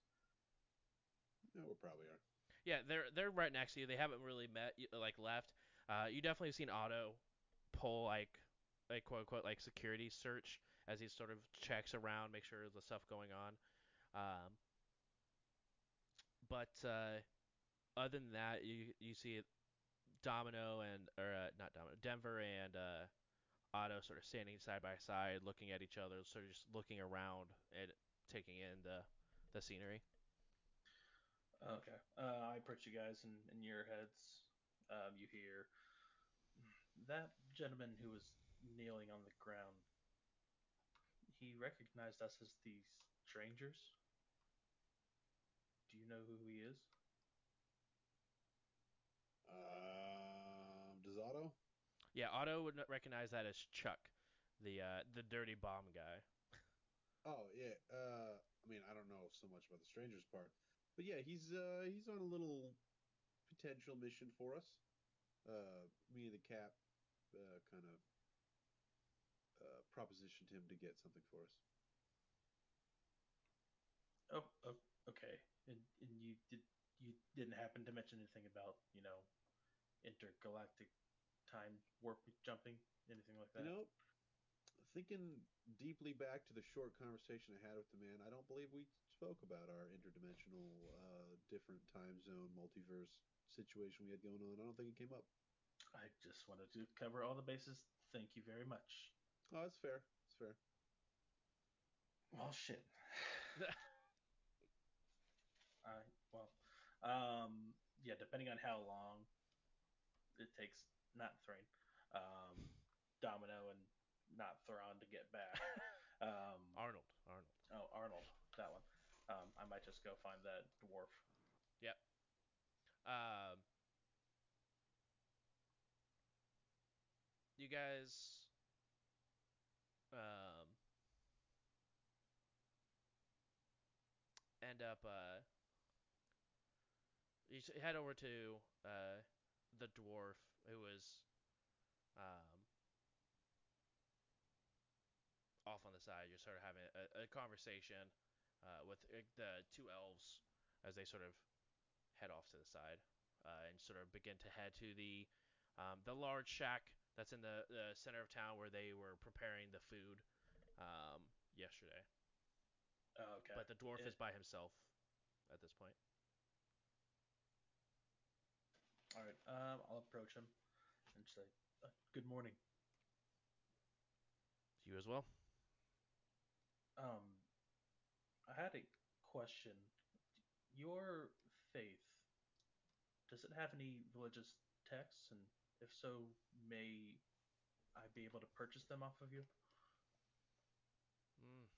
Yeah, we probably are. Yeah, they're they're right next to you. They haven't really met, like left. Uh, you definitely seen Otto pull like a quote unquote like security search as he sort of checks around, make sure there's the stuff going on. Um, but uh, other than that, you you see Domino and or uh, not Domino, Denver and uh, Otto sort of standing side by side, looking at each other, sort of just looking around and taking in the the scenery. Okay. Uh, I approach you guys, and in your heads, um, you hear that gentleman who was kneeling on the ground. He recognized us as the strangers. Do you know who he is? Um, does Otto? Yeah, Otto would recognize that as Chuck, the uh, the dirty bomb guy. Oh yeah. Uh, I mean, I don't know so much about the strangers part, but yeah, he's uh he's on a little potential mission for us. Uh, me and the Cap, uh, kind of uh, propositioned him to get something for us. Oh, oh okay. And, and you did you didn't happen to mention anything about you know intergalactic time warp jumping, anything like that? You know, thinking deeply back to the short conversation I had with the man, I don't believe we spoke about our interdimensional, uh, different time zone, multiverse situation we had going on. I don't think it came up. I just wanted to cover all the bases. Thank you very much. Oh, that's fair. That's fair. Well, shit. I well, um, yeah. Depending on how long it takes, not Thrain, um, Domino, and not Thrawn to get back. Um, Arnold, Arnold. oh, Arnold, that one. Um, I might just go find that dwarf. Um, you guys, um, end up uh, you head over to uh the dwarf who was um off on the side. You're sort of having a, a conversation uh, with uh, the two elves as they sort of head off to the side uh, and sort of begin to head to the um, the large shack that's in the, the center of town where they were preparing the food um, yesterday. Oh, okay. But the dwarf It- is by himself at this point. All right. Um, I'll approach him and say, uh, "Good morning." You as well. Um, I had a question. Your faith, does it have any religious texts? And if so, may I be able to purchase them off of you? Mm.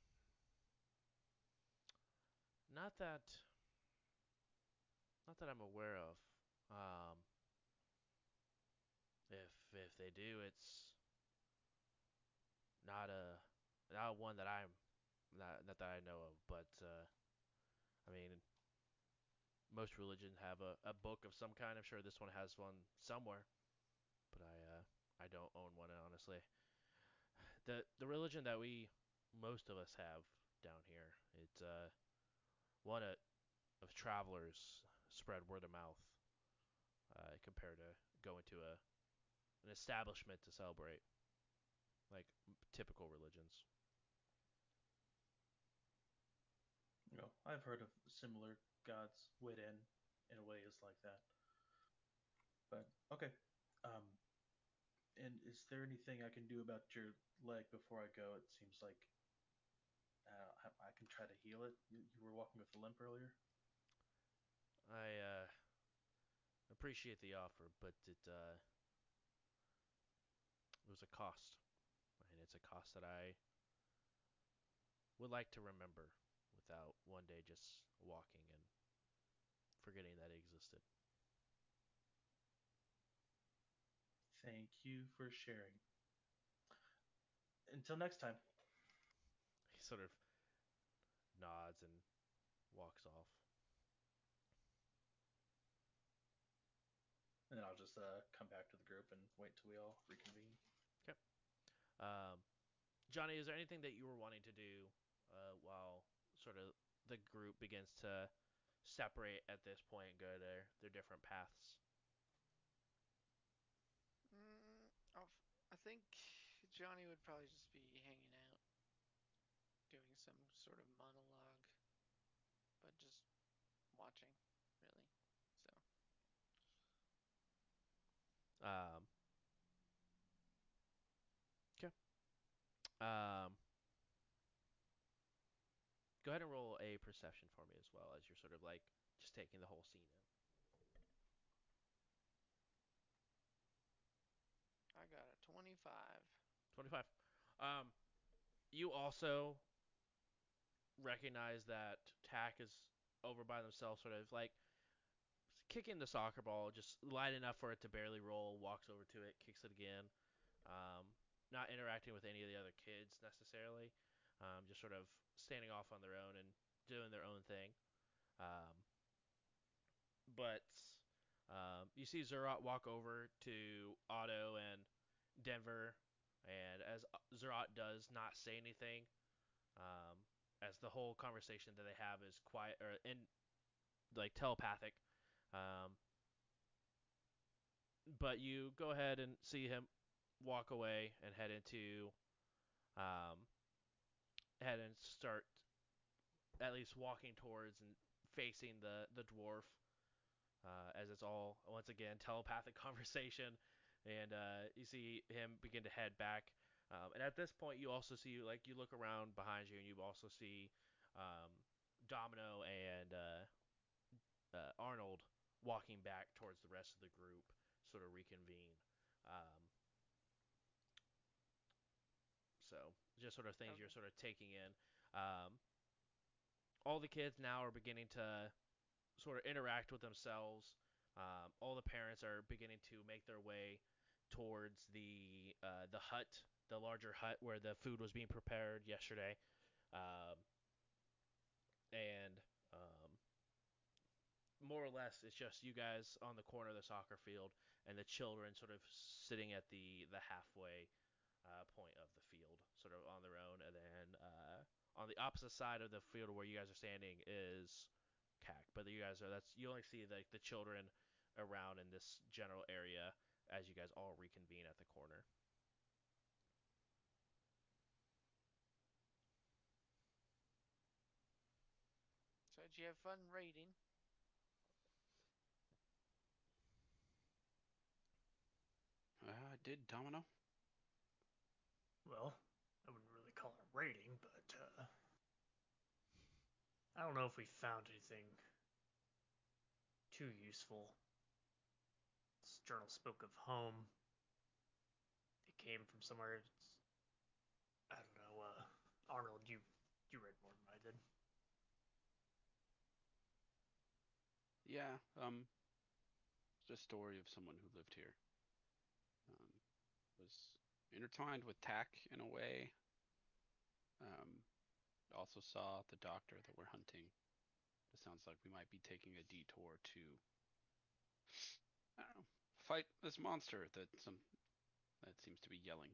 Not that. Not that I'm aware of. Um, if if they do, it's not a not one that I'm not not that I know of. But uh, I mean, most religions have a, a book of some kind. I'm sure this one has one somewhere, but I uh, I don't own one honestly. The the religion that we most of us have down here, it's uh one of, of travelers spread word of mouth uh, compared to going to a an establishment to celebrate like typical religions. You know, I've heard of similar gods within in ways like that. But okay. Um, and is there anything I can do about your leg before I go? It seems like uh, I, I can try to heal it. You, you were walking with a limp earlier. I uh, appreciate the offer, but it uh, it was a cost, and it's a cost that I would like to remember without one day just walking and forgetting that it existed. Thank you for sharing. Until next time. He sort of nods and walks off. And then I'll just uh, come back to the group and wait till we all reconvene. Um, Johnny, is there anything that you were wanting to do uh, while sort of the group begins to separate at this point and go their their different paths? Mm, I'll I think Johnny would probably just be hanging out, doing some sort of monologue, but just watching, really. So Um, okay. Um, go ahead and roll a perception for me as well as you're sort of like just taking the whole scene in. I got a 25. 25. Um, you also recognize that Tack is over by themselves, sort of like kicking the soccer ball, just light enough for it to barely roll, walks over to it, kicks it again. Um, not interacting with any of the other kids necessarily, um, just sort of standing off on their own and doing their own thing. Um, but um, you see Zerat walk over to Otto and Denver, and as Zerat does not say anything, um, as the whole conversation that they have is quiet or in like telepathic. Um, but you go ahead and see him walk away and head into um, head and start at least walking towards and facing the the dwarf uh, as it's all once again telepathic conversation. And uh, you see him begin to head back. Um, and at this point you also see like you look around behind you and you also see um, domino and uh, uh, arnold walking back towards the rest of the group sort of reconvene. Um, so just sort of things Okay. you're sort of taking in um, all the kids now are beginning to sort of interact with themselves. Um, all the parents are beginning to make their way towards the uh, the hut, the larger hut where the food was being prepared yesterday, um, and um, more or less it's just you guys on the corner of the soccer field and the children sort of sitting at the the halfway uh, point of the field, sort of on their own, and then uh, on the opposite side of the field where you guys are standing is CAC. But you guys are that's you only see like the children around in this general area as you guys all reconvene at the corner. So did you have fun raiding? Uh, I did Domino? Well, I wouldn't really call it raiding, but uh, I don't know if we found anything too useful. This journal spoke of home. It came from somewhere. It's, I don't know. Uh, Arnold, you you read more than I did. Yeah, um, it's a story of someone who lived here. Um, was intertwined with Tack in a way. Um, also saw the doctor that we're hunting. It sounds like we might be taking a detour to, I don't know, fight this monster that some that seems to be yelling.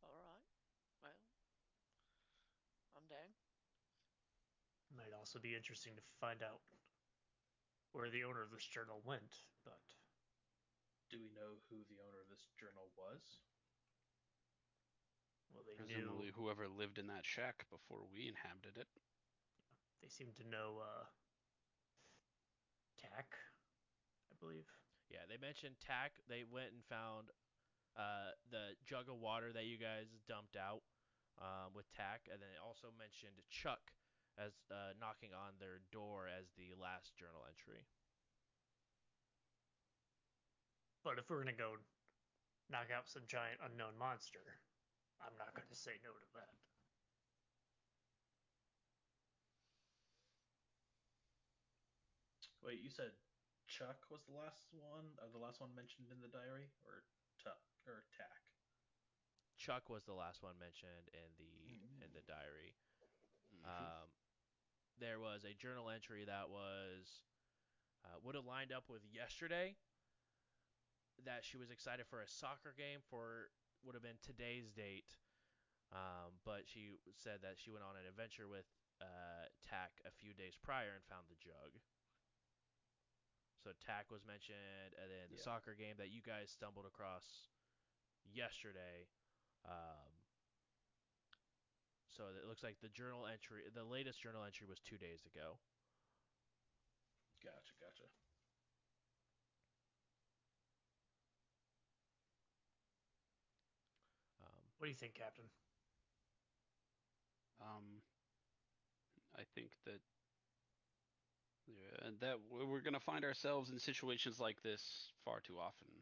All right. Well, I'm down. Might also be interesting to find out where the owner of this journal went, but Do we know who the owner of this journal was? Well, they Presumably, knew. whoever lived in that shack before we inhabited it. They seem to know. Uh, Tack, I believe. Yeah, they mentioned tack. They went and found uh, the jug of water that you guys dumped out um, with tack, and then they also mentioned Chuck as uh, knocking on their door as the last journal entry. But if we're gonna go knock out some giant unknown monster, I'm not gonna say no to that. Wait, you said Chuck was the last one, or the last one mentioned in the diary, or Tuck or Tack? Chuck was the last one mentioned in the in the diary. Mhm. Um, there was a journal entry that was uh, would have lined up with yesterday. That she was excited for a soccer game for would have been today's date, um, but she said that she went on an adventure with uh, Tack a few days prior and found the jug. So Tack was mentioned, and then the Yeah. soccer game that you guys stumbled across yesterday. Um, so it looks like the journal entry, the latest journal entry was two days ago. Gotcha, gotcha. What do you think, Captain? Um, I think that yeah, that we're going to find ourselves in situations like this far too often.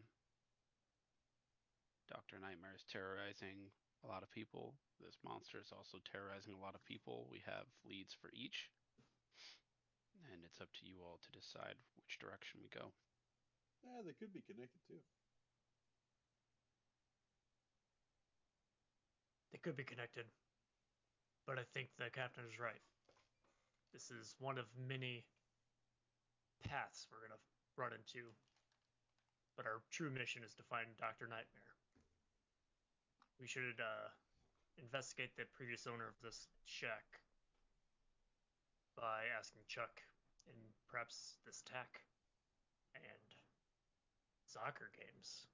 Doctor Nightmare is terrorizing a lot of people. This monster is also terrorizing a lot of people. We have leads for each, and it's up to you all to decide which direction we go. Yeah, they could be connected too. They could be connected, but I think the captain is right. This is one of many paths we're gonna run into, but our true mission is to find Doctor Nightmare. We should uh, investigate the previous owner of this shack by asking Chuck and perhaps this tack and soccer games.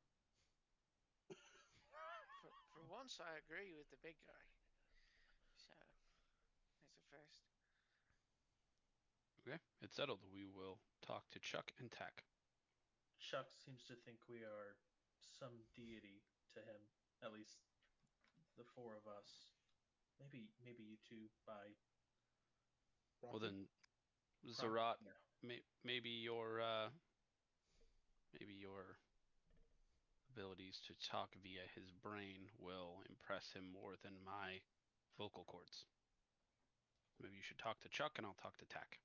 For, for once, I agree with the big guy. So, that's a first. Okay, it's settled. We will talk to Chuck and Tack. Chuck seems to think we are some deity to him. At least the four of us. Maybe maybe you two by Well then, Zerat, Yeah. may, maybe your uh, maybe your abilities to talk via his brain will impress him more than my vocal cords. Maybe you should talk to Chuck, and I'll talk to Tack.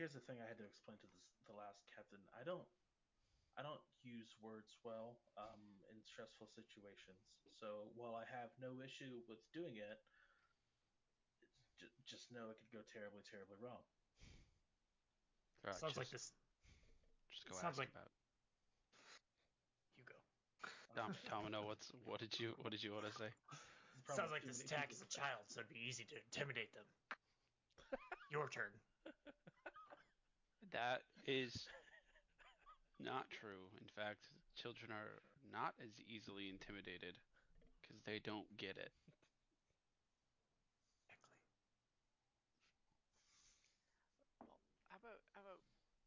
here's the thing I had to explain to this, the last captain. I don't I don't use words well um, in stressful situations. So while I have no issue with doing it, j- just know it could go terribly, terribly wrong. All right, sounds like just, this. Just go sounds ask like- about You go. Dom, Domino. What's what did you what did you want to say? Probably Sounds like this attack is a child, so it'd be easy to intimidate them. Your turn. That is not true. In fact, children are not as easily intimidated because they don't get it. Exactly. How about how about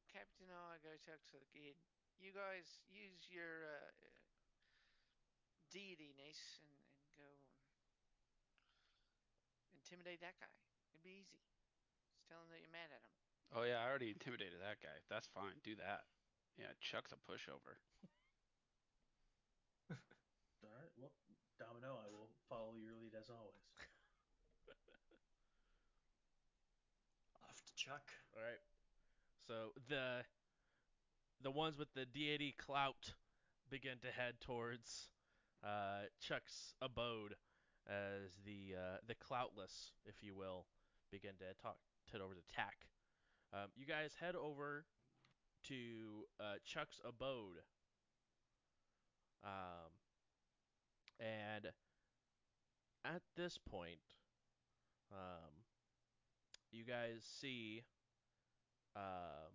Captain and I go talk to the kid? You guys use your uh, deityness and, and go and intimidate that guy. It'd be easy. Just tell him that you're mad at him. Oh yeah, I already intimidated that guy. That's fine. Do that. Yeah, Chuck's a pushover. All right. Well, Domino, I will follow your lead as always. Off to Chuck. All right. So the the ones with the deity clout begin to head towards uh, Chuck's abode as the uh, the cloutless, if you will, begin to talk head over to Tack. Um, you guys head over to uh, Chuck's abode. Um, and at this point, um, you guys see um,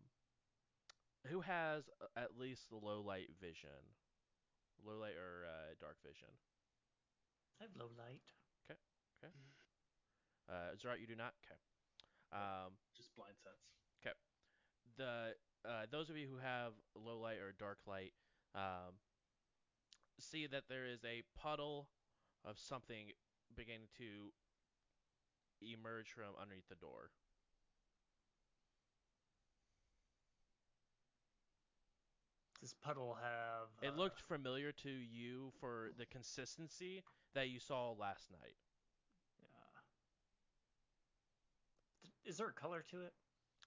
who has at least the low light vision. Low light or uh, dark vision? I have low light. Okay. Okay. Uh, Zerat, you do not. Okay. Um, Just blind sense. Okay. The uh, those of you who have low light or dark light um, see that there is a puddle of something beginning to emerge from underneath the door. Does puddle have? It uh, looked familiar to you for the consistency that you saw last night. uh, th- Is there a color to it?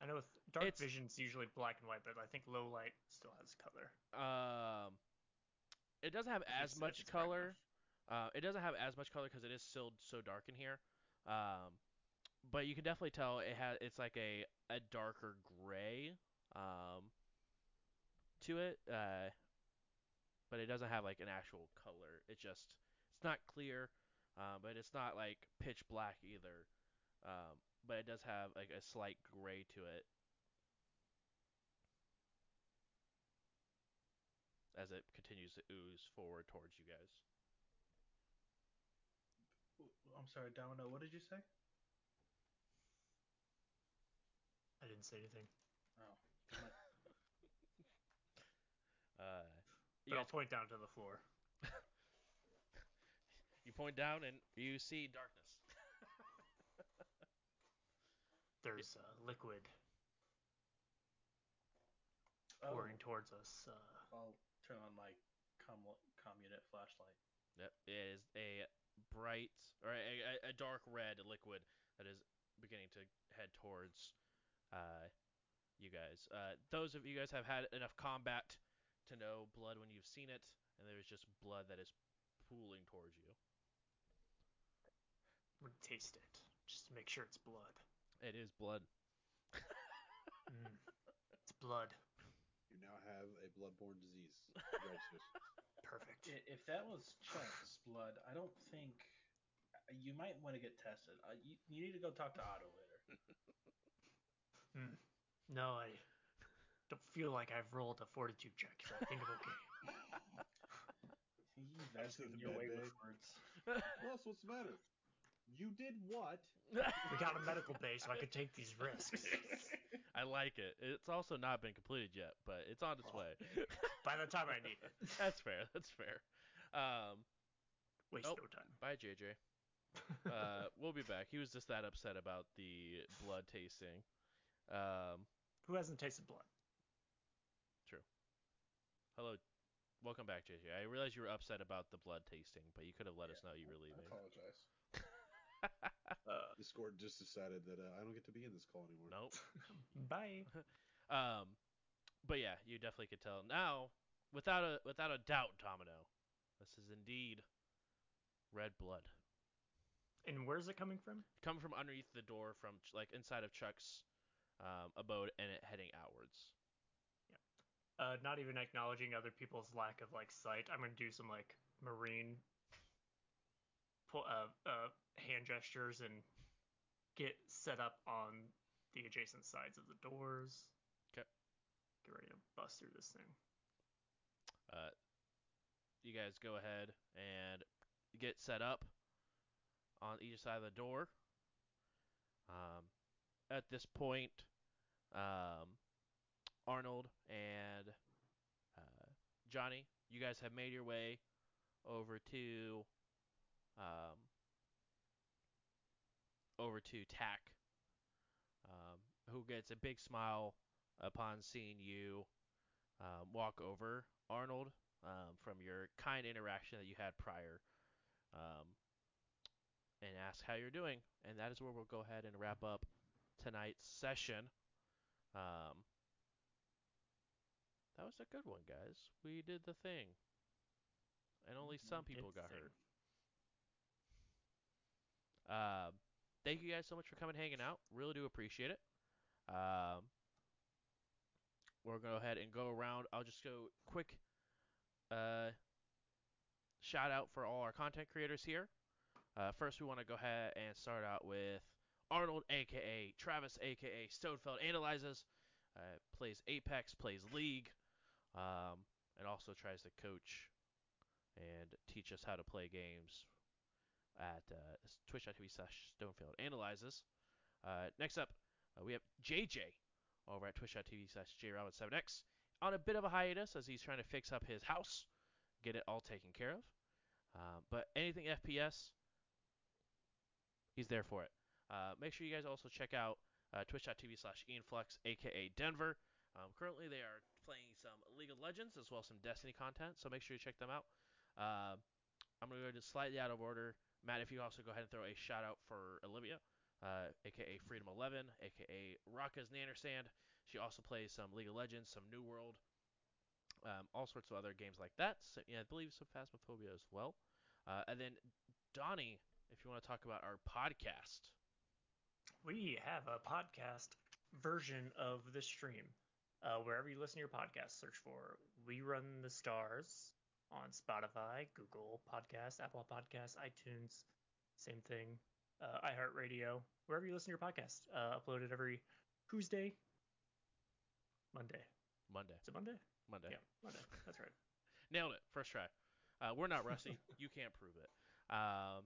I know with dark It's- vision's usually black and white, but I think low light still has color. Um, it doesn't have as much color. Uh, it doesn't have as much color because it is still so dark in here. Um, but you can definitely tell it has. It's like a a darker gray. Um, to it. Uh, but it doesn't have like an actual color. It's just it's not clear. Uh, but it's not like pitch black either. Um, but it does have like a slight gray to it. As it continues to ooze forward towards you guys. I'm sorry, Domino. What did you say? I didn't say anything, Oh, Uh, but you, I'll point down to the floor. you point down and you see darkness. There's uh, liquid oh. pouring towards us. Uh, I'll turn on my com, com unit flashlight. Yep, it is a bright or a, a, a dark red liquid that is beginning to head towards uh, you guys. Uh, those of you guys have had enough combat to know blood when you've seen it, and there's just blood that is pooling towards you. I'm gonna taste it just to make sure it's blood. It is blood. Mm, it's blood. You now have a bloodborne disease. Perfect. If that was Chuck's blood, I don't think you might want to get tested. Uh, you, you need to go talk to Otto later. No, I don't feel like I've rolled a fortitude check, so I think I'm okay. You That's investing the your bad way day. with words. Plus, what's the matter? You did what? we got a medical bay, so I could take these risks. I like it. It's also not been completed yet, but it's on its way. By the time I need it, That's fair. That's fair. Um, waste Oh. no time. bye, JJ. Uh, we'll be back. He was just that upset about the blood tasting. Um, Who hasn't tasted blood? Hello, welcome back, JJ. I realize you were upset about the blood tasting, but you could have let us know you were leaving. I leaving. apologize. Uh, Discord just decided that uh, I don't get to be in this call anymore. Nope. bye. Um, but yeah, you definitely could tell now, without a without a doubt, Domino, this is indeed red blood And where's it coming from? coming from underneath the door, from like inside of Chuck's um, abode, and it heading outwards. Uh, not even acknowledging other people's lack of like sight. I'm gonna do some like marine pu- uh, uh, hand gestures and get set up on the adjacent sides of the doors. 'Kay. Get ready to bust through this thing. Uh, you guys go ahead and get set up on each side of the door. Um, at this point, um, Arnold and uh, Johnny, you guys have made your way over to um, over to Tack, um, who gets a big smile upon seeing you um, walk over, Arnold, um, from your kind interaction that you had prior, um, and ask how you're doing. And that is where we'll go ahead and wrap up tonight's session. Um, that was a good one, guys. We did the thing. And only some people got hurt. Uh, thank you guys so much for coming hanging out. Really do appreciate it. Um, we're going to go ahead and go around. I'll just go quick uh, shout out for all our content creators here. Uh, first, we want to go ahead and start out with Arnold, aka Travis, aka Stonefeld Analyzes. Uh, plays Apex, plays League, um, and also tries to coach and teach us how to play games at uh, twitch.tv slash Stonefield Analyzes. Uh, next up, uh, we have JJ over at twitch.tv slash JRobin7x on a bit of a hiatus as he's trying to fix up his house, get it all taken care of. Uh, but anything FPS, he's there for it. Uh, make sure you guys also check out uh, twitch.tv slash ianflux, aka Denver. Um, currently, they are playing some League of Legends as well as some Destiny content, so make sure you check them out. Uh, I'm going to go slightly out of order. Matt, if you also go ahead and throw a shout out for Olivia, uh, aka Freedom 11, aka Rocka's Nannerstand. She also plays some League of Legends, some New World, um, all sorts of other games like that. So, yeah, I believe some Phasmophobia as well. Uh, and then Donnie, if you want to talk about our podcast. We have a podcast version of the stream. Uh, wherever you listen to your podcast, search for We Run the Stars on Spotify, Google Podcasts, Apple Podcasts, iTunes, same thing, uh, iHeartRadio, wherever you listen to your podcast. Uh, uploaded every Tuesday, Monday. Monday. Is it Monday? Monday. Yeah, Monday. That's right. Nailed it. First try. Uh, we're not rusty. you can't prove it. Um,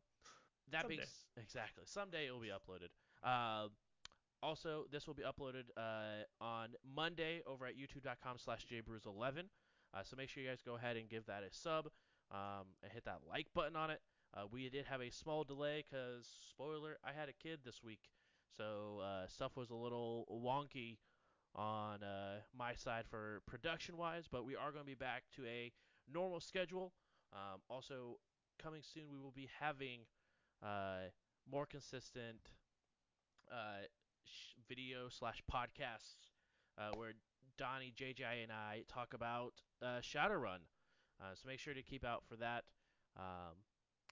that being Someday. s- exactly someday it will be uploaded. Um also, this will be uploaded uh, on Monday over at youtube.com/slash jbrews11. Uh, so make sure you guys go ahead and give that a sub um, and hit that like button on it. Uh, we did have a small delay because spoiler, I had a kid this week, so uh, stuff was a little wonky on uh, my side for production wise, but we are going to be back to a normal schedule. Um, also, coming soon, we will be having uh, more consistent uh, video slash podcasts uh, where Donnie, JJ, and I talk about uh, Shadowrun. Uh, so make sure to keep out for that. Um,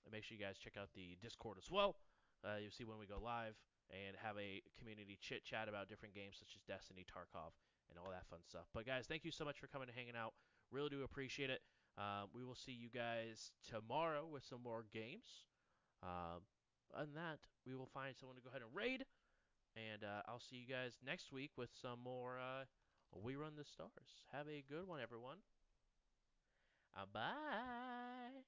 and make sure you guys check out the Discord as well. Uh, you'll see when we go live and have a community chit chat about different games such as Destiny, Tarkov, and all that fun stuff. But guys, thank you so much for coming and hanging out. Really do appreciate it. Um, we will see you guys tomorrow with some more games. Um, that, we will find someone to go ahead and raid. And uh, I'll see you guys next week with some more uh, We Run the Stars. Have a good one, everyone. Uh, bye.